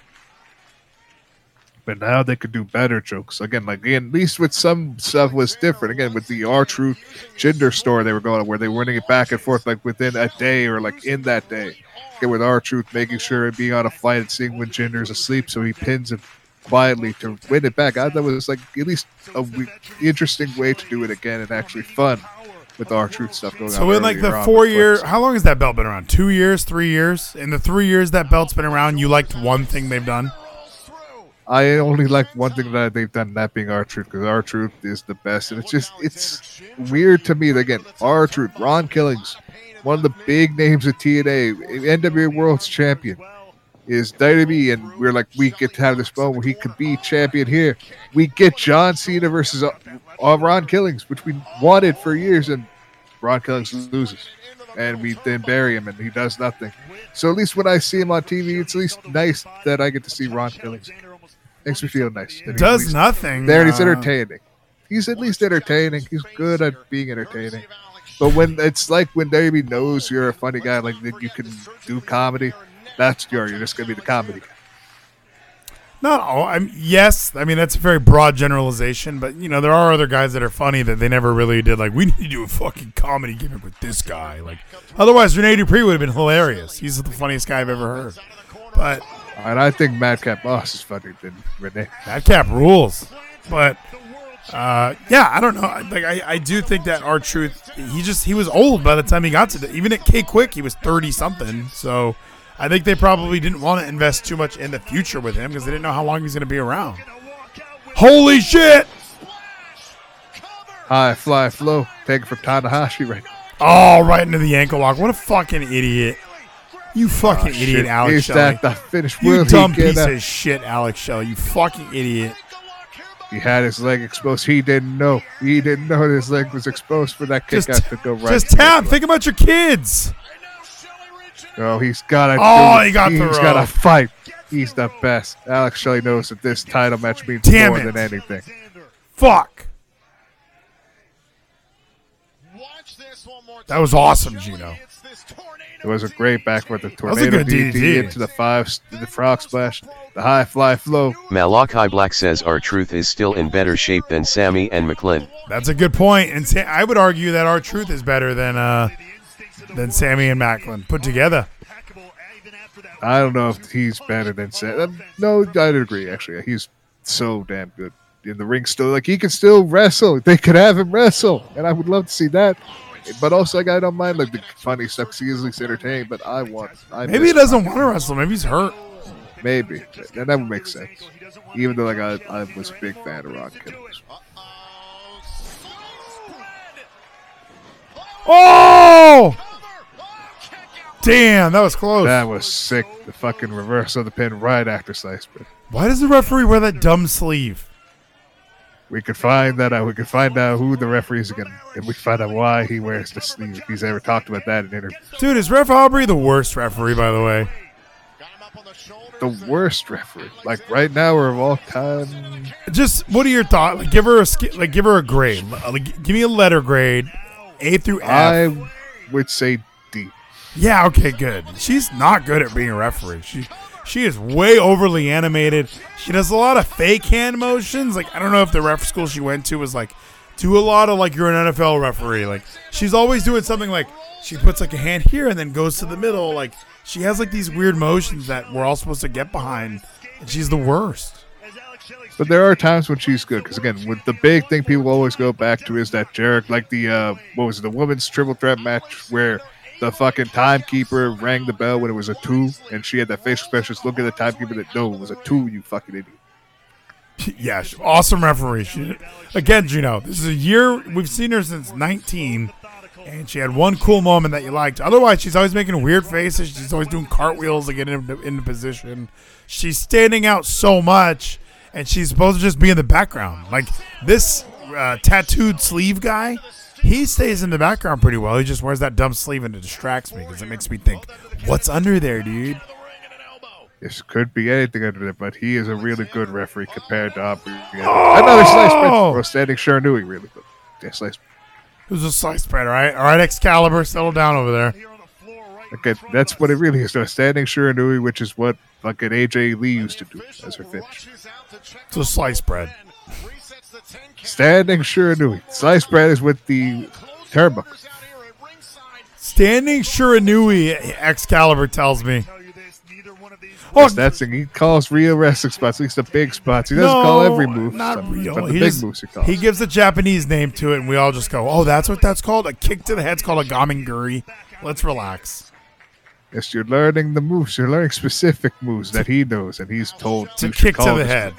But now they could do better jokes. Again, like at least with some stuff was different. Again, with the R Truth Jinder story they were going where they were running it back and forth like within a day or like in that day. Again, with R Truth making sure and being on a flight and seeing when Jinder's asleep, so he pins him quietly to win it back. I thought it was like at least a we- interesting way to do it again and actually fun with R Truth stuff going on. So in like the four with year, Flex. how long has that belt been around? Two years, three years. In the three years that belt's been around, you liked one thing they've done. I only like one thing that they've done, that being R Truth, because R Truth is the best, and it's just it's weird to me that again, R Truth, Ron Killings, one of the big names of TNA, NWA World's Champion, is WWE, and we're like, we get to have this moment where he could be champion here. We get John Cena versus uh, uh, Ron Killings, which we wanted for years, and Ron Killings loses, and we then bury him, and he does nothing. So at least when I see him on TV, it's at least nice that I get to see Ron Killings. Makes me feel nice. Does nothing. There, he's uh, entertaining. He's at least entertaining. He's good at being entertaining. But when it's like when WWE knows you're a funny guy, like that you can do comedy, that's your. You're just gonna be the comedy. Not all. I'm yes. I mean that's a very broad generalization, but you know there are other guys that are funny that they never really did. Like we need to do a fucking comedy gimmick with this guy. Like otherwise, Rene Dupree would have been hilarious. He's the funniest guy I've ever heard. But And I think Madcap Moss is funnier than Renee. Madcap rules. But uh, yeah, I don't know. Like I, I do think that R Truth. He just he was old by the time he got to the, even at K-Kwik he was thirty something. So I think they probably didn't want to invest too much in the future with him because they didn't know how long he was going to be around. Holy shit! High fly flow, taken from Tanahashi right. Oh, right into the ankle lock. What a fucking idiot! You oh, fucking Oh, idiot, shit. Alex Is Shelley. that the finish? You dumb piece up? of shit, Alex Shelley. You fucking idiot. He had his leg exposed. He didn't know. He didn't know his leg was exposed for that kick Just, out to go right. just tap. Think about your kids. Oh, he's got to. Oh, do it. he got the He's got rope. to fight. He's the best. Alex Shelley knows that this title match means Damn more it. than anything. Fuck. That was awesome, Gino. It was a great backboard. The was a tornado good DDT, DDT. into the five, the frog splash, the high fly flow. Malachi Black says R Truth is still in better shape than Sami and Maclin. That's a good point, and I would argue that R Truth is better than uh than Sami and Maclin put together. I don't know if he's better than Sam. um, No, I'd agree. Actually, he's so damn good in the ring. Still, like he can still wrestle. They could have him wrestle, and I would love to see that. But also, like, I don't mind like the funny stuff. He is entertaining, but I want. I Maybe he doesn't want to wrestle. Maybe he's hurt. Maybe that that would make sense. Even though like I, I was a big fan of Rock Oh! Damn, that was close. That was sick. The fucking reverse of the pin right after slice. Why does the referee wear that dumb sleeve? We could find that out. We could find out who the referee is again, and we find out why he wears the sleeve. If he's ever talked about that in interviews. Dude, is Ref Aubrey the worst referee, by the way? The worst referee, like right now or of all time. Just what are your thoughts? Like, give her a sk- like, give her a grade. Like, give me a letter grade, A through F. I would say. Yeah, okay, good. She's not good at being a referee. She she is way overly animated. She does a lot of fake hand motions. Like I don't know if the ref school she went to was like do a lot of like you're an NFL referee. Like she's always doing something like she puts like a hand here and then goes to the middle. Like she has like these weird motions that we're all supposed to get behind. And she's the worst. But there are times when she's good because again, with the big thing people always go back to is that Jarek, like the uh, what was it, the women's triple threat match where the fucking timekeeper rang the bell when it was a two, and she had that facial expression. Look at the timekeeper that no, it was a two. You fucking idiot. yeah, awesome referee. She, again, Gino, this is a year we've seen her since 19, and she had one cool moment that you liked. Otherwise, she's always making weird faces. She's always doing cartwheels to get into, into position. She's standing out so much, and she's supposed to just be in the background. Like this uh, tattooed sleeve guy, he stays in the background pretty well. He just wears that dumb sleeve, and it distracts me because it makes me think, "What's under there, dude?" This could be anything under there, but he is a really good referee compared to Aubrey. Oh! Another slice. Oh! Well, standing Shiranui, really, but yeah, slice. It was a slice spread, all right? All right, Excalibur, settle down over there. Okay, that's what it really is. A standing Shiranui, which is what fucking AJ Lee used to do as her finish. It's a slice bread. Standing Shiranui. Slice bread is with the turnbuckle. Standing Shiranui, Excalibur tells me. Oh, that's the, he calls real wrestling spots, at least the big spots. He doesn't call every move, Not stuff, real. but the he, big just- moves he calls. he gives a Japanese name to it, and we all just go, "Oh, that's what that's called. A kick to the head's called a gamengiri." Let's relax. Yes, you're learning the moves. You're learning specific moves that he knows, and he's told To should kick to the head.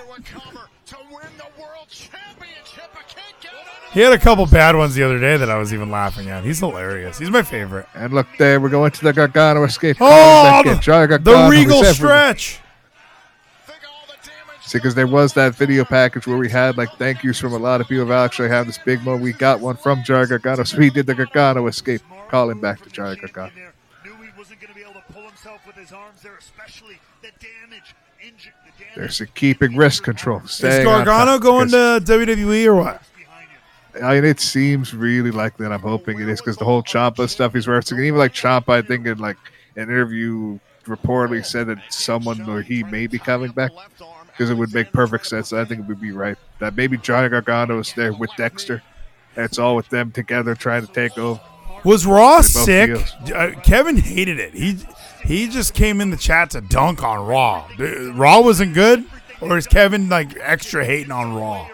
He had a couple bad ones the other day that I was even laughing at. He's hilarious. He's my favorite. And look there, we're going to the Gargano escape. Oh, Calling back in. the, Johnny the Gargano regal stretch. See, because there was that video package where we had like thank yous from a lot of people about actually having this big moment. We got one from Johnny Gargano, so he did the Gargano escape, calling back to Johnny Gargano. There's a keeping wrist control. Is Gargano going to WWE or what? I mean, it seems really likely, and I'm hoping it is because the whole Ciampa stuff he's referencing, even like Ciampa, I think in like an interview reportedly said that someone or he may be coming back because it would make perfect sense. I think it would be right that maybe Johnny Gargano is there with Dexter. And it's all with them together trying to take over. Was Raw sick? Uh, Kevin hated it. He he just came in the chat to dunk on Raw. Raw wasn't good, or is Kevin like extra hating on Raw?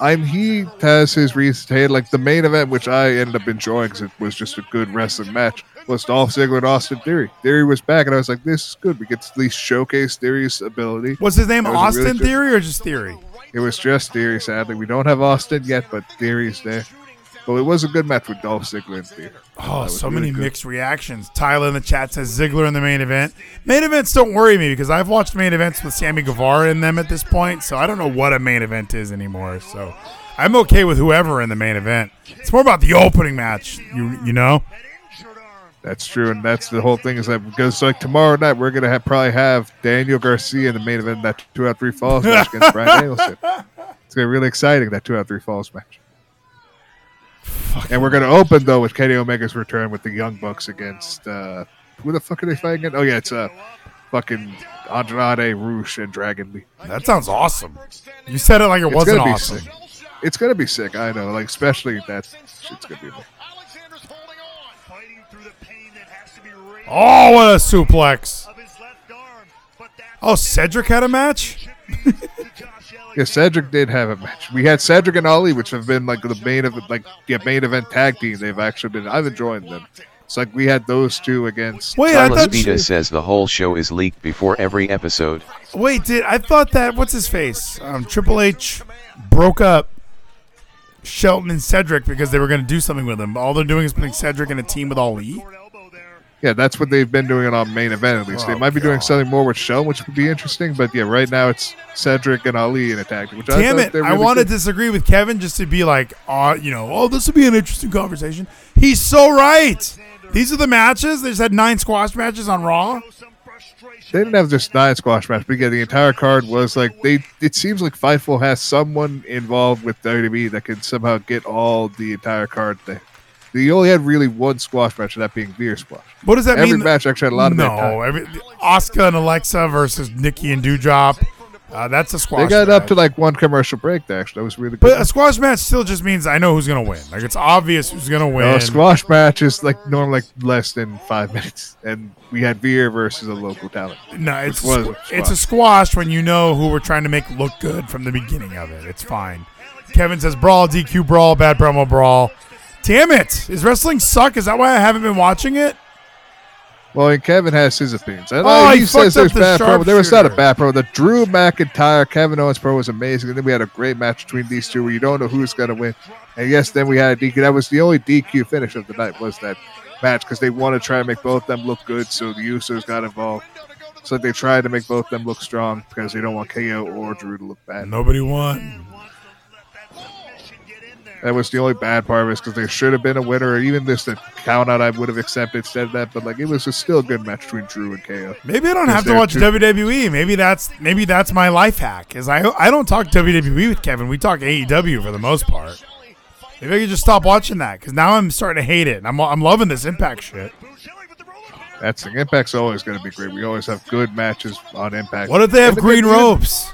I'm he has his to. Like the main event, which I ended up enjoying because it was just a good wrestling match, was Dolph Ziggler and Austin Theory. Theory was back, and I was like, "This is good. We get to at least showcase Theory's ability." Was his name was really Austin good- Theory or just Theory? It was just Theory. Sadly, we don't have Austin yet, but Theory's there. But it was a good match with Dolph Ziggler and Theory. Oh, so really many good. mixed reactions. Tyler in the chat says Ziggler in the main event. Main events don't worry me because I've watched main events with Sammy Guevara in them at this point, so I don't know what a main event is anymore. So I'm okay with whoever in the main event. It's more about the opening match, you you know. That's true, and that's the whole thing. Is that because like tomorrow night we're gonna have, probably have Daniel Garcia in the main event that two out three falls match against Brian Danielson. It's gonna be really exciting that two out three falls match. And we're gonna open though with Kenny Omega's return with the Young Bucks against uh, who the fuck are they fighting again? Oh yeah, it's uh, fucking Andrade, Rush, and Dragon Lee. That sounds awesome. You said it like it It's wasn't gonna be awesome. sick. It's gonna be sick. I know, like especially that shit's gonna be. Amazing. Oh, what a suplex! Oh, Cedric had a match. Yeah, Cedric did have a match. We had Cedric and Ali, which have been like the main event, like yeah, main event tag team. They've actually been. I've enjoyed them. It's like we had those two against. Wait, Carlos Vela says the whole show is leaked before every episode. Wait, did I thought that what's his face? Um, Triple H broke up Shelton and Cedric because they were going to do something with him. All they're doing is putting Cedric in a team with Ali. Yeah, that's what they've been doing on main event at least. they Oh, might be doing something more with Shelton, which would be interesting. But yeah, right now it's Cedric and Ali in a tag team. I Damn thought it! they're I want to disagree with Kevin just to be like, uh, you know, oh, this would be an interesting conversation. He's so right. These are the matches. They just had nine squash matches on Raw. They didn't have just nine squash match, but yeah, the entire card was like they. It seems like Fightful has someone involved with WWE that can somehow get all the entire card there. They only had really one squash match, and that being Veer squash. What does that Every mean? Every match actually had a lot of no. Every, Asuka and Alexa versus Nikki and Doudrop. Uh, that's a squash. They got match. up to like one commercial break there. Actually, that was really good. But a squash match still just means I know who's gonna win. Like it's obvious who's gonna win. No, a squash match is like normally like less than five minutes, and we had Veer versus a local talent. No, it's a, it's a squash when you know who we're trying to make look good from the beginning of it. It's fine. Kevin says brawl, DQ brawl, bad promo brawl. Damn it! Is wrestling suck? Is that why I haven't been watching it? Well, and Kevin has his opinions. And Oh, uh, he he, says there's the bad promo. There was not a bad promo. The Drew McIntyre Kevin Owens promo was amazing, and then we had a great match between these two where you don't know who's going to win. And yes, then we had a DQ. That was the only DQ finish of the night was that match because they want to try and make both of them look good. So the Usos got involved. So they tried to make both of them look strong because they don't want KO or Drew to look bad. Nobody won. That was the only bad part of it because there should have been a winner. Or even this the count out I would have accepted instead of that. But like it was still a good match between Drew and KO. Maybe I don't have to watch two- WWE. Maybe that's maybe that's my life hack. Is I I don't talk WWE with Kevin. We talk AEW for the most part. Maybe I could just stop watching that because now I'm starting to hate it. I'm I'm loving this Impact shit. That's the Impact's always going to be great. We always have good matches on Impact. What if they have green ropes?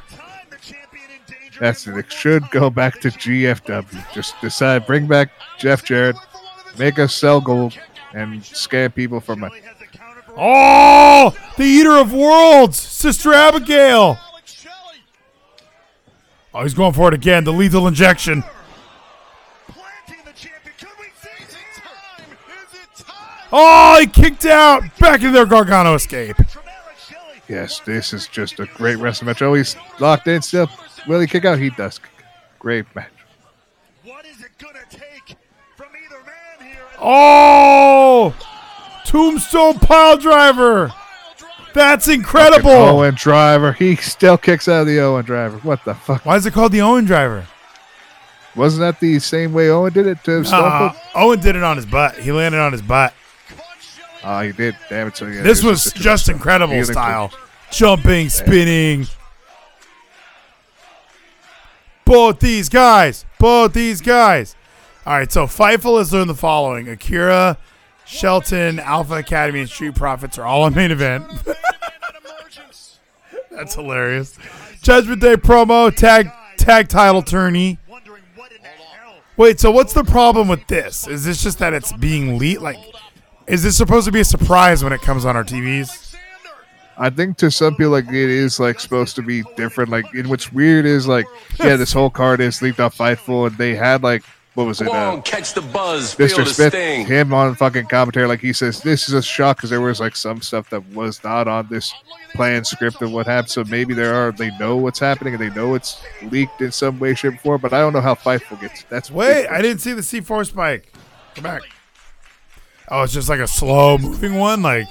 That's it. It should go back to GFW. Just decide, bring back Jeff Jarrett, make us sell gold, and scare people for money. Oh, the Eater of Worlds, Sister Abigail. Oh, he's going for it again. The lethal injection. Oh, he kicked out. Back in their Gargano escape. Yes, this is just a great wrestling match. Oh, he's locked in still. Will he kick out? He does. Great match. What is it gonna take from either man here? Oh, Tombstone pile driver. That's incredible. Owen Driver. He still kicks out of the Owen Driver. What the fuck? Why is it called the Owen driver? Wasn't that the same way Owen did it to Stone Cold? Owen did it on his butt. He landed on his butt. Oh, he did. Damn it. So yeah, this was a just incredible style. Jumping, spinning. Both these guys. Both these guys. All right, so Fightful has learned the following. Akira, Shelton, Alpha Academy, and Street Profits are all on main event. That's hilarious. Judgment Day promo, tag tag title tourney. Wait, so what's the problem with this? Is this just that it's being leaked? Like, is this supposed to be a surprise when it comes on our TVs? I think to some people like it is like supposed to be different. Like, and what's weird is like, yeah, this whole card is leaked off Fightful, and they had like what was it? Come Uh, on, catch the buzz, Mr. Smith, sting. him on fucking commentary, like he says, this is a shock because there was like some stuff that was not on this plan script of what happened. So maybe there are they know what's happening and they know it's leaked in some way, shape, or form. But I don't know how Fightful gets. That's Wait, I didn't see the C4 spike. Come back. Oh, it's just like a slow moving one. Like,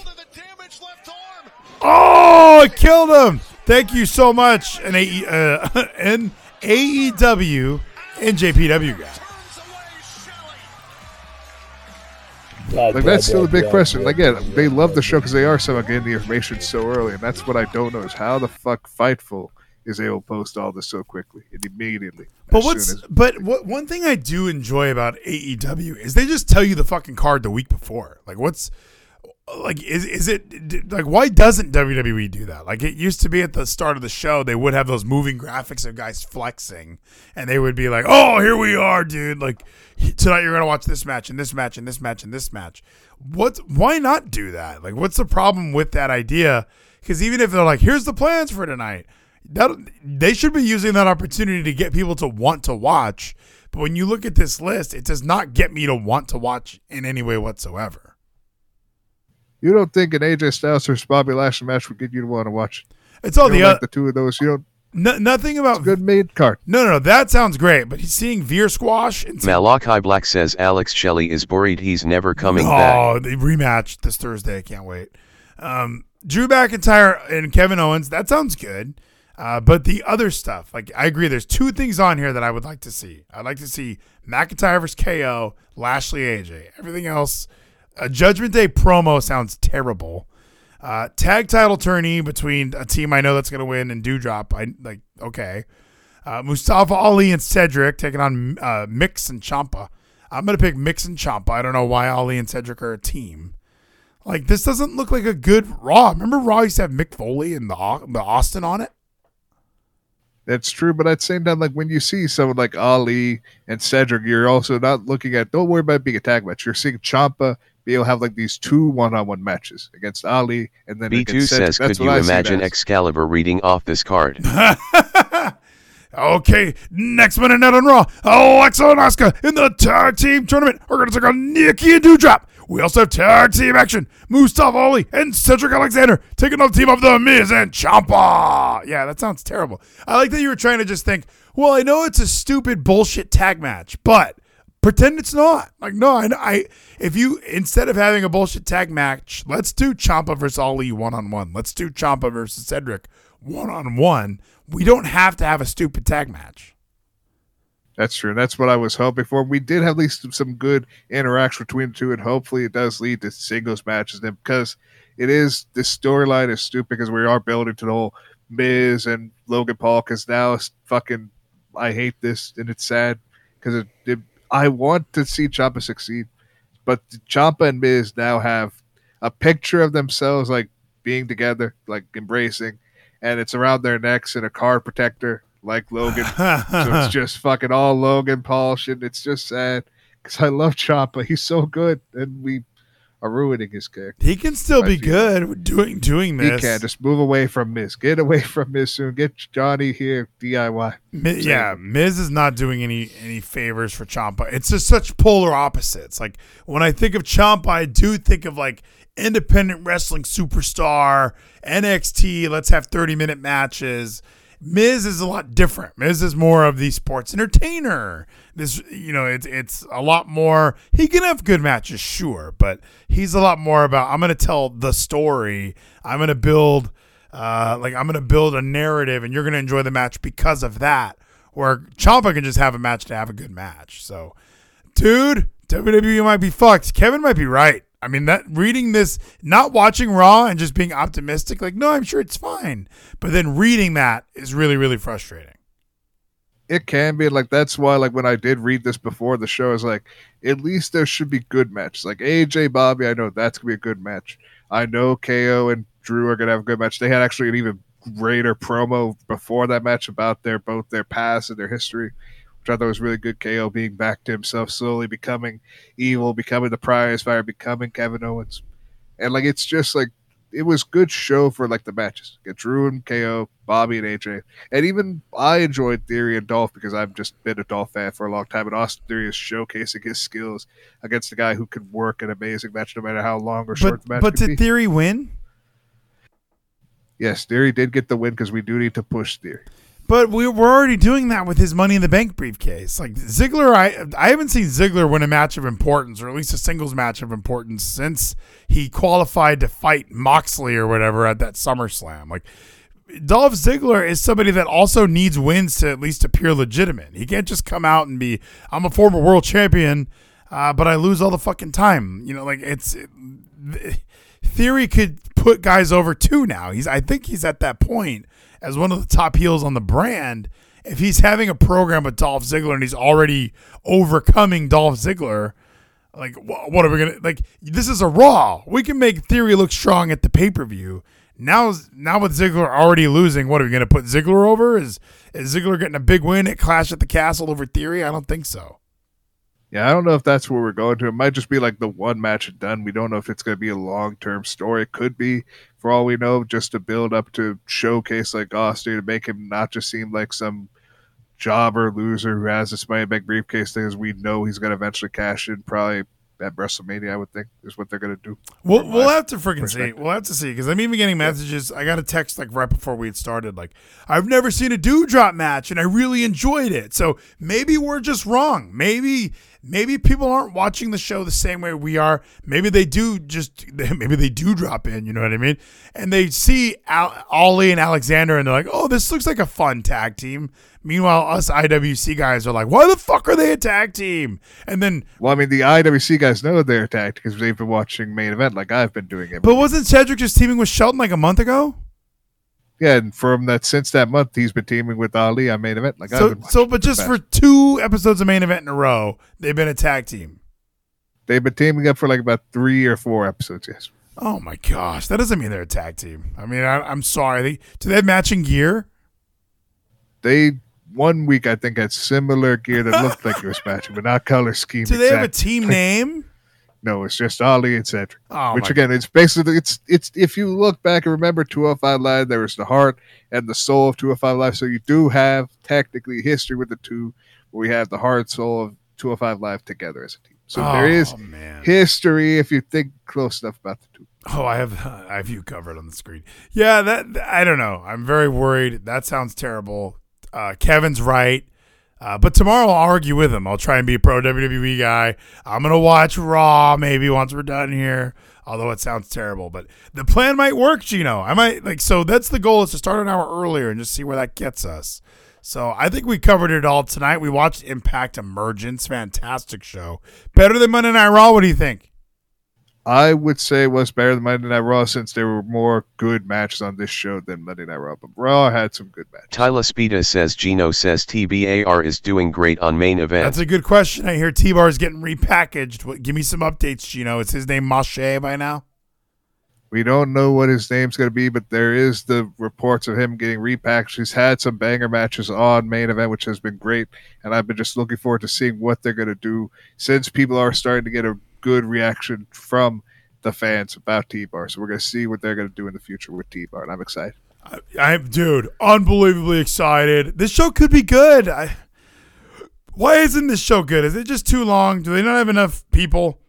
oh, it killed him. Thank you so much, an AE, uh, an AEW and JPW guy. Like that's still a big question. Again, they love the show because they are somehow getting the information so early, and that's what I don't know is how the fuck Fightful is able to post all this so quickly and immediately. But what's as- but what one thing I do enjoy about AEW is they just tell you the fucking card the week before. Like what's like is is it like why doesn't WWE do that? Like it used to be at the start of the show they would have those moving graphics of guys flexing and they would be like, "Oh, here we are, dude. Like tonight you're to watch this match and this match and this match and this match." What why not do that? Like what's the problem with that idea? Cuz even if they're like, "Here's the plans for tonight." that they should be using that opportunity to get people to want to watch. But when you look at this list, it does not get me to want to watch in any way whatsoever. You don't think an AJ Styles versus Bobby Lashley match would get you to want to watch? It's all You the don't like oth- the two of those. You don't. No, nothing about good made card. No, no, no, that sounds great. But he's seeing Veer squash and Malachi Black says Alex Shelley is worried he's never coming back. oh, the rematch this Thursday. I can't wait. Um, Drew McIntyre and Kevin Owens. That sounds good. Uh, but the other stuff, like I agree, there's two things on here that I would like to see. I'd like to see McIntyre versus KO, Lashley AJ. Everything else, a Judgment Day promo sounds terrible. Uh, tag title tourney between a team I know that's going to win and Doudrop. I like okay. Uh, Mustafa Ali and Cedric taking on uh, Miz and Ciampa. I'm going to pick Miz and Ciampa. I don't know why Ali and Cedric are a team. Like this doesn't look like a good Raw. Remember Raw used to have Mick Foley and the the Austin on it. That's true, but at the same time, like when you see someone like Ali and Cedric, you're also not looking at. Don't worry about being a tag match. You're seeing Ciampa be able to have like these two one-on-one matches against Ali, and then B2 against Cedric. says, That's could you I imagine. Excalibur reading off this card? Okay, next minute net on Raw. Alexa and Asuka in the tag team tournament are going to take on Nikki and Doudrop. We also have tag team action. Mustafa Ali and Cedric Alexander taking on the team of The Miz and Ciampa. Yeah, that sounds terrible. I like that you were trying to just think, well, I know it's a stupid bullshit tag match, but pretend it's not. Like, no, I, I if you instead of having a bullshit tag match, let's do Ciampa versus Ali one on one. Let's do Ciampa versus Cedric one on one. We don't have to have a stupid tag match. That's true. That's what I was hoping for. We did have at least some good interaction between the two, and hopefully it does lead to singles matches. Then, because it is the storyline is stupid because we are building to the whole Miz and Logan Paul. Because now it's fucking, I hate this and it's sad because it, it. I want to see Ciampa succeed, but Ciampa and Miz now have a picture of themselves like being together, like embracing, and it's around their necks in a car protector like Logan. so it's just fucking all Logan Paul shit. It's just sad because I love Ciampa. He's so good, and we are ruining his character. He can still be good doing doing He this. can just move away from Miz. Get away from Miz soon. Get Johnny here. DIY. Mi- Same. yeah, Miz is not doing any any favors for Ciampa. It's just such polar opposites. Like when I think of Ciampa, I do think of like independent wrestling superstar, NXT. Let's have thirty minute matches. Miz is a lot different. Miz is more of the sports entertainer. This, you know, it's it's a lot more. He can have good matches, sure, but he's a lot more about. I'm to tell the story. I'm to build uh, like I'm gonna build a narrative, and you're gonna enjoy the match because of that. Where Ciampa can just have a match to have a good match. So, dude, WWE might be fucked. Kevin might be right. I mean, that reading this, not watching Raw and just being optimistic, like, no, I'm sure it's fine. But then reading that is really, really frustrating. It can be like that's why like when I did read this before the show, I was like, at least there should be good matches. Like AJ Bobby, I know that's gonna be a good match. I know KO and Drew are gonna have a good match. They had actually an even greater promo before that match about their both their past and their history, which I thought was really good. KO being back to himself, slowly becoming evil, becoming the prize fire, becoming Kevin Owens, and like it's just like it was good show for like the matches. Get Drew and KO, Bobby and AJ, and even I enjoyed Theory and Dolph because I've just been a Dolph fan for a long time. And Austin Theory is showcasing his skills against a guy who can work an amazing match no matter how long or short But the match. but did be. Theory win? yes, Theory did get the win because we do need to push Theory. But we, we're already doing that with his Money in the Bank briefcase. Like Ziggler, I I haven't seen Ziggler win a match of importance, or at least a singles match of importance, since he qualified to fight Moxley or whatever at that SummerSlam. Like Dolph Ziggler is somebody that also needs wins to at least appear legitimate. He can't just come out and be, I'm a former world champion, uh, but I lose all the fucking time. You know, like it's. Theory could put guys over too now. He's I think he's at that point as one of the top heels on the brand. If he's having a program with Dolph Ziggler and he's already overcoming Dolph Ziggler, like wh- what are we gonna like? This is a Raw. We can make Theory look strong at the pay per view. Now, now with Ziggler already losing, what are we gonna put Ziggler over? Is is Ziggler getting a big win at Clash at the Castle over Theory? I don't think so. Yeah, I don't know if that's where we're going to. It might just be like the one match and done. We don't know if it's going to be a long term story. It could be, for all we know, just to build up to showcase like Austin to make him not just seem like some jobber loser who has this money back briefcase thing. As we know he's going to eventually cash in, probably at WrestleMania. I would think is what they're going to do. We'll, we'll have to freaking see. We'll have to see because I'm even getting messages. I got a text like right before we had started, like I've never seen a Doudrop match and I really enjoyed it. So maybe we're just wrong. Maybe maybe people aren't watching the show the same way we are. Maybe they do just maybe they do drop in. You know what I mean? And they see Al- Ali and Alexander and they're like, oh, this looks like a fun tag team. Meanwhile, us IWC guys are like, why the fuck are they a tag team? And then Well, I mean, the IWC guys know they're attacked because they've been watching main event like I've been doing it. But wasn't Cedric just teaming with Shelton like a month ago? Yeah, and from that since that month, he's been teaming with Ali on main event like So, so, but just for two episodes of main event in a row, they've been a tag team. They've been teaming up for like about three or four episodes. Yes. Oh my gosh, that doesn't mean they're a tag team. I mean, I, I'm sorry. They, do they have matching gear? They one week I think had similar gear that looked like it was matching, but not color scheme. Do they have a team name? No, it's just Ali and Cedric. Oh Which again, it's basically it's it's if you look back and remember 205 Live, there was the heart and the soul of 205 Live. So you do have technically history with the two. We have the heart soul of 205 Live together as a team. So there is Oh, man. history if you think close enough about the two. Oh, I have I have you covered on the screen. Yeah, that I don't know. I'm very worried. That sounds terrible. Uh, Kevin's right. Uh, but tomorrow I'll argue with him. I'll try and be a pro WWE guy. I'm gonna watch Raw maybe once we're done here. Although it sounds terrible, but the plan might work, Gino. I might like so. That's the goal: is to start an hour earlier and just see where that gets us. So I think we covered it all tonight. We watched Impact Emergence, fantastic show, better than Monday Night Raw. What do you think? I would say it was better than Monday Night Raw since there were more good matches on this show than Monday Night Raw. But Raw had some good matches. Tyler Spita says Gino says TBAR is doing great on main event. That's a good question. I hear T Bar is getting repackaged. What, give me some updates, Gino. Is his name Mache by now? We don't know what his name's going to be, but there is the reports of him getting repackaged. He's had some banger matches on main event, which has been great, and I've been just looking forward to seeing what they're going to do since people are starting to get a good reaction from the fans about T Bar. So we're gonna see what they're gonna do in the future with T Bar, and I'm excited. I'm dude, unbelievably excited. This show could be good. I, why isn't this show good? Is it just too long? Do they not have enough people?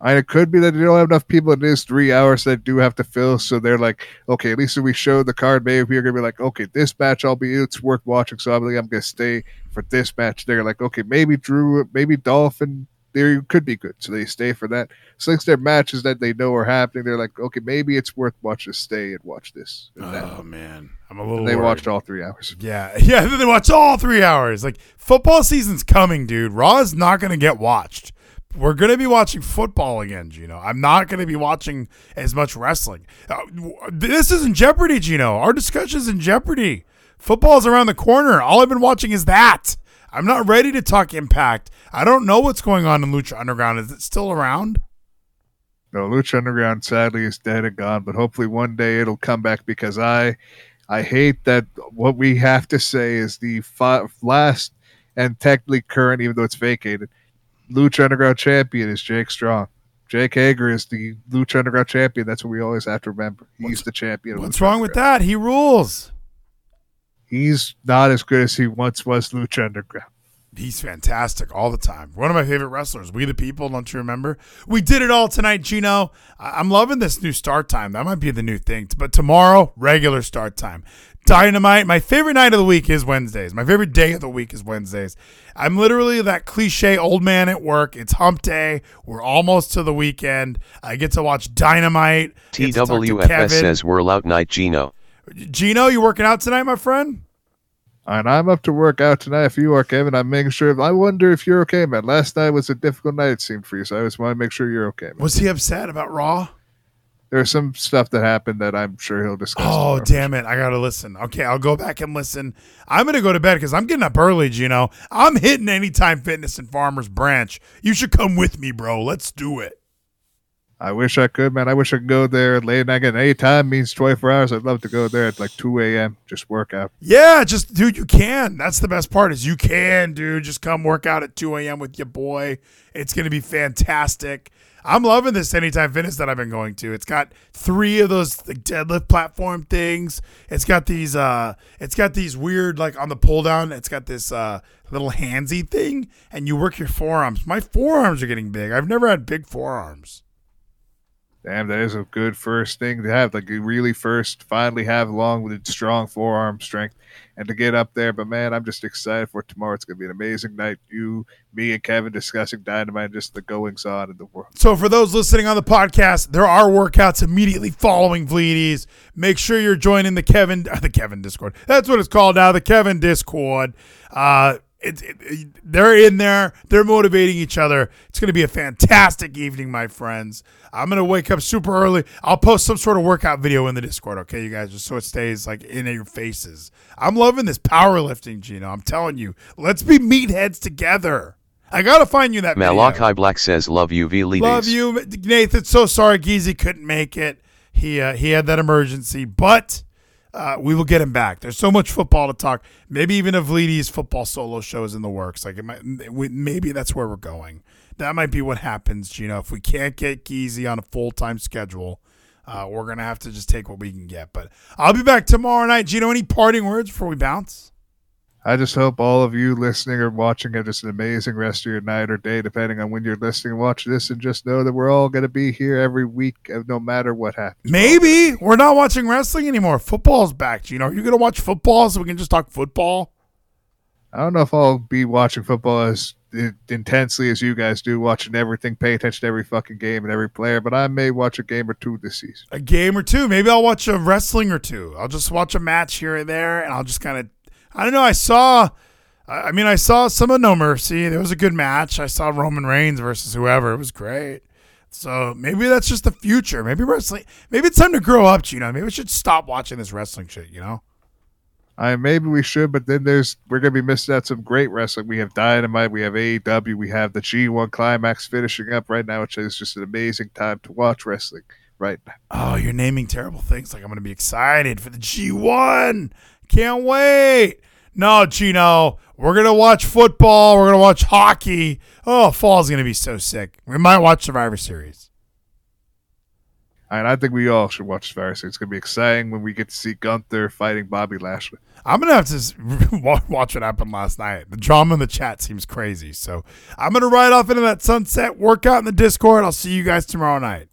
And it could be that they don't have enough people in this three hours that do have to fill. So they're like, okay, at least if we show the card, maybe we're gonna be like, okay, this match I'll be it's worth watching. So I'm like, I'm gonna stay for this match. They're like, okay, maybe Drew, maybe Dolphin, they could be good. So they stay for that. Since they're matches that they know are happening, they're like, okay, maybe it's worth watching. Stay and watch this. And. Oh man, I'm a little. And they worried. watched all three hours. Yeah, yeah. Then they watched all three hours. Like football season's coming, dude. Raw is not going to get watched. We're going to be watching football again, Gino. I'm not going to be watching as much wrestling. Uh, this is in jeopardy, Gino. Our discussion's in jeopardy. Football's around the corner. All I've been watching is that. I'm not ready to talk Impact. I don't know what's going on in Lucha Underground. Is it still around? No, Lucha Underground sadly is dead and gone, but hopefully one day it'll come back because I I hate that what we have to say is the fi- last and technically current, even though it's vacated, Lucha Underground champion is Jake Strong. Jake Hager is the Lucha Underground champion. That's what we always have to remember. He's the champion. What's Lucha wrong with that? He rules. He's not as good as he once was Lucha Underground. He's fantastic all the time. One of my favorite wrestlers. We the people, don't you remember? We did it all tonight, Gino. I- I'm loving this new start time. That might be the new thing. But tomorrow, regular start time. Dynamite. My favorite night of the week is Wednesdays. My favorite day of the week is Wednesdays. I'm literally that cliche old man at work. It's hump day. We're almost to the weekend. I get to watch Dynamite. Get to to TWFS says we're out night Gino. Gino, you working out tonight, my friend? And I'm up to work out tonight. If you are, Kevin, I'm making sure. I wonder if you're okay, man. Last night was a difficult night, it seemed for you. So I just want to make sure you're okay, man. Was he upset about Raw? There's some stuff that happened that I'm sure he'll discuss. Oh tomorrow. damn it! I gotta listen. Okay, I'll go back and listen. I'm gonna go to bed because I'm getting up early. Gino, I'm hitting Anytime Fitness and Farmers Branch. You should come with me, bro. Let's do it. I wish I could, man. I wish I could go there late night. Again, any time means 24 hours. I'd love to go there at like 2 a.m. Just work out. Yeah, just dude, you can. That's the best part is you can, dude. Just come work out at 2 a.m. with your boy. It's gonna be fantastic. I'm loving this Anytime Fitness that I've been going to. It's got three of those like, deadlift platform things. It's got these uh it's got these weird like on the pull down, it's got this uh little handsy thing and you work your forearms. My forearms are getting big. I've never had big forearms. Damn, that is a good first thing to have. Like really first finally have long with strong forearm strength and to get up there. But man, I'm just excited for tomorrow. It's gonna be an amazing night. You, me, and Kevin discussing dynamite, just the goings on in the world. So for those listening on the podcast, there are workouts immediately following Vleeties. Make sure you're joining the Kevin uh, the Kevin Discord. That's what it's called now, the Kevin Discord. Uh it, it, it- they're in there. They're motivating each other. It's going to be a fantastic evening, my friends. I'm going to wake up super early. I'll post some sort of workout video in the Discord, okay, you guys, just so it stays like in your faces. I'm loving this powerlifting, Gino. I'm telling you. Let's be meatheads together. I got to find you that video. Malachi Black says love you V Leaders. Love you, Nathan. So sorry, Geezy couldn't make it. He uh, he had that emergency, but uh, we will get him back. There's so much football to talk. Maybe even a Vleeties football solo show is in the works. Like it might, we, maybe that's where we're going. That might be what happens, Gino. If we can't get Geezy on a full time schedule, uh, we're gonna have to just take what we can get. But I'll be back tomorrow night. Gino, any parting words before we bounce? I just hope all of you listening or watching have just an amazing rest of your night or day, depending on when you're listening and watching this. And just know that we're all going to be here every week, uh, no matter what happens. Maybe we're not watching wrestling anymore. Football's back, Gino. Are you gonna watch football so we can just talk football? I don't know if I'll be watching football as uh, intensely as you guys do, watching everything, pay attention to every fucking game and every player, but I may watch a game or two this season. a game or two. Maybe I'll watch a wrestling or two. I'll just watch a match here and there, and I'll just kind of, I don't know. I saw, I mean, I saw some of No Mercy. There was a good match. I saw Roman Reigns versus whoever. It was great. So maybe that's just the future. Maybe wrestling.Maybe it's time to grow up. You know. Maybe we should stop watching this wrestling shit. You know. I maybe we should, but then there's we're gonna be missing out some great wrestling. We have Dynamite, we have AEW, we have the G1 Climax finishing up right now, which is just an amazing time to watch wrestling right now. Oh, you're naming terrible things. Like I'm gonna be excited for the G1. Can't wait. No, Gino, we're gonna watch football. We're gonna watch hockey. Oh, fall's gonna be so sick. We might watch Survivor Series. And I think we all should watch Survivor Series. It's going to be exciting when we get to see Gunther fighting Bobby Lashley. I'm gonna have to watch what happened last night. The drama in the chat seems crazy, so I'm gonna ride off into that sunset, work out in the Discord. I'll see you guys tomorrow night.